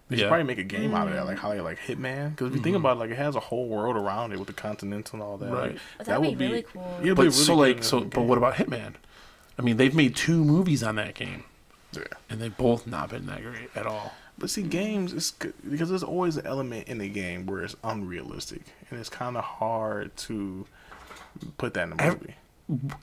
They should probably make a game out of that, like how they like Hitman. Because if you think about it, like it has a whole world around it with the continents and all that. Mm-hmm. Right. Like, That'd that be would be really cool. it'd be But really so like so. But what about Hitman? I mean, they've made two movies on that game, Yeah. and they've both not been that great at all. But see, games is good because there's always an element in the game where it's unrealistic, and it's kind of hard to put that in a movie.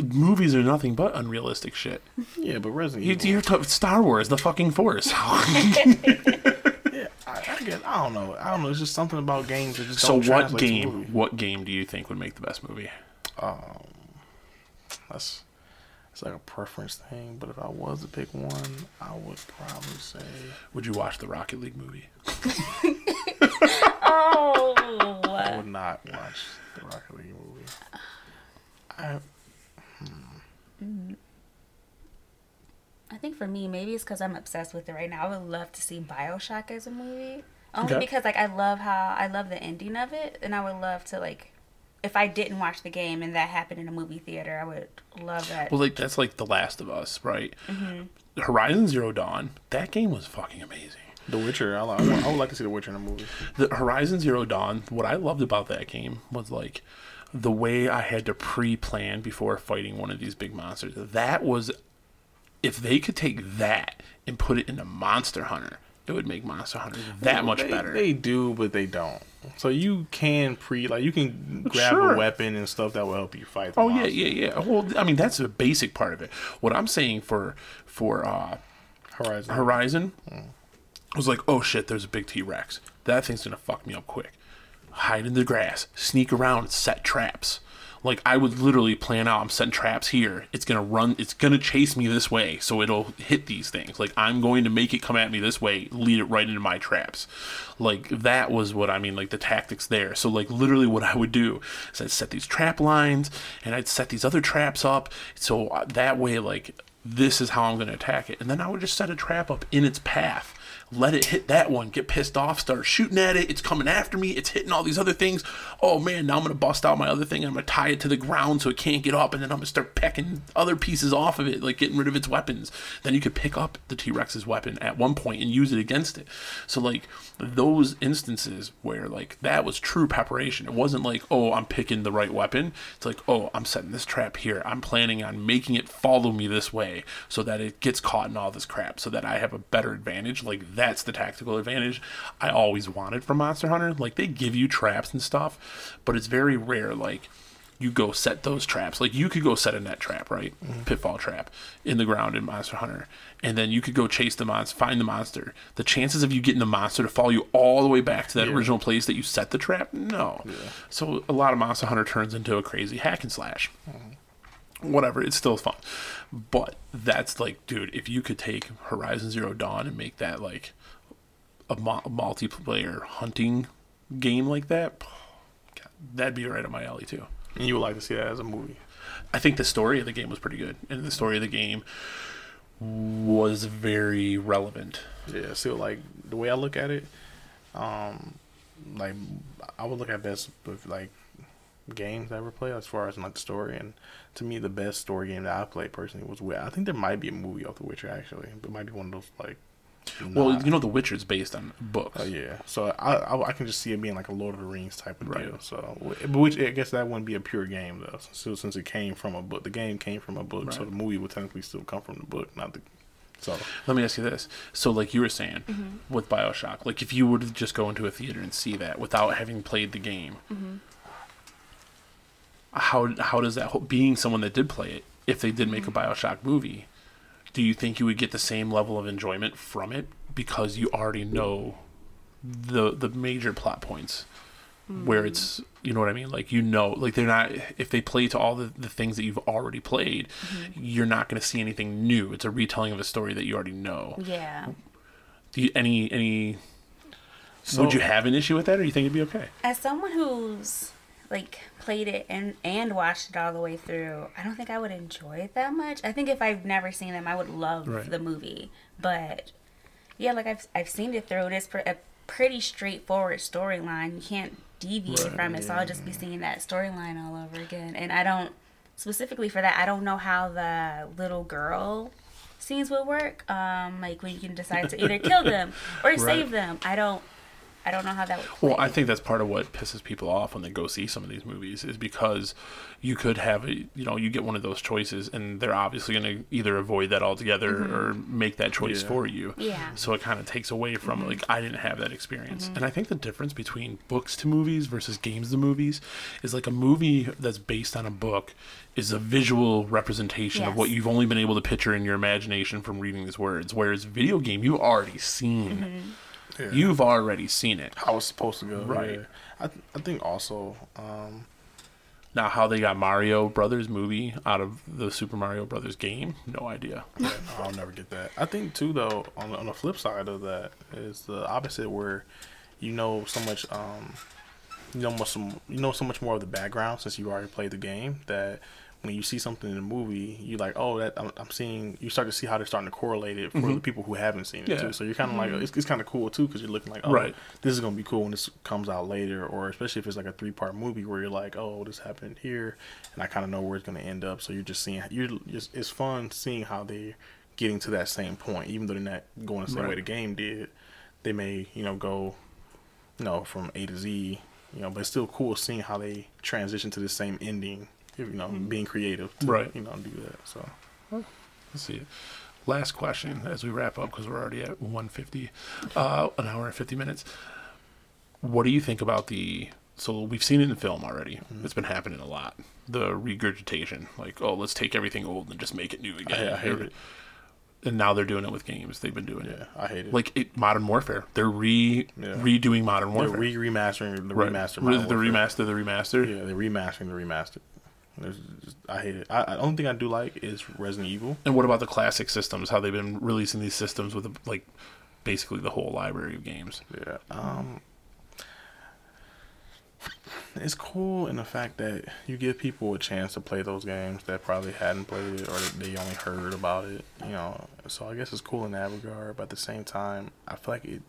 Movies are nothing but unrealistic shit. yeah, but Resident You, Evil. you're t- Star Wars, the fucking Force. yeah, I, I guess I don't know. I don't know. It's just something about games that just so what game? What game do you think would make the best movie? Um, that's it's like a preference thing. But if I was to pick one, I would probably say Would you watch the Rocket League movie? oh, I would not watch the Rocket League movie. I Hmm. I think for me, maybe it's because I'm obsessed with it right now. I would love to see Bioshock as a movie, only Okay. because like I love how I love the ending of it, and I would love to like, if I didn't watch the game and that happened in a movie theater, I would love that. Well, like that's like The Last of Us, right? Mm-hmm. Horizon Zero Dawn. That game was fucking amazing. The Witcher. I, li- would, I would like to see The Witcher in a movie. The Horizon Zero Dawn. What I loved about that game was like the way I had to pre-plan before fighting one of these big monsters. That was, if they could take that and put it into Monster Hunter, it would make Monster Hunter that much They- better. They do, but they don't. So you can pre like you can grab Sure. a weapon and stuff that will help you fight. The Oh yeah, monster. yeah, yeah. Well, I mean that's a basic part of it. What I'm saying for for uh, Horizon. Horizon was like, oh shit, there's a big T Rex. That thing's gonna fuck me up quick. Hide in the grass, sneak around, set traps. Like I would literally plan out. I'm setting traps here. It's gonna run. It's gonna chase me this way, so it'll hit these things. Like I'm going to make it come at me this way, lead it right into my traps. Like that was what I mean. Like the tactics there. So like literally, what I would do is I'd set these trap lines, and I'd set these other traps up. So uh, that way, like this is how I'm gonna attack it, and then I would just set a trap up in its path let it hit that one, get pissed off, start shooting at it. It's coming after me. It's hitting all these other things. Oh man, now I'm gonna bust out my other thing. I'm gonna tie it to the ground so it can't get up, and then I'm gonna start pecking other pieces off of it, like getting rid of its weapons. Then you could pick up the T Rex's weapon at one point and use it against it. So like those instances where like that was true preparation. It wasn't like oh I'm picking the right weapon. It's like oh I'm setting this trap here. I'm planning on making it follow me this way so that it gets caught in all this crap, so that I have a better advantage. Like that's the tactical advantage I always wanted from Monster Hunter. Like they give you traps and stuff, but it's very rare. Like you go set those traps. Like you could go set a net trap, right? Mm-hmm. Pitfall trap in the ground in Monster Hunter, and then you could go chase the monster, find the monster. The chances of you getting the monster to follow you all the way back to that Yeah. original place that you set the trap, no. So a lot of Monster Hunter turns into a crazy hack and slash. Mm-hmm. Whatever, it's still fun. But that's like, dude, if you could take Horizon Zero Dawn and make that like a mu- multiplayer hunting game like that, God, that'd be right up my alley too. And you would like to see that as a movie. I think the story of the game was pretty good, and the story of the game was very relevant. Yeah, so like the way I look at it, um, like I would look at this with like games I ever played as far as like the story, and to me the best story game that I played personally was Witcher. I think there might be a movie of The Witcher actually, but it might be one of those like. Well, you know, The Witcher is based on books. Oh yeah, so I, I I can just see it being like a Lord of the Rings type of Right. deal. So, but which I guess that wouldn't be a pure game though, so, since it came from a book. The game came from a book, so the movie would technically still come from the book, not the. So Let me ask you this: so, like you were saying mm-hmm. with Bioshock, like if you were to just go into a theater and see that without having played the game, mm-hmm. How how does that whole, being someone that did play it, if they did make a mm-hmm. Bioshock movie, do you think you would get the same level of enjoyment from it because you already know the the major plot points? Where mm. it's, you know what I mean? Like, you know, like they're not, if they play to all the, the things that you've already played, mm-hmm. you're not going to see anything new. It's a retelling of a story that you already know. Yeah. Do you, any any So- would you have an issue with that, or do you think it'd be okay? As someone who's like played it and and watched it all the way through, I don't think I would enjoy it that much. I think if I've never seen them, I would love Right. the movie. But yeah, like I've I've seen it through. It is a pretty straightforward storyline. You can't deviate Right. from it, so I'll just be seeing that storyline all over again. And I don't specifically for that. I don't know how the little girl scenes would work. Um, like when you can decide to either kill them or save them. I don't. I don't know how that would. Play. Well, I think that's part of what pisses people off when they go see some of these movies is because you could have a, you know, you get one of those choices and they're obviously going to either avoid that altogether mm-hmm. or make that choice Yeah. for you. Yeah. So it kind of takes away from mm-hmm. like I didn't have that experience. Mm-hmm. And I think the difference between books to movies versus games to movies is like a movie that's based on a book is a visual representation of what you've only been able to picture in your imagination from reading these words whereas video game you've already seen. Yeah. You've already seen it. how it's supposed to go. Right. Yeah. I th- I think also um, Now, how they got Mario Brothers movie out of the Super Mario Brothers game, no idea. Yeah, I'll never get that. I think too, though, on on the flip side of that is the opposite, where you know so much, um, you know much, some, you know so much more of the background since you already played the game that when you see something in the movie, you like, oh, that I'm, I'm seeing. You start to see how they're starting to correlate it for the mm-hmm. people who haven't seen it Yeah. too. So you're kind of like, mm-hmm. it's, it's kind of cool too because you're looking like, oh, Right. this is gonna be cool when this comes out later, or especially if it's like a three part movie where you're like, oh, this happened here, and I kind of know where it's gonna end up. So you're just seeing, you're just, it's fun seeing how they're getting to that same point, even though they're not going the same way the game did. They may, you know, go, you know, from A to Z, you know, but it's still cool seeing how they transition to the same ending. You know, being creative, to, Right. You know, do that. So Let's see. Last question as we wrap up because we're already at 150, uh, an hour and 50 minutes. What do you think about the? So we've seen it in film already. It's been happening a lot. The regurgitation, like, oh, let's take everything old and just make it new again. I hate it. And now they're doing it with games. They've been doing it. yeah, I hate it. Like it, Modern Warfare, they're re Yeah. redoing Modern they're Warfare. re remastering the Right. remaster, Re- Modern the Warfare. remaster, the remaster. Yeah, they're remastering the remaster. There's just, I hate it. I, I only thing I do like is Resident Evil. And what about the classic systems? How they've been releasing these systems with like basically the whole library of games. Yeah. Um. It's cool in the fact that you give people a chance to play those games that probably hadn't played it or they only heard about it. You know, so I guess it's cool in that regard. But at the same time, I feel like it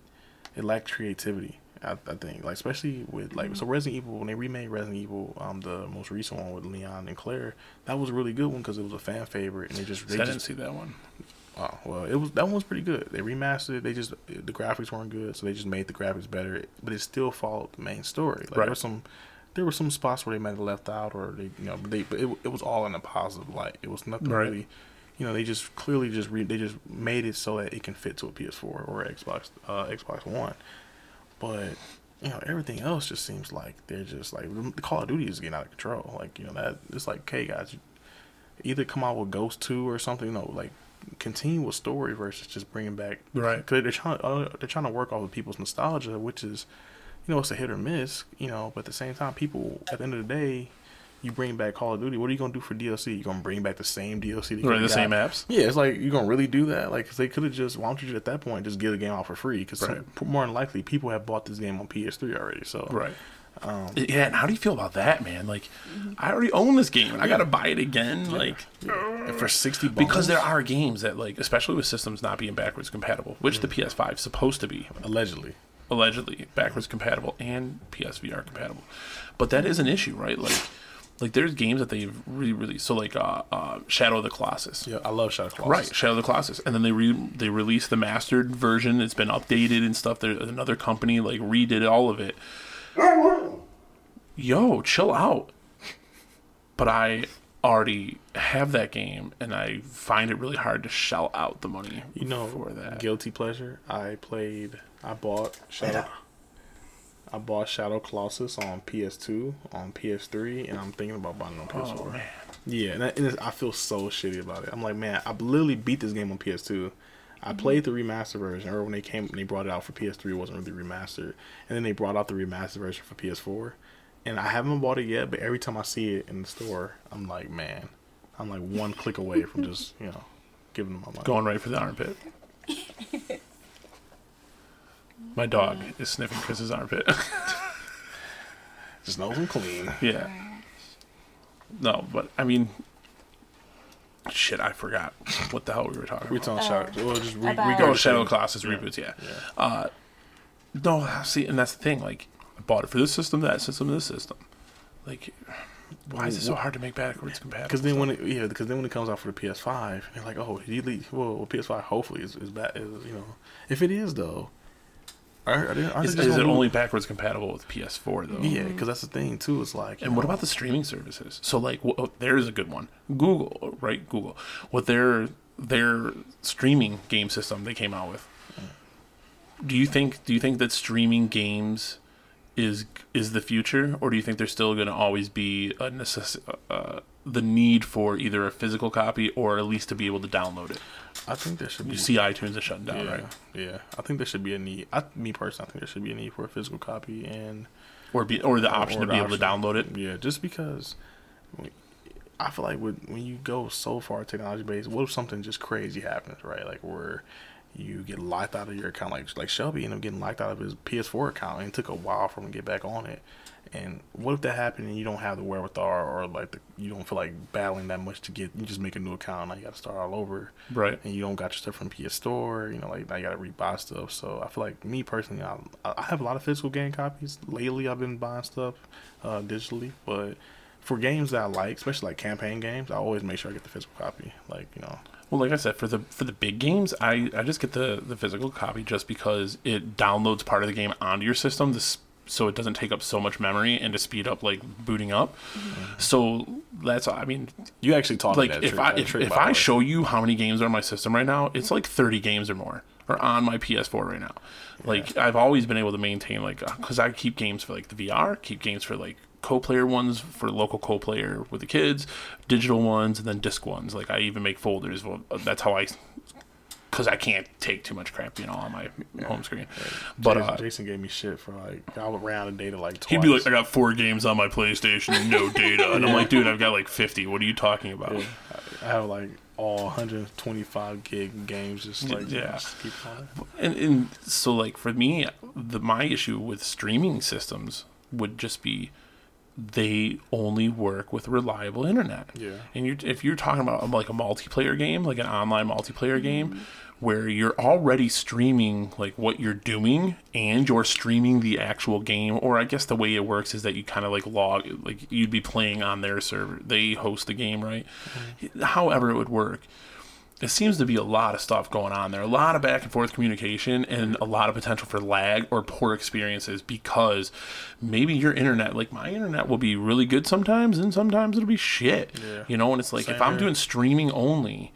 it lacked creativity. I, I think, like especially with like so Resident Evil when they remade Resident Evil, um, the most recent one with Leon and Claire, that was a really good one because it was a fan favorite and they just they I just didn't see that one. Oh well, it was that one was pretty good. They remastered it. They just the graphics weren't good, so they just made the graphics better. But it still followed the main story. Like Right. there were some, there were some spots where they might have left out, or they you know, but they but it, it was all in a positive light. It was nothing Right. really, you know, they just clearly just re- they just made it so that it can fit to a PS4 or Xbox uh, Xbox One. But you know, everything else just seems like they're just like the Call of Duty is getting out of control. Like you know that it's like, okay, guys, either come out with Ghost Two or something. You know, like continue with story versus just bringing back Right. Because they're trying uh, they're trying to work off of people's nostalgia, which is you know it's a hit or miss. You know, but at the same time, people at the end of the day. You bring back Call of Duty. What are you gonna do for DLC? You gonna bring back the same DLC? Right, the got? same apps. Yeah, it's like you gonna really do that? Like, 'cause they could have just. Why don't you at that point just give the game out for free? Because Right. more than likely, people have bought this game on PS3 already. So Right. Um, yeah, and how do you feel about that, man? Like, I already own this game, and I gotta buy it again. Like, and for sixty bucks, because there are games that, like, especially with systems not being backwards compatible, which Mm. the PS5 is supposed to be, allegedly. allegedly backwards compatible and PSVR compatible, but that is an issue, right? Like, like there's games that they've re-released. So, like, uh, uh, Shadow of the Colossus. Yeah, I love Shadow of the Colossus. Right, Shadow of the Colossus, and then they re they released the mastered version. It's been updated and stuff. There's another company like redid all of it. Yo, chill out. But I already have that game, and I find it really hard to shell out the money. You know, for that. guilty pleasure. I played. I bought Shadow. I bought Shadow Colossus on PS2, on PS3, and I'm thinking about buying it on PS4. Oh man, Yeah, and, I, and it's- I feel so shitty about it. I'm like, man, I literally beat this game on PS2. I mm-hmm. played the remastered version. Or when they came, when they brought it out for PS3, it wasn't really remastered, and then they brought out the remastered version for PS4. And I haven't bought it yet, but every time I see it in the store, I'm like, man, I'm like one click away from just you know giving them my money. going right for the armpit. My dog is sniffing Chris's armpit. Just knows I'm clean. yeah. No, but I mean, shit, I forgot what the hell we were talking We about. talking Shadow. Well, just re- about- we Oh, go Shadow of the Colossus reboots, yeah. Uh, no, see, and that's the thing. Like, I bought it for this system, that system, this system. Like, why is it so hard to make backwards compatible? Because then when it yeah, because then when it comes out for the PS5, they're like, oh, you leave, well, well, PS5 hopefully is is bad. Is, you know, if it is though, are they, is, is it only backwards compatible with PS4 though? Yeah, because that's the thing too. It's like, And what about the streaming services? So like, wh- oh, there's a good one. Google, right? Google, what their their streaming game system they came out with. Do you think? Do you think that streaming games is is the future, or do you think there's still going to always be a necess- uh, the need for either a physical copy or at least to be able to download it? I think there should be You see, iTunes is shutting down, yeah, right? yeah. I think there should be a need. I, me personally, I think there should be a need for a physical copy and Or be or the option or to the be able to download it. Yeah, just because I feel like with, when you go so far technology based, what if something just crazy happens, right? Like where you get locked out of your account, like like Shelby ended up getting locked out of his PS4 account, and it took a while for him to get back on it. And what if that happened and you don't have the wherewithal, or like the, you don't feel like battling that much to get, you just make a new account, now you got to start all over, Right. and you don't got your stuff from PS Store, you know, like now you got to rebuy stuff. So I feel like me personally, I, I have a lot of physical game copies. Lately, I've been buying stuff uh, digitally, but for games that I like, especially like campaign games, I always make sure I get the physical copy. Like you know, Well, like I said, for the for the big games, I, I just get the, the physical copy just because it downloads part of the game onto your system, this, so it doesn't take up so much memory and to speed up like booting up. Mm-hmm. So that's I mean, you actually taught like if trick- I if, if I show you how many games are on my system right now, it's like thirty games or more are on my PS4 right now. Like I've always been able to maintain like uh, because I keep games for like the VR, keep games for like co-player ones for local co-player with the kids, digital ones, and then disc ones. Like I even make folders. Well, that's how I. Because I can't take too much crap, you know, on my home screen. But Jason, uh, Jason gave me shit for like I ran and data like twice. he'd be like, "I got four games on my PlayStation no data," and I'm like, "Dude, I've got like 50. What are you talking about?" Yeah, I have like all 125 gig games just like Yeah. just keep. And, and so like for me the my issue with streaming systems would just be they only work with reliable internet. Yeah. and you if you're talking about like a multiplayer game like an online multiplayer mm-hmm. game where you're already streaming like what you're doing and you're streaming the actual game or i guess the way it works is that you kind of like log like you'd be playing on their server. They host the game right? Mm-hmm. However it would work it seems to be a lot of stuff going on there. A lot of back and forth communication and a lot of potential for lag or poor experiences because maybe your internet, like my internet, will be really good sometimes and sometimes it'll be shit. Yeah. You know, and it's like if I'm here. doing streaming only,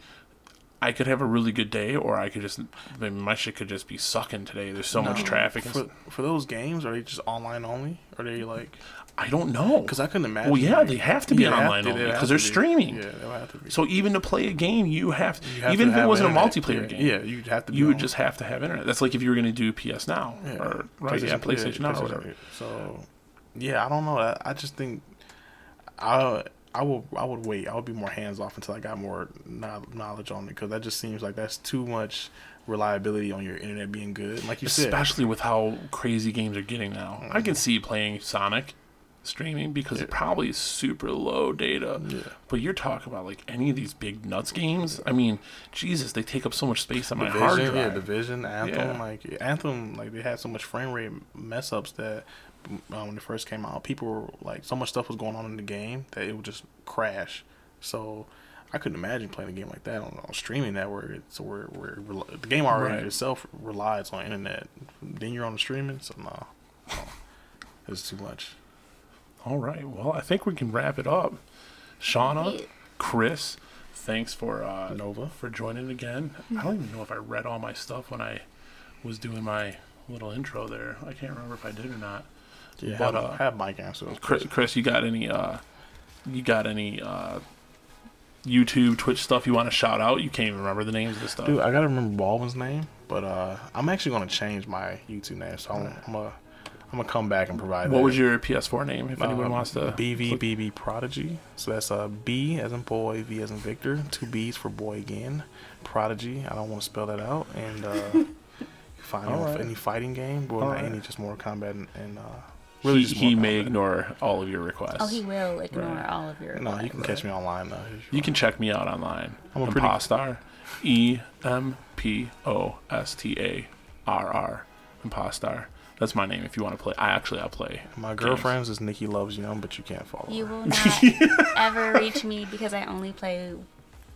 I could have a really good day, or I could just I mean, my shit could just be sucking today. There's so much traffic. For for those games. Are they just online only? Are they like? I don't know Because I couldn't imagine. Well, yeah, like- they have to be online to- only because they're be. streaming. Yeah, they have to be. So even to play a game, you have, You have even if it wasn't a multiplayer Yeah, game. yeah, you'd have to be You would just have to have internet. That's like if you were going to do PS Now Yeah. or right, yeah, PlayStation Now or whatever. So, yeah, I don't know. I, I just think I I will I would wait. I would be more hands off until I got more knowledge on it because that just seems like that's too much reliability on your internet being good. Like you said, Especially with how crazy games are getting now. I can mm-hmm. see playing Sonic streaming because it probably is super low data. Yeah. But you're talking about like any of these big nuts games. I mean, Jesus, they take up so much space on my Division, hard yeah. Division, Anthem, Yeah. like Anthem, like they had so much frame rate mess ups that uh, when it first came out, people were like so much stuff was going on in the game that it would just crash. So I couldn't imagine playing a game like that on, on streaming network. It's where where it the game already Right. itself relies on internet. Then you're on the streaming, so no, no it's too much. All right. Well, I think we can wrap it up. Shanna, Chris, thanks for uh, Nova. for joining again. I don't even know if I read all my stuff when I was doing my little intro there. I can't remember if I did or not. Yeah, But, have, uh, have Mike answer those Chris. Chris, you got any uh, you got any uh, YouTube, Twitch stuff you want to shout out? You can't even remember the names of the stuff. Dude, I gotta remember Baldwin's name, but uh, I'm actually gonna change my YouTube name, so I'm, I'm gonna I'm gonna come back and provide. what that. was your PS4 name? If anyone Uh, wants to. BVBB Prodigy. So that's a B as in boy, V as in Victor, two B's for boy again. Prodigy. I don't want to spell that out. And uh, you find me on Alright. any fighting game, well, not Alright. any, just Mortal Kombat and, and uh, He, just he may ignore all of your requests. Oh, he will ignore Right. all of your. requests. No, you can catch me online though. You can check me out online. I'm a pretty- Impostar. E M P O S T A R R. Impostar. That's my name if you want to play. I actually I'll play. My games. girlfriend's is Nikki Loves Young, but you can't follow You her. will not ever reach me because I only play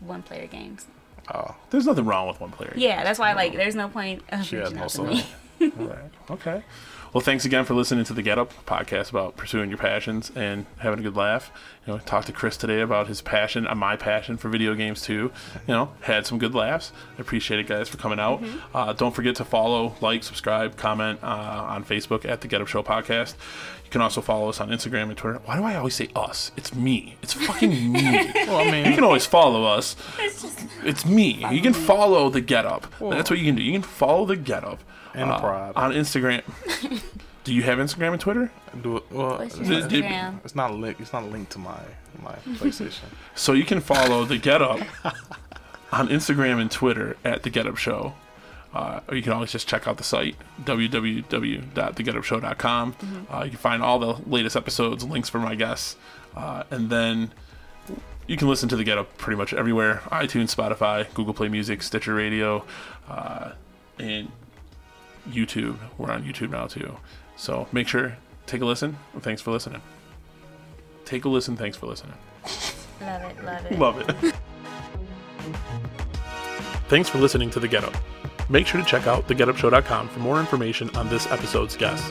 one player games. Oh, There's nothing wrong with one player. Yeah, that's why like there's no point of she has reaching no to soul. me. All right. Okay. Well, thanks again for listening to the Get Up podcast about pursuing your passions and having a good laugh. You know, talked to Chris today about his passion, uh, my passion for video games too. You know, had some good laughs. I appreciate it, guys, for coming out. Uh, don't forget to follow, like, subscribe, comment uh, on Facebook at the Get Up Show podcast. You can also follow us on Instagram and Twitter. Why do I always say us? It's me. It's fucking me. well, I mean, You can always follow us. It's me. You can follow the Get Up. That's what you can do. You can follow the Get Up And uh, Pride. on Instagram. do you have Instagram and Twitter? do it. Well, What's it's, your Did- did- Instagram? it's not linked. It's not linked to my my PlayStation. So you can follow the Get Up on Instagram and Twitter at the Get Up Show. Uh, or you can always just check out the site www.thegetupshow.com. Uh, you can find all the latest episodes, links for my guests, uh, and then you can listen to the Get Up pretty much everywhere: iTunes, Spotify, Google Play Music, Stitcher Radio, uh, and YouTube. We're on YouTube now too. So make sure take a listen. and Thanks for listening. Take a listen. Thanks for listening. Love it, love it. Love it. Thanks for listening to The Get Up. Make sure to check out thegetupshow.com for more information on this episode's guests.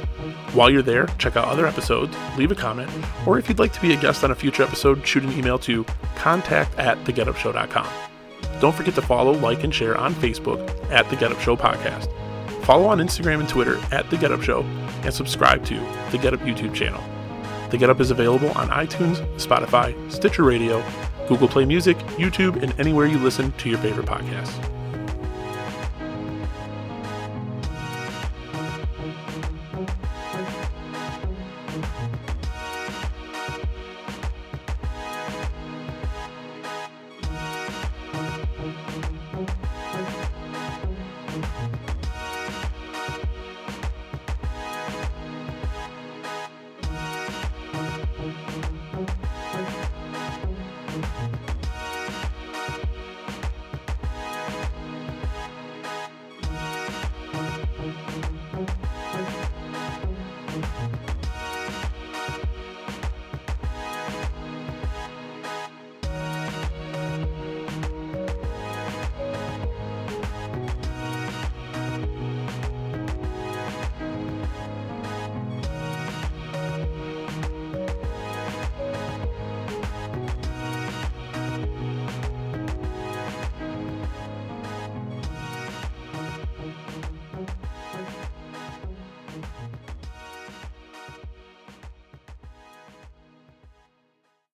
While you're there, check out other episodes, leave a comment, or if you'd like to be a guest on a future episode, shoot an email to contact at thegetupshow.com. Don't forget to follow, like, and share on Facebook at The Get Up Show Podcast. Follow on Instagram and Twitter at The Get Up Show, and subscribe to The Get Up YouTube channel. The Get Up is available on iTunes, Spotify, Stitcher Radio, Google Play Music, YouTube, and anywhere you listen to your favorite podcasts.